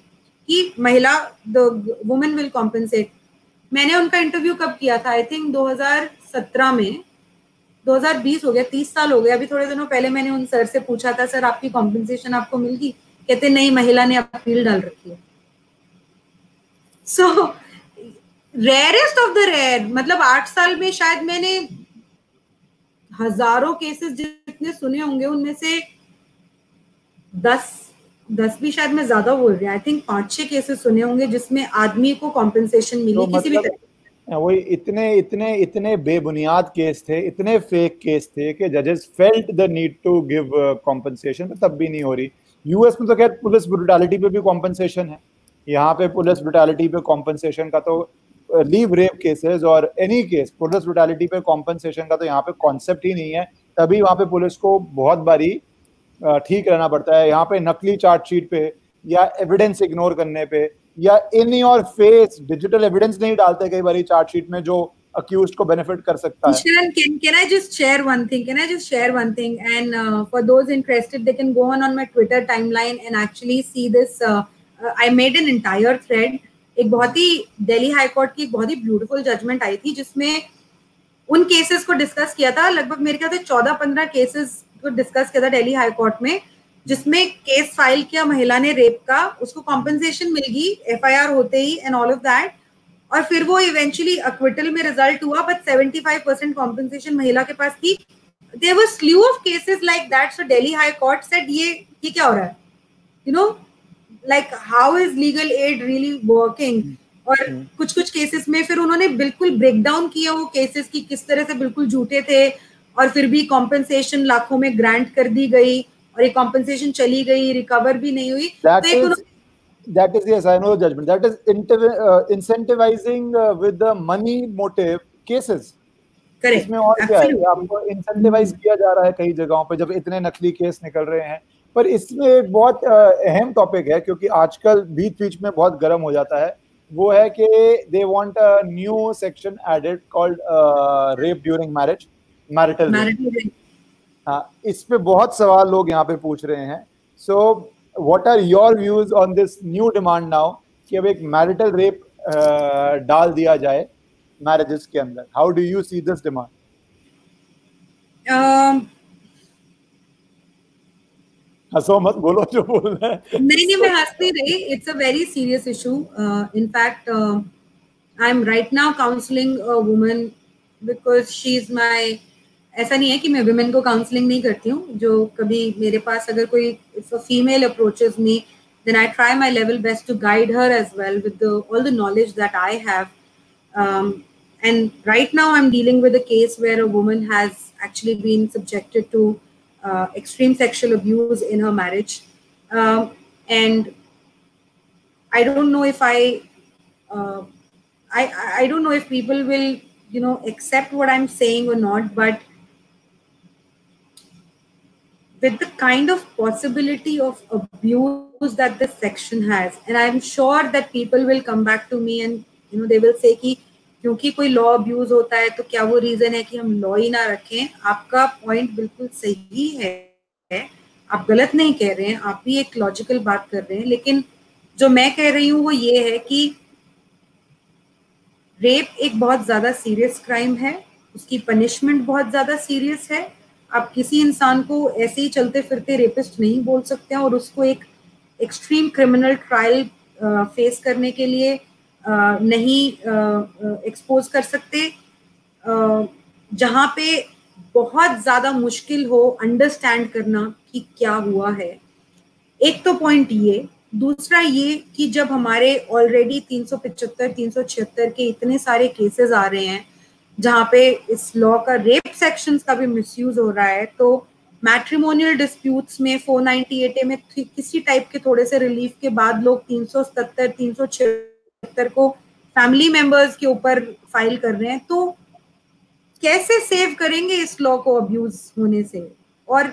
कि महिला the women will compensate मैंने उनका इंटरव्यू कब किया था आई थिंक 2017 में 2020 हो गया 30 साल हो गया अभी थोड़े दिनों पहले मैंने उन सर से पूछा था सर आपकी कॉम्पनसेशन आपको मिल गई? कहते नहीं महिला ने अपील डाल रखी है। So rarest of the rare मतलब आठ साल में शायद मैंने हज़ारों केसेस जितने सुने होंगे उनमें से दस दस भी शायद मैं ज़्यादा बोल रही आई थिंक पाँच छह केसेस सुने होंगे जिसमें आदमी को कॉम्पेंसेशन मिली तो किसी मतलब, भी वही इतने इतने इतने बेबुनियाद केस थे, इतने फेक केस थे कि जजेस felt the need to give compensation तब भी नहीं हो रही। यूएस में तो खैर पुलिस ब्रुटालिटी पे भी कॉम्पनसेशन है। यहाँ पे पुलिस ब्रुटालिटी पे कॉम्पनसेशन का तो लीव रेप केसेस और एनी केस पुलिस ब्रुटालिटी पे कॉम्पनसेशन का तो यहाँ पे कॉन्सेप्ट ही नहीं है। तभी वहाँ पे पुलिस को बहुत बारी ठीक रहना पड़ता है। यहाँ पे नकली चार्जशीट पे या एविडेंस इग्नोर करने पे या in your face digital evidence नहीं डालते कई बारी चार्जशीट में जो accused को benefit कर सकता है can, can I just share one thing can I just share one thing and uh, for those interested they can go on on my Twitter timeline and actually see this uh, uh, I made an entire thread एक बहुत ही Delhi High court की एक बहुत ही beautiful judgement आई थी जिसमें उन cases को discuss किया था लगभग मेरे ख्याल से चौदह पंद्रह केसेस को डिस्कस किया था दिल्ली हाई कोर्ट में जिसमें केस फ़ाइल किया महिला ने रेप का उसको कॉम्पनसेशन मिल गई एफ़ होते ही एंड ऑल ऑफ़ दैट और फिर वो इवेंचुअली अक्विटल में रिज़ल्ट हुआ but seventy five percent compensation महिला के पास थी. There was slew of cases like that so Delhi high court set ये ये क्या हो रहा है? You know like how is legal aid really working और. कुछ कुछ केसेस में फिर उन्होंने बिल्कुल ब्रेक डाउन किया वो केसेस की किस तरह से बिल्कुल झूठे थे और फिर भी कॉम्पेंसेशन लाखों में ग्रांट कर दी गई। और ये कॉम्पेंसेशन चली गई रिकवर भी नहीं हुई that तो is, that is yes i know the judgment. That is uh, incentivizing uh, with the money motive cases. Correct इसमें और क्या है? आपको इंसेंटिवाइज किया जा रहा है कई जगहों पे जब इतने नकली केस निकल रहे हैं। पर इसमें एक बहुत अहम टॉपिक है क्योंकि आजकल बीच बीच में बहुत गर्म हो जाता है। वो है कि they want a new section added called rape during marriage marital इस पे बहुत सवाल लोग यहाँ पे पूछ रहे हैं। So what are your views on this new demand now कि अब एक मैरिटल रेप डाल दिया जाए मैरिजेस के अंदर। How do you see this demand हंसो मत बोलो जो बोलना है। नहीं नहीं मैं हंस नहीं रही it's a very serious issue in fact I am right now counselling a woman because she is my ऐसा नहीं है कि मैं वुमेन को काउंसलिंग नहीं करती हूँ जो कभी मेरे पास अगर कोई if a female approaches me then I try my level best to guide her as well with the all the knowledge that I have. Um, and right now, I'm dealing with a case where a woman has actually been subjected to uh, extreme sexual abuse in her marriage. Um, and I don't know if I, uh, I I don't know if people will you know accept what I'm saying or not, but with the kind of possibility of abuse that this section has. And i'm sure that people will come back to me and, you know, they will say कि क्योंकि कोई law abuse होता है तो क्या वो reason है कि हम लॉ ही ना रखें आपका पॉइंट बिल्कुल सही है आप गलत नहीं कह रहे हैं आप भी एक लॉजिकल बात कर रहे हैं लेकिन जो मैं कह रही हूँ वो ये है कि रेप एक बहुत ज़्यादा सीरियस क्राइम है उसकी पनिशमेंट बहुत ज़्यादा सीरियस है आप किसी इंसान को ऐसे ही चलते फिरते रेपिस्ट नहीं बोल सकते हैं और उसको एक एक्सट्रीम क्रिमिनल ट्रायल फेस करने के लिए uh, नहीं एक्सपोज कर सकते। जहाँ पे बहुत ज़्यादा मुश्किल हो अंडरस्टैंड करना कि क्या हुआ है। एक तो पॉइंट ये। दूसरा ये कि जब हमारे ऑलरेडी 375 376 के इतने सारे केसेस आ रहे हैं जहाँ पे इस लॉ का रेप सेक्शन का भी मिसयूज हो रहा है तो मैट्रिमोनियल डिस्प्यूट्स में 498 ए में किसी टाइप के थोड़े से रिलीफ के बाद लोग तीन सौ सत्तर, तीन सौ छिहत्तर को फैमिली मेंबर्स के ऊपर फ़ाइल कर रहे हैं तो कैसे सेव करेंगे इस लॉ को अब्यूज होने से? और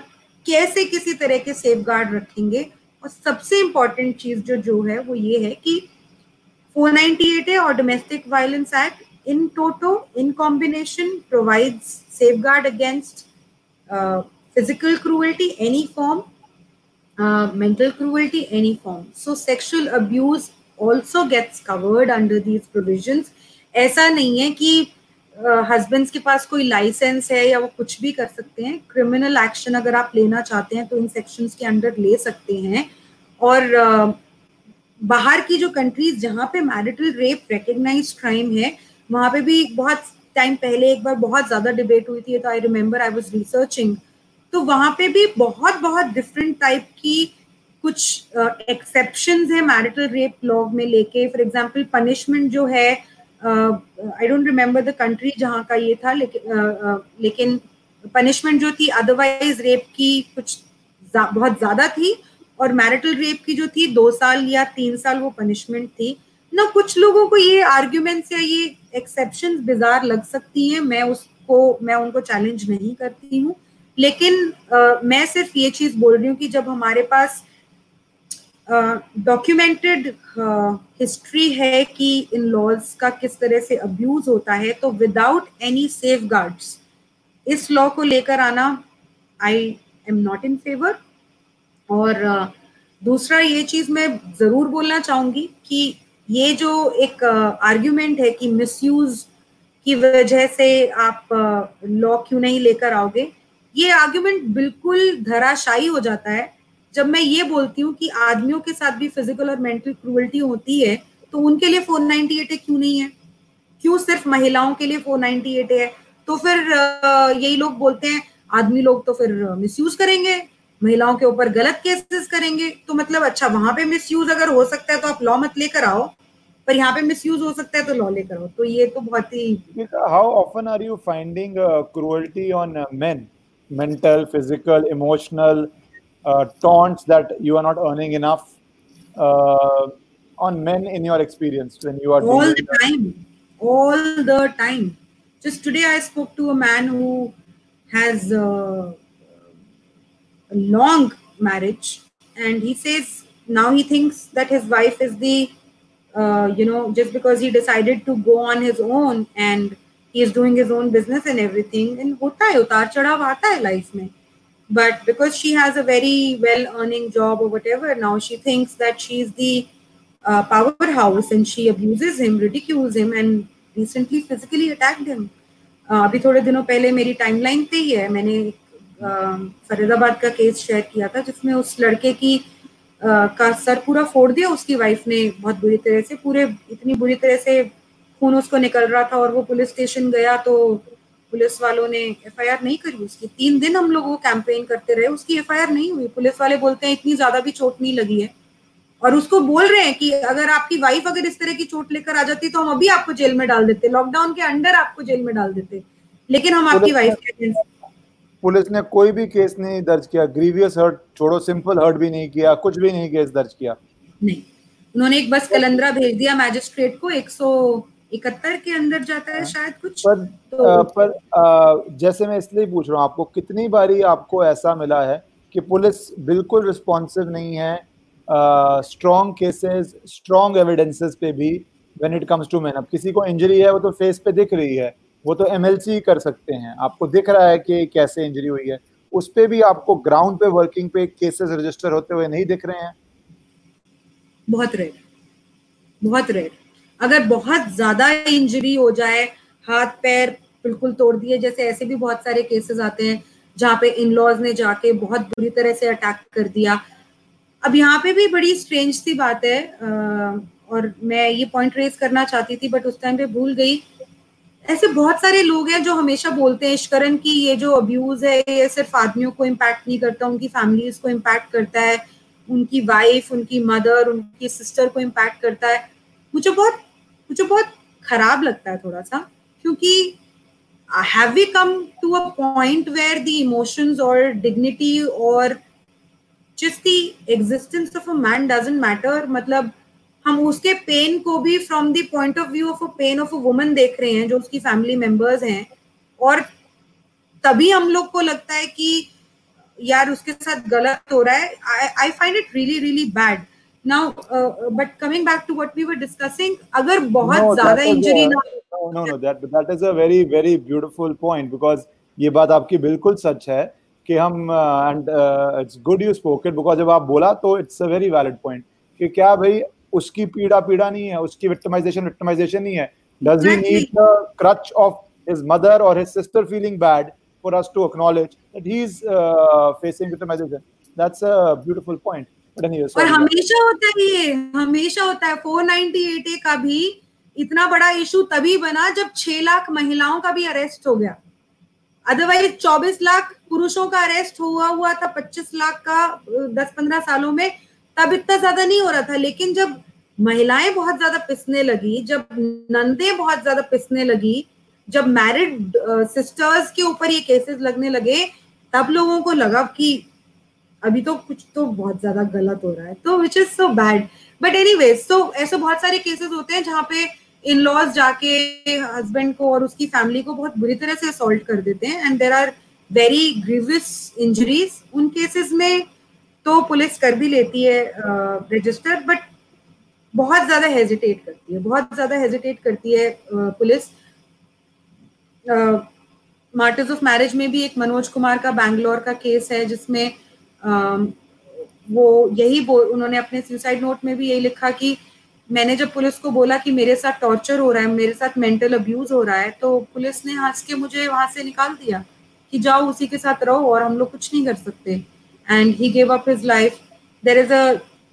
कैसे किसी तरह के सेफ़ गार्ड रखेंगे? और सबसे इंपॉर्टेंट चीज़ जो जो है वो ये है कि 498 है और domestic violence act in toto, in combination, provides safeguard against uh, physical cruelty, any form, uh, mental cruelty, any form. So sexual abuse also gets covered under these provisions. ऐसा नहीं है कि हस्बैंड्स uh, के पास कोई licence है या वो कुछ भी कर सकते हैं क्रिमिनल एक्शन अगर आप लेना चाहते हैं तो इन सेक्शंस के अंडर ले सकते हैं और uh, बाहर की जो कंट्रीज़ जहाँ पे मैरिटल रेप रिकग्नाइज क्राइम है वहाँ पे भी बहुत टाइम पहले एक बार बहुत ज़्यादा डिबेट हुई थी तो I remember I was researching तो वहाँ पे भी बहुत बहुत डिफरेंट टाइप की कुछ एक्सेप्शन uh, है मैरिटल रेप लॉ में लेके. फॉर एग्ज़ाम्पल पनिशमेंट जो है I don't remember the country जहाँ का ये था लेकिन uh, uh, लेकिन पनिशमेंट जो थी अदरवाइज़ रेप की कुछ जा, बहुत ज़्यादा थी और मैरिटल रेप की जो थी दो साल या तीन साल वो पनिशमेंट थी. ना कुछ लोगों को ये आर्ग्यूमेंट्स या ये एक्सेप्शन बिजार लग सकती हैं मैं उसको मैं उनको चैलेंज नहीं करती हूँ। लेकिन आ, मैं सिर्फ़ ये चीज़ बोल रही हूँ कि जब हमारे पास डॉक्यूमेंटेड हिस्ट्री है कि इन लॉज का किस तरह से अब्यूज होता है तो विदाउट एनी सेफ़ इस लॉ को लेकर आना I am not in favour और uh, दूसरा ये चीज़ मैं ज़रूर बोलना चाहूँगी कि ये जो एक आर्ग्यूमेंट है कि मिसयूज की वजह से आप लॉ क्यों नहीं लेकर आओगे, ये आर्ग्यूमेंट बिल्कुल धराशायी हो जाता है। जब मैं ये बोलती हूँ कि आदमियों के साथ भी फ़िज़िकल और मेंटल क्रूअल्टी होती है तो उनके लिए फोर नाइनटी एट क्यों नहीं है? क्यों सिर्फ़ महिलाओं के लिए फोर नाइनटी एट है? तो फिर यही लोग बोलते हैं, आदमी लोग तो फिर मिसयूज करेंगे। महिलाओं के ऊपर गलत केसेस करेंगे तो मतलब अच्छा वहाँ पे मिस यूज़ अगर हो सकता है तो आप लॉ मत लेकर आओ पर यहाँ पे मिसयूज हो सकता है तो लॉ लेकर आओ। तो ये तो बहुत ही how often are you finding cruelty on men mental physical emotional taunts that you are not earning enough on men in your experience when you are all the time all the time just today I spoke to a man who has long marriage and he says now he thinks that his wife is the uh, you know just because he decided to go on his own and he is doing his own business and everything and hota hai utar chadav aata hai life mein but because she has a very well earning job or whatever now she thinks that she is the uh, powerhouse and she abuses him ridicules him and recently physically attacked him uh, अभी थोड़े दिनों पहले मेरी timeline पे ही है मैंने फरीदाबाद का case share किया था जिसमें उस लड़के की आ, का सर पूरा फोड़ दिया उसकी वाइफ ने बहुत बुरी तरह से पूरे इतनी बुरी तरह से खून उसको निकल रहा था और वो पुलिस स्टेशन गया तो पुलिस वालों ने एफआईआर नहीं करी उसकी। तीन दिन हम लोग वो कैंपेन करते रहे उसकी एफआईआर नहीं हुई। पुलिस वाले बोलते हैं इतनी ज़्यादा भी चोट नहीं लगी है। और उसको बोल रहे हैं कि अगर आपकी वाइफ अगर इस तरह की चोट लेकर आ जाती तो हम अभी आपको जेल में डाल देते। लॉकडाउन के अंडर आपको जेल में डाल देते। लेकिन हम आपकी वाइफ के अगेंस्ट पुलिस ने कोई भी केस नहीं दर्ज किया। ग्रीवियस हर्ट छोड़ो सिंपल हर्ट भी नहीं किया कुछ भी नहीं केस दर्ज किया। नहीं। उन्होंने एक बस कलंदरा भेज दिया मैजिस्ट्रेट को 100 इकहत्तर के अंदर जाता है हाँ। शायद कुछ। पर तो आ, पर आ, जैसे मैं इसलिए पूछ रहा हूँ आपको कितनी बारी आपको ऐसा मिला है कि पुलिस बिल्कुल रिस्पॉन्सिव नहीं है स्ट्रॉन्ग केसेस स्ट्रॉन्ग एविडेंसेस पे भी when it comes to man अब किसी को इंजरी है वो तो फेस पे दिख रही है। वो तो एमएलसी कर सकते हैं। आपको दिख रहा है कि कैसे इंजरी हुई है। उस पे भी आपको ग्राउंड पे वर्किंग पे केसेस रजिस्टर होते हुए नहीं दिख रहे हैं। बहुत रेयर बहुत रेयर अगर बहुत ज़्यादा इंजरी हो जाए, हाथ, पैर बिल्कुल तोड़ दिए, जैसे ऐसे भी बहुत सारे केसेस आते हैं, जहाँ पे इन लॉज ने जाके बहुत बुरी तरह से अटैक कर दिया। अब यहाँ पे भी बड़ी स्ट्रेंज सी बात है और मैं ये पॉइंट रेज करना चाहती थी बट उस टाइम पे भूल गई। ऐसे बहुत सारे लोग हैं जो हमेशा बोलते हैं, इश्करन की ये जो अब्यूज है, ये सिर्फ़ आदमियों को इम्पैक्ट नहीं करता, उनकी फैमिलीज़ को इम्पैक्ट करता है, उनकी वाइफ उनकी मदर उनकी सिस्टर को इम्पैक्ट करता है। मुझे बहुत मुझे बहुत खराब लगता है थोड़ा सा क्योंकि have we come to a point where the emotions और डिग्निटी और just the existence of a man doesn't matter मतलब हम उसके पेन को भी from the point of view of a pain of a woman देख रहे हैं जो उसकी फैमिली मेंबर्स हैं। और तभी हम लोग को लगता है कि यार उसके साथ गलत हो रहा है। I find it really really bad now but coming back to what we were discussing अगर बहुत ज़्यादा इंजरी ना no no that that is a very very beautiful point because ये बात आपकी बिल्कुल सच है कि हम and it's good you spoken because जब आप बोला तो it's a very valid point कि क्या भाई उसकी पीड़ा पीड़ा नहीं है उसकी विक्टिमाइजेशन विक्टिमाइजेशन नहीं है। Does he need the crutch of his mother or his sister feeling bad for us to acknowledge that he's uh, facing victimization? That's a beautiful point. But anyway और हमेशा होता है ये हमेशा होता है। 498 ए का भी इतना बड़ा इशू तभी बना जब 6 लाख महिलाओं का भी अरेस्ट हो गया। अदरवाइज़ 24 लाख पुरुषों का अरेस्ट हुआ हुआ था 25 लाख का 10-15 सालों में। तब इतना ज़्यादा नहीं हो रहा था, लेकिन जब महिलाएँ बहुत ज़्यादा पिसने लगी, जब नंदे बहुत ज़्यादा पिसने लगी, जब मैरिड सिस्टर्स के ऊपर ये केसेस लगने लगे, तब लोगों को लगा कि अभी तो कुछ तो बहुत ज़्यादा गलत हो रहा है तो which is so bad but anyways तो ऐसे बहुत सारे केसेस होते हैं जहाँ पे इन लॉज जाके हस्बैंड को और उसकी फैमिली को बहुत बुरी तरह से असोल्ट कर देते हैं and there are very grievous injuries उन केसेस में तो पुलिस कर भी लेती है रजिस्टर बट बहुत ज़्यादा हेजिटेट करती है, बहुत ज़्यादा हेजिटेट करती है पुलिस। मार्टर्स ऑफ़ मैरिज में भी एक मनोज कुमार का बैंगलोर का केस है, जिसमें वो यही उन्होंने अपने सुसाइड नोट में भी यही लिखा कि मैंने जब पुलिस को बोला कि मेरे साथ टॉर्चर हो रहा है, मेरे साथ मेंटल अब्यूज हो रहा है तो पुलिस ने हंस के मुझे वहाँ से निकाल दिया कि जाओ उसी के साथ रहो और हम लोग कुछ नहीं कर सकते। and he gave up his life there is a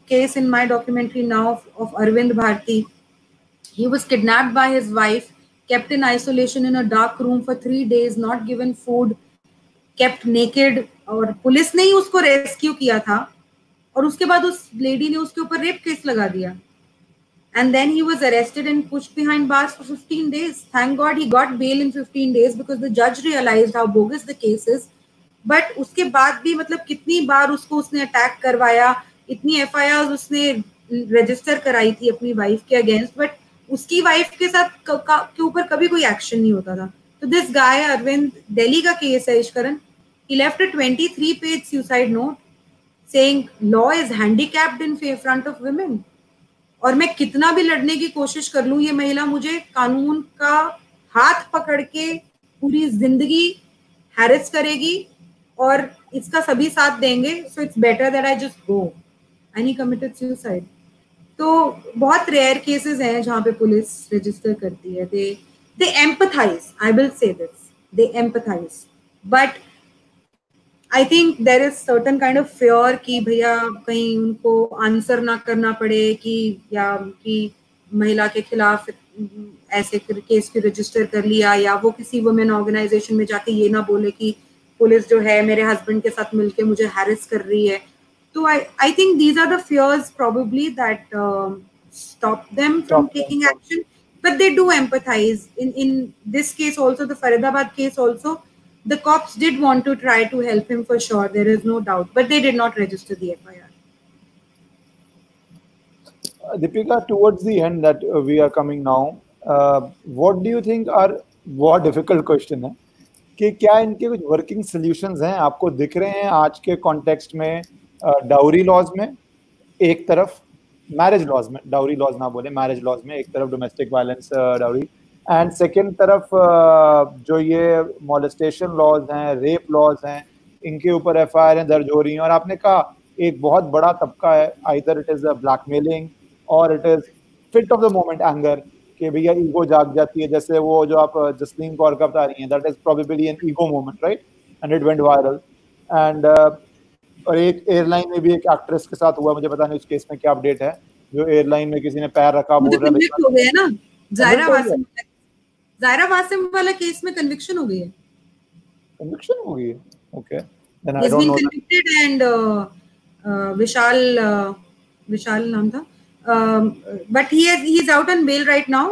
case in my documentary now of Arvind Bharati he was kidnapped by his wife kept in isolation in a dark room for three days not given food kept naked और police ने ही उसको rescue किया था और उसके बाद उस लेडी ने उसके ऊपर रेप केस लगा दिया and then he was arrested and pushed behind bars for 15 days thank god he got bail in 15 days because the judge realized how bogus the case is but उसके बाद भी मतलब कितनी बार उसको उसने अटैक करवाया, इतनी एफआईआर उसने रजिस्टर कराई थी अपनी वाइफ के अगेंस्ट बट उसकी वाइफ के साथ के ऊपर कभी कोई एक्शन नहीं होता था। तो दिस गाय अरविंद दिल्ली का केस है Ishkaran he left a 23 page suicide note saying, law is handicapped in front of women. और मैं कितना भी लड़ने की कोशिश कर लूँ, ये महिला मुझे कानून का हाथ पकड़ के पूरी ज़िंदगी हैरिस करेगी और इसका सभी साथ देंगे so it's better that I just go he committed suicide तो बहुत रेयर केसेस हैं जहाँ पे पुलिस रजिस्टर करती है। They they empathize I will say this they empathize but I think there is certain kind of fear कि भैया कहीं उनको आंसर ना करना पड़े कि, या कि महिला के खिलाफ ऐसे केस की रजिस्टर कर लिया या वो किसी वुमेन ऑर्गेनाइजेशन में जाके ये ना बोले कि पुलिस जो है मेरे हस्बैंड के साथ मिलके मुझे हैरिस कर रही है तो I I think these are the fears probably that stop them from stop taking them. action but they do empathize in in this case also the faridabad case also the cops did want to try to help him for sure there is no doubt but they did not register the fir uh, deepika towards the end that uh, we are coming now what do you think are बहुत difficult question है कि क्या इनके कुछ working solutions हैं? आपको दिख रहे हैं आज के कॉन्टेक्स्ट में डाउरी लॉज में, एक तरफ़ मैरिज लॉज में डाउरी लॉज ना बोले मैरिज लॉज में एक तरफ़ domestic violence dowry and second तरफ़ जो ये मोलिस्टेशन लॉज हैं रेप लॉज हैं, इनके ऊपर एफ़ आई आर दर्ज हो रही हैं। और आपने कहा, एक बहुत बड़ा तबका है either it is a blackmailing और it is fit of the moment anger कि भैया ईगो जाग जाती है जैसे वो जो आप जसलीन कौर का बता रही हैं that is probably an ego moment right and it went viral and और एक एयरलाइन में भी एक एक्ट्रेस के साथ हुआ मुझे पता नहीं उस केस में क्या अपडेट है जो एयरलाइन में किसी ने पैर रखा बोल रहा है ना? जायरा वासिम जायरा वासिम वाला केस में कन्विक्शन हो गई है। कन्विक्शन हो गई है? Okay then I don't know uh, uh, Vishal uh, Vishal नाम था? But he he is out on bail right now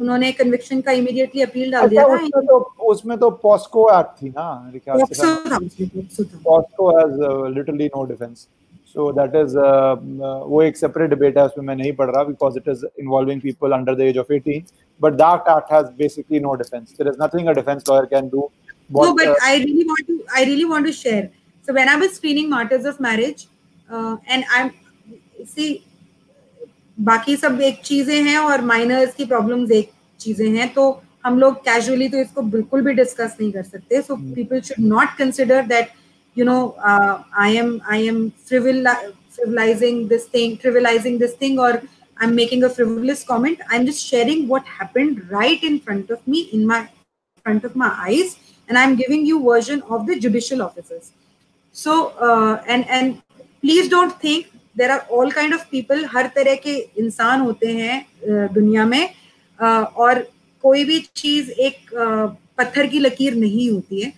उन्होंने कन्विक्शन का इमीडिएटली अपील डाल दिया था। उसमें तो उसमें तो पॉस्को एक्ट थी ना मेरे ख्याल से POCSO has literally no defence so that is वो एक सेपरेट डिबेट है उसमें मैं नहीं पढ़ रहा because it is involving people under the age of 18 but that act has basically no defence there is nothing a defence lawyer can do no but uh, i really want to i really want to share. So when i was screening martyrs of marriage uh, and i'm see बाकी सब एक चीज़ें हैं और miners की problems एक चीज़ें हैं तो हम लोग कैजुअली तो इसको बिल्कुल भी डिस्कस नहीं कर सकते। So people should not consider that you know I am I am frivolising this thing trivialising this thing और I am making a frivolous comment I am just sharing what happen right in front of me in my front of my eyes and I am giving you version of the judicial officers so and and please don't think there are all kind of people हर तरह के इंसान होते हैं दुनिया में और कोई भी चीज़ एक पत्थर की लकीर नहीं होती है।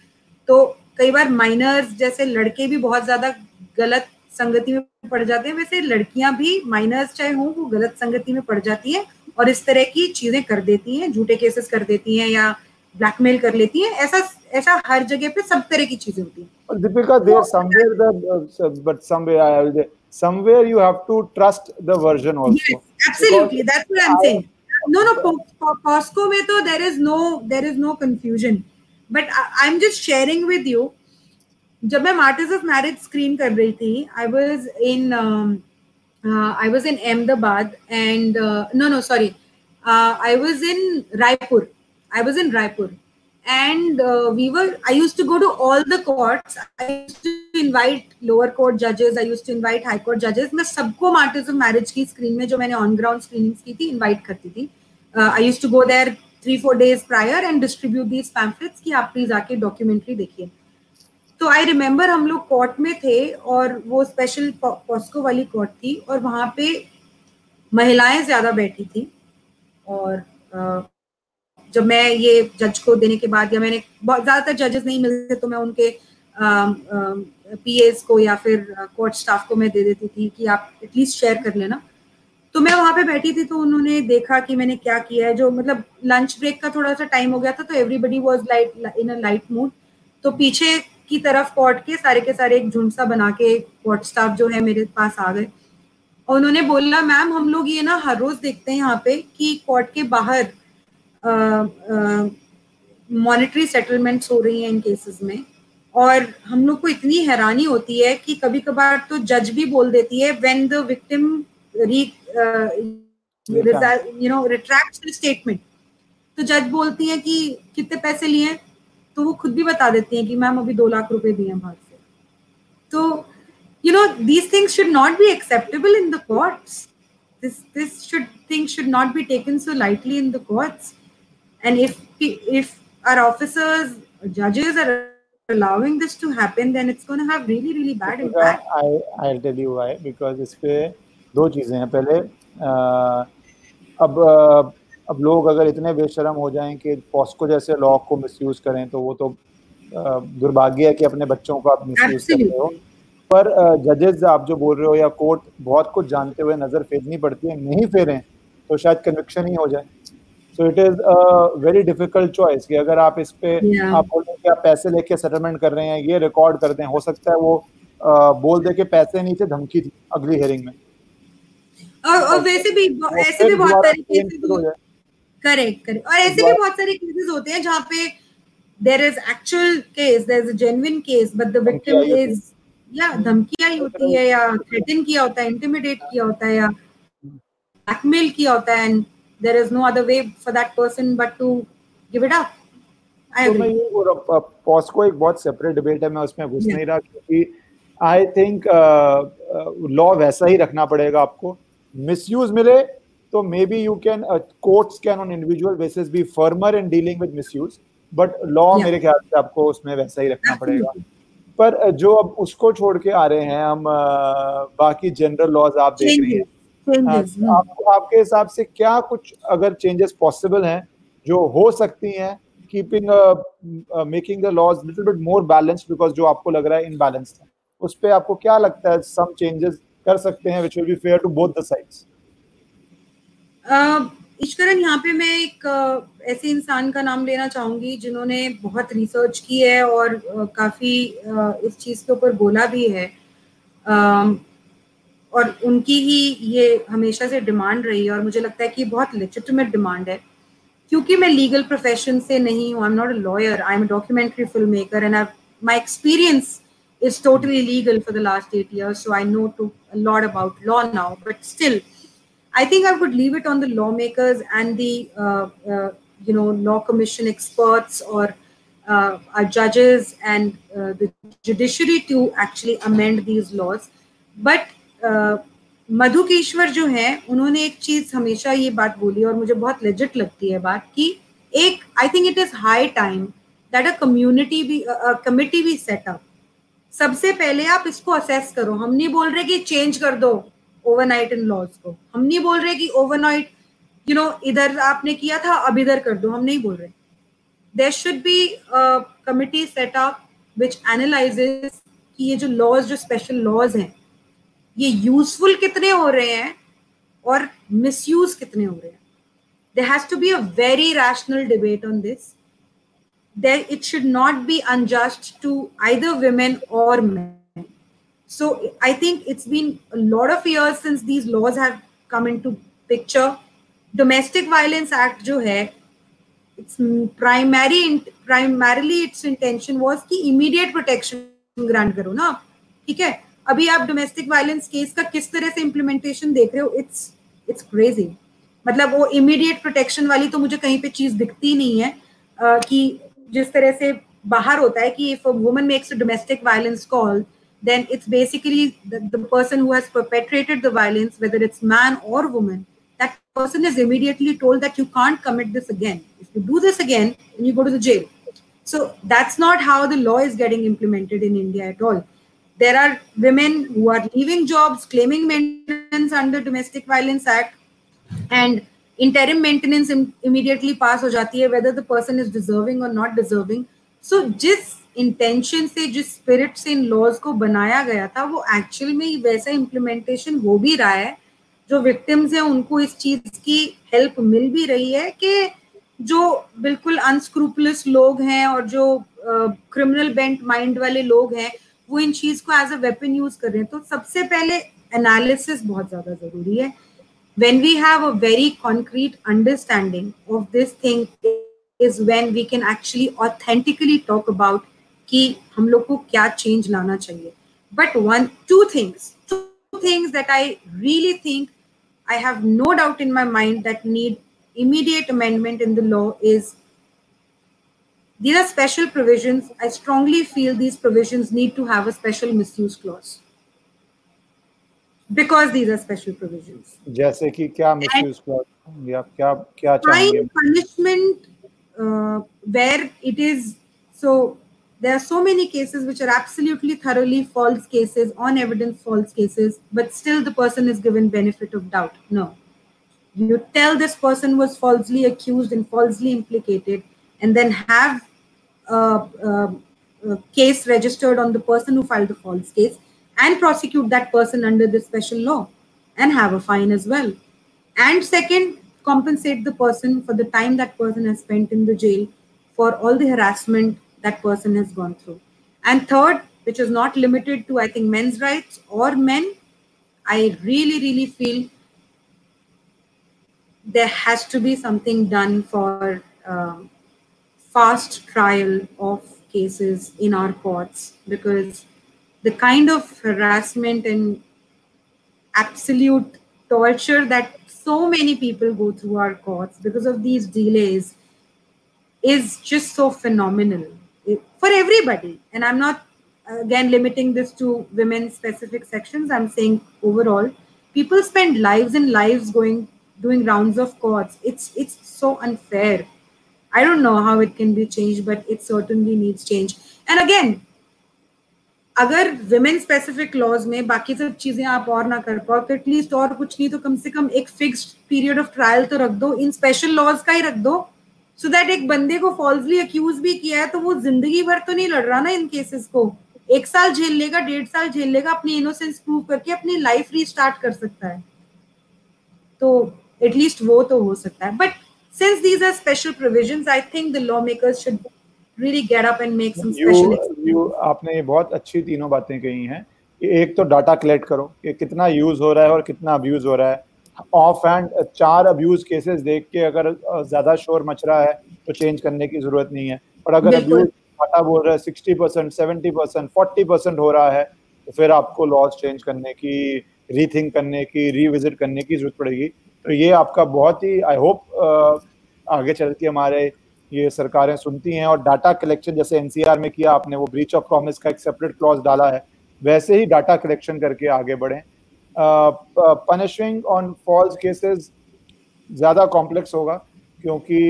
तो कई बार माइनर्स जैसे लड़के भी बहुत ज़्यादा गलत संगति में पड़ जाते हैं। वैसे लड़कियाँ भी माइनर्स चाहे हों वो गलत संगति में पड़ जाती हैं और इस तरह की चीज़ें कर देती हैं झूठे केसेस कर देती हैं या ब्लैकमेल कर लेती हैं। ऐसा ऐसा हर जगह पे सब तरह की चीज़ें होती हैं। Deepika there somewhere the but somewhere somewhere you have to trust the version also yes, absolutely because that's what i'm I, saying no no Costco mein to there is no there is no confusion but I, i'm just sharing with you जब मैं Martin's of marriage screen कर रही थी I was in I was in Ahmedabad and no no sorry I was in Raipur I was in Raipur and uh, we were i used to go to all the courts. I used to invite lower court judges. I used to invite high court judges. मैं सबको martyrs of marriage की screen में जो मैंने on ground screenings की थी invite करती थी. I use to go there three four days prior and distribute these pamphlets कि आप प्लीज़ आके डॉक्यूमेंट्री देखिए. तो आई रिमेम्बर हम लोग कोर्ट में थे और वो स्पेशल पॉस्को वाली कोर्ट थी और वहाँ पे महिलाएँ ज़्यादा बैठी थी और uh, जब मैं ये जज को देने के बाद या मैंने ज़्यादातर जजेस नहीं मिलते तो मैं उनके पी एस को या फिर कोर्ट स्टाफ को मैं दे देती थी कि आप एटलीस्ट शेयर कर लेना। तो मैं वहाँ पे बैठी थी तो उन्होंने देखा कि मैंने क्या किया है, जो मतलब लंच ब्रेक का थोड़ा सा टाइम हो गया था तो everybody was light in a light mood तो पीछे की तरफ़ कोर्ट के सारे के सारे एक झुंड सा बना के कोर्ट स्टाफ जो है मेरे पास आ गए। और उन्होंने बोला मैम हम लोग ये ना हर रोज देखते हैं यहाँ पे कि कोर्ट के बाहर मॉनिटरी सेटलमेंट्स हो रही हैं इन केसेस में। और हम लोग को इतनी हैरानी होती है कि कभी कभार तो जज भी बोल देती है when the victim you know retract statement तो जज बोलती हैं कि कितने पैसे लिए तो वो खुद भी बता देती हैं कि मैम अभी दो लाख रुपए दिए बाहर से। तो you know these things should not be acceptable in the courts this this should things should not be taken so lightly in the courts and if if our officers judges are allowing this to happen then it's going to have really really bad impact. I i'll tell you why. Because इस पे दो चीज़ें हैं। पहले आ, अब अब लोग अगर इतने बेशरम हो जाएँ कि पॉस्को जैसे लॉ को मिसयूज करें तो वो तो दुर्भाग्य है कि अपने बच्चों को आप मिसयूज कर रहे हो पर जजेस आप जो बोल रहे हो या कोर्ट बहुत कुछ जानते हुए नज़र फेरनी पड़ती है नहीं फेरें तो शायद कन्विक्शन ही हो जाए। So it is a very difficult choice कि अगर आप इस पे yeah. आप बोल रहे कि आप पैसे लेके सेटलमेंट कर रहे हैं ये रिकॉर्ड कर दें हो सकता है वो आ, बोल दे के पैसे नहीं थे धमकी थी अगली हियरिंग में। और, और वैसे भी ऐसे भी बहुत तरीके से करेक्ट करेक्ट और ऐसे भी बहुत सारे केसेस होते हैं जहाँ पे there is actual case there is a genuine case but the victim is या धमकी आई होती है या थ्रेटन किया होता है इंटिमिडेट किया होता है या ब्लैकमेल किया होता है and there is no other way for that person but to give it up तो पॉस को एक बहुत सेपरेट डिबेट है मैं उसमें घुस नहीं रहा क्योंकि आई थिंक लॉ वैसा ही रखना पड़ेगा आपको। मिसयूज मिले तो maybe you can courts can on individual basis be firmer in dealing with misuse but law मेरे ख्याल से आपको उसमें वैसा ही रखना पड़ेगा। पर जो अब उसको छोड़ के आ रहे हैं हम बाकी जनरल लॉज आप देख रही हैं। Uh, आप, आपके हिसाब से क्या कुछ अगर चेंजेस पॉसिबल हैं जो हो सकती हैं keeping making the laws little bit more balanced because जो आपको लग रहा है इनबैलेंस्ड है उस पर आपको क्या लगता है सम चेंजेस कर सकते हैं which will be fair to both the sides इश्करन यहाँ पे मैं एक ऐसे इंसान का नाम लेना चाहूँगी जिन्होंने बहुत रिसर्च की है और काफ़ी इस चीज़ के ऊपर बोला भी है। और उनकी ही ये हमेशा से डिमांड रही है और मुझे लगता है कि बहुत लिचिटमेट डिमांड है। क्योंकि मैं लीगल प्रोफेशन से नहीं हूँ I am not a lawyer I am documentary film maker and I my experience is totally legal for the last eight year so I know too lot about law now but still I think I would leave it on the law makers and do know law commission experts और जजेस and the judiciary to actually amend these laws but uh, Madhu Kishwar जो है उन्होंने एक चीज़ हमेशा ये बात बोली और मुझे बहुत लेजिट लगती है बात कि एक I think it is high time that a community भी कमिटी भी सेटअप सबसे पहले आप इसको असेस करो। हम नहीं बोल रहे कि चेंज कर दो ओवरनाइट इन लॉज को। हम नहीं बोल रहे कि ओवरनाइट यू नो इधर आपने किया था अब इधर कर दो। हम नहीं बोल रहे। There should be committee set up which analyses कि ये जो लॉज जो स्पेशल लॉज हैं ये यूजफुल कितने हो रहे हैं और मिस यूज़ कितने हो रहे हैं? There has be a very rational debate on this there it should not be unjust to either women और man so I think it's been lot of years since these laws have come into picture domestic violence act जो है it's primary primarily it's intention was की immediate protection grant करो ना? ठीक है? अभी आप डोमेस्टिक वायलेंस केस का किस तरह से इम्प्लीमेंटेशन देख रहे हो? इट्स इट्स क्रेजी मतलब वो इमीडिएट प्रोटेक्शन वाली तो मुझे कहीं पे चीज़ दिखती नहीं है आ, कि जिस तरह से बाहर होता है कि if a woman makes a domestic violence call then it's basically the person who has perpetrated the violence whether it's man और woman that person is immediately told that you can't commit this again if you do this again you go to the jail so that's not how the law is getting implemented in India at all There are women who are leaving jobs, claiming maintenance under Domestic Violence Act, and interim maintenance immediately pass ho jati hai whether the person is deserving or not deserving so जिस intention से जिस spirit से इन laws को बनाया गया था वो actual में वैसा इम्प्लीमेंटेशन हो भी रहा है जो विक्टिम्स हैं उनको इस चीज़ की हेल्प मिल भी रही है कि जो बिल्कुल अनस्क्रूपलस लोग हैं और जो क्रिमिनल बेंट माइंड वाले लोग हैं वो इन चीज़ को एज अ वेपन यूज़ कर रहे हैं तो सबसे पहले एनालिसिस बहुत ज़्यादा ज़रूरी है। When we have a very concrete understanding of this thing is when we can actually authentically talk about कि हम लोग को क्या चेंज लाना चाहिए। But one two things two things that I really think I have no doubt in my mind that need immediate amendment in the law is these are special provisions. I strongly feel these provisions need to have a special misuse clause. because these are special provisions जैसे कि क्या misuse clause या क्या क्या चाहेंगे punishment uh, where it is so there are so many cases which are absolutely thoroughly false cases on evidence false cases but still the person is given benefit of doubt no you tell this person was falsely accused and falsely implicated and then have a, a, a uh, uh, uh, case registered on the person who filed the false case and prosecute that person under this special law and have a fine as well. And second, compensate the person for the time that person has spent in the jail for all the harassment that person has gone through. And third, which is not limited to, I think, men's rights or men, I really, really feel there has to be something done for um, fast trial of cases in our courts because the kind of harassment and absolute torture that so many people go through our courts because of these delays is just so phenomenal for everybody. And I'm not, again, limiting this to women specific sections. I'm saying overall, people spend lives and lives going doing rounds of courts. It's it's so unfair. I don't know how it can be changed, but it certainly needs change. And again, अगर women specific laws में बाकी सब चीज़ें आप और ना कर पाओ तो एटलीस्ट और कुछ नहीं तो कम से कम एक फिक्स्ड पीरियड ऑफ़ ट्रायल तो रख दो इन स्पेशल लॉज का ही रख दो सो so दैट एक बंदे को फॉल्सली अक्यूज भी किया है तो वो ज़िंदगी भर तो नहीं लड़ रहा ना इन केसेस को। एक साल झेल लेगा डेढ़ साल झेल लेगा अपनी इनोसेंस प्रूव करके अपनी लाइफ रीस्टार्ट कर सकता है। तो एटलीस्ट वो तो हो सकता है। But since these are special provisions I think the law makers should really get up and make some special you आपने बहुत अच्छी तीनों बातें कही हैं। एक तो डाटा कलेक्ट करो कि कितना यूज़ हो रहा है और कितना अब्यूज हो रहा है। ऑफ़ हैंड चार अब्यूज केसेस देख के अगर ज़्यादा शोर मच रहा है तो चेंज करने की ज़रूरत नहीं है। और अगर अब्यूज डाटा बोल रहा है sixty percent seventy percent forty percent हो रहा है तो फिर आपको लॉज चेंज करने की रीथिंक करने की रीविजिट करने की ज़रूरत पड़ेगी। तो ये आपका बहुत ही आई होप आगे चल के हमारे ये सरकारें सुनती हैं और डाटा कलेक्शन जैसे एनसीआर में किया आपने वो ब्रीच ऑफ़ प्रॉमिस का एक सेपरेट क्लॉज डाला है वैसे ही डाटा कलेक्शन करके आगे बढ़ें। पनिशिंग ऑन फॉल्स केसेस ज़्यादा कॉम्प्लेक्स होगा क्योंकि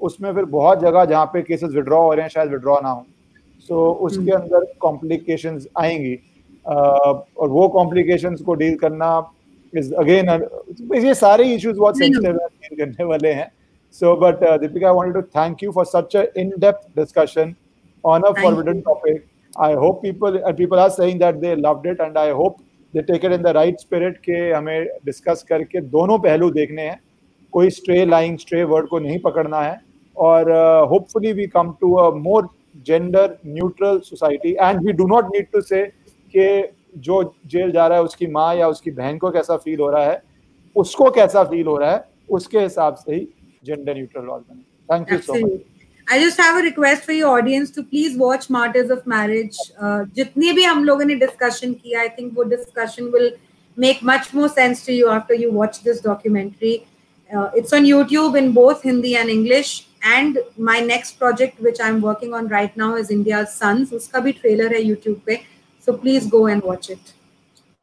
उसमें फिर बहुत जगह जहाँ पे केसेस विड्रॉ हो रहे हैं शायद विड्रॉ ना हो। सो so, उसके हम्म। अंदर कॉम्प्लिकेशंस आएँगी। uh, और वो कॉम्प्लिकेशंस को डील करना इज़ अगेन ये सारे इश्यूज़ बहुत सेंसिटिव डील करने वाले हैं। So but Deepika I wanted to thank you for such a in depth discussion on a forbidden topic I hope people people are saying that they loved it and I hope they take it in the right spirit के हमें discuss करके दोनों पहलू देखने हैं। कोई stray line stray word को नहीं पकड़ना है। और hopefully we come to a more gender neutral society and we do not need to say कि जो जेल जा रहा है उसकी माँ या उसकी बहन को कैसा फील हो रहा है उसको कैसा फील हो रहा है उसके हिसाब से ही जेंडर न्यूट्रल लॉज बने thank you so much just have a request for your audience to please watch Martyrs of Marriage. Uh, जितनी भी हम लोगों ने discussion किया, I think वो discussion will make much more sense to you after you watch this documentary. Uh, it's on YouTube in both Hindi and English. And my next project, which I'm working on right now, is India's Sons. उसका भी trailer है YouTube पे. So please go and watch it.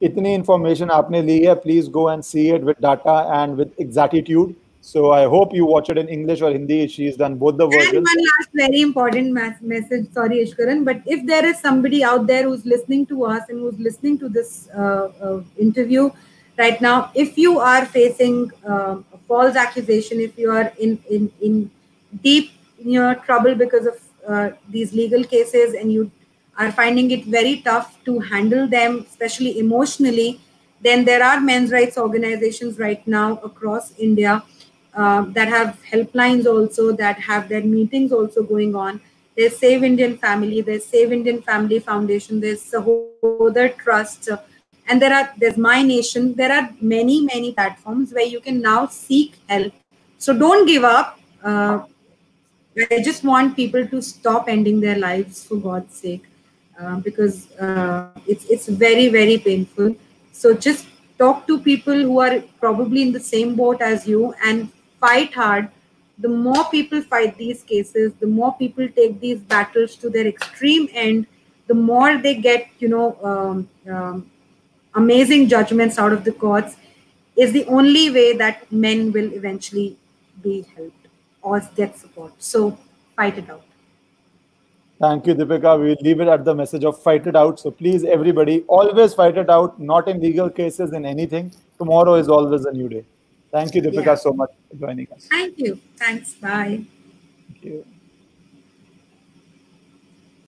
इतनी information आपने ली है. Please go and see it with data and with exactitude. So I hope you watch it in English or Hindi. She's done both the versions. And one last very important message. Sorry, Ishkaran, but if there is somebody out there who's listening to us and who's listening to this uh, uh, interview right now, if you are facing uh, a false accusation, if you are in in in deep you know trouble because of uh, these legal cases, and you are finding it very tough to handle them, especially emotionally, then there are men's rights organizations right now across India uh, that have helplines also, that have their meetings also going on. There's Save Indian Family, there's Save Indian Family Foundation, there's Sahodar Trust, and there are there's My Nation. There are many many platforms where you can now seek help. So don't give up. Uh, I just want people to stop ending their lives for God's sake, uh, because uh, it's it's very very painful. So just talk to people who are probably in the same boat as you and fight hard, the more people fight these cases, the more people take these battles to their extreme end, the more they get, you know, um, um, amazing judgments out of the courts, is the only way that men will eventually be helped or get support. So fight it out. Thank you, Deepika. We'll leave it at the message of fight it out. So please, everybody, always fight it out, not in legal cases, in anything. Tomorrow is always a new day. Thank you, Deepika, yeah. so much for joining us. Thank you. Thanks. Bye. Thank you.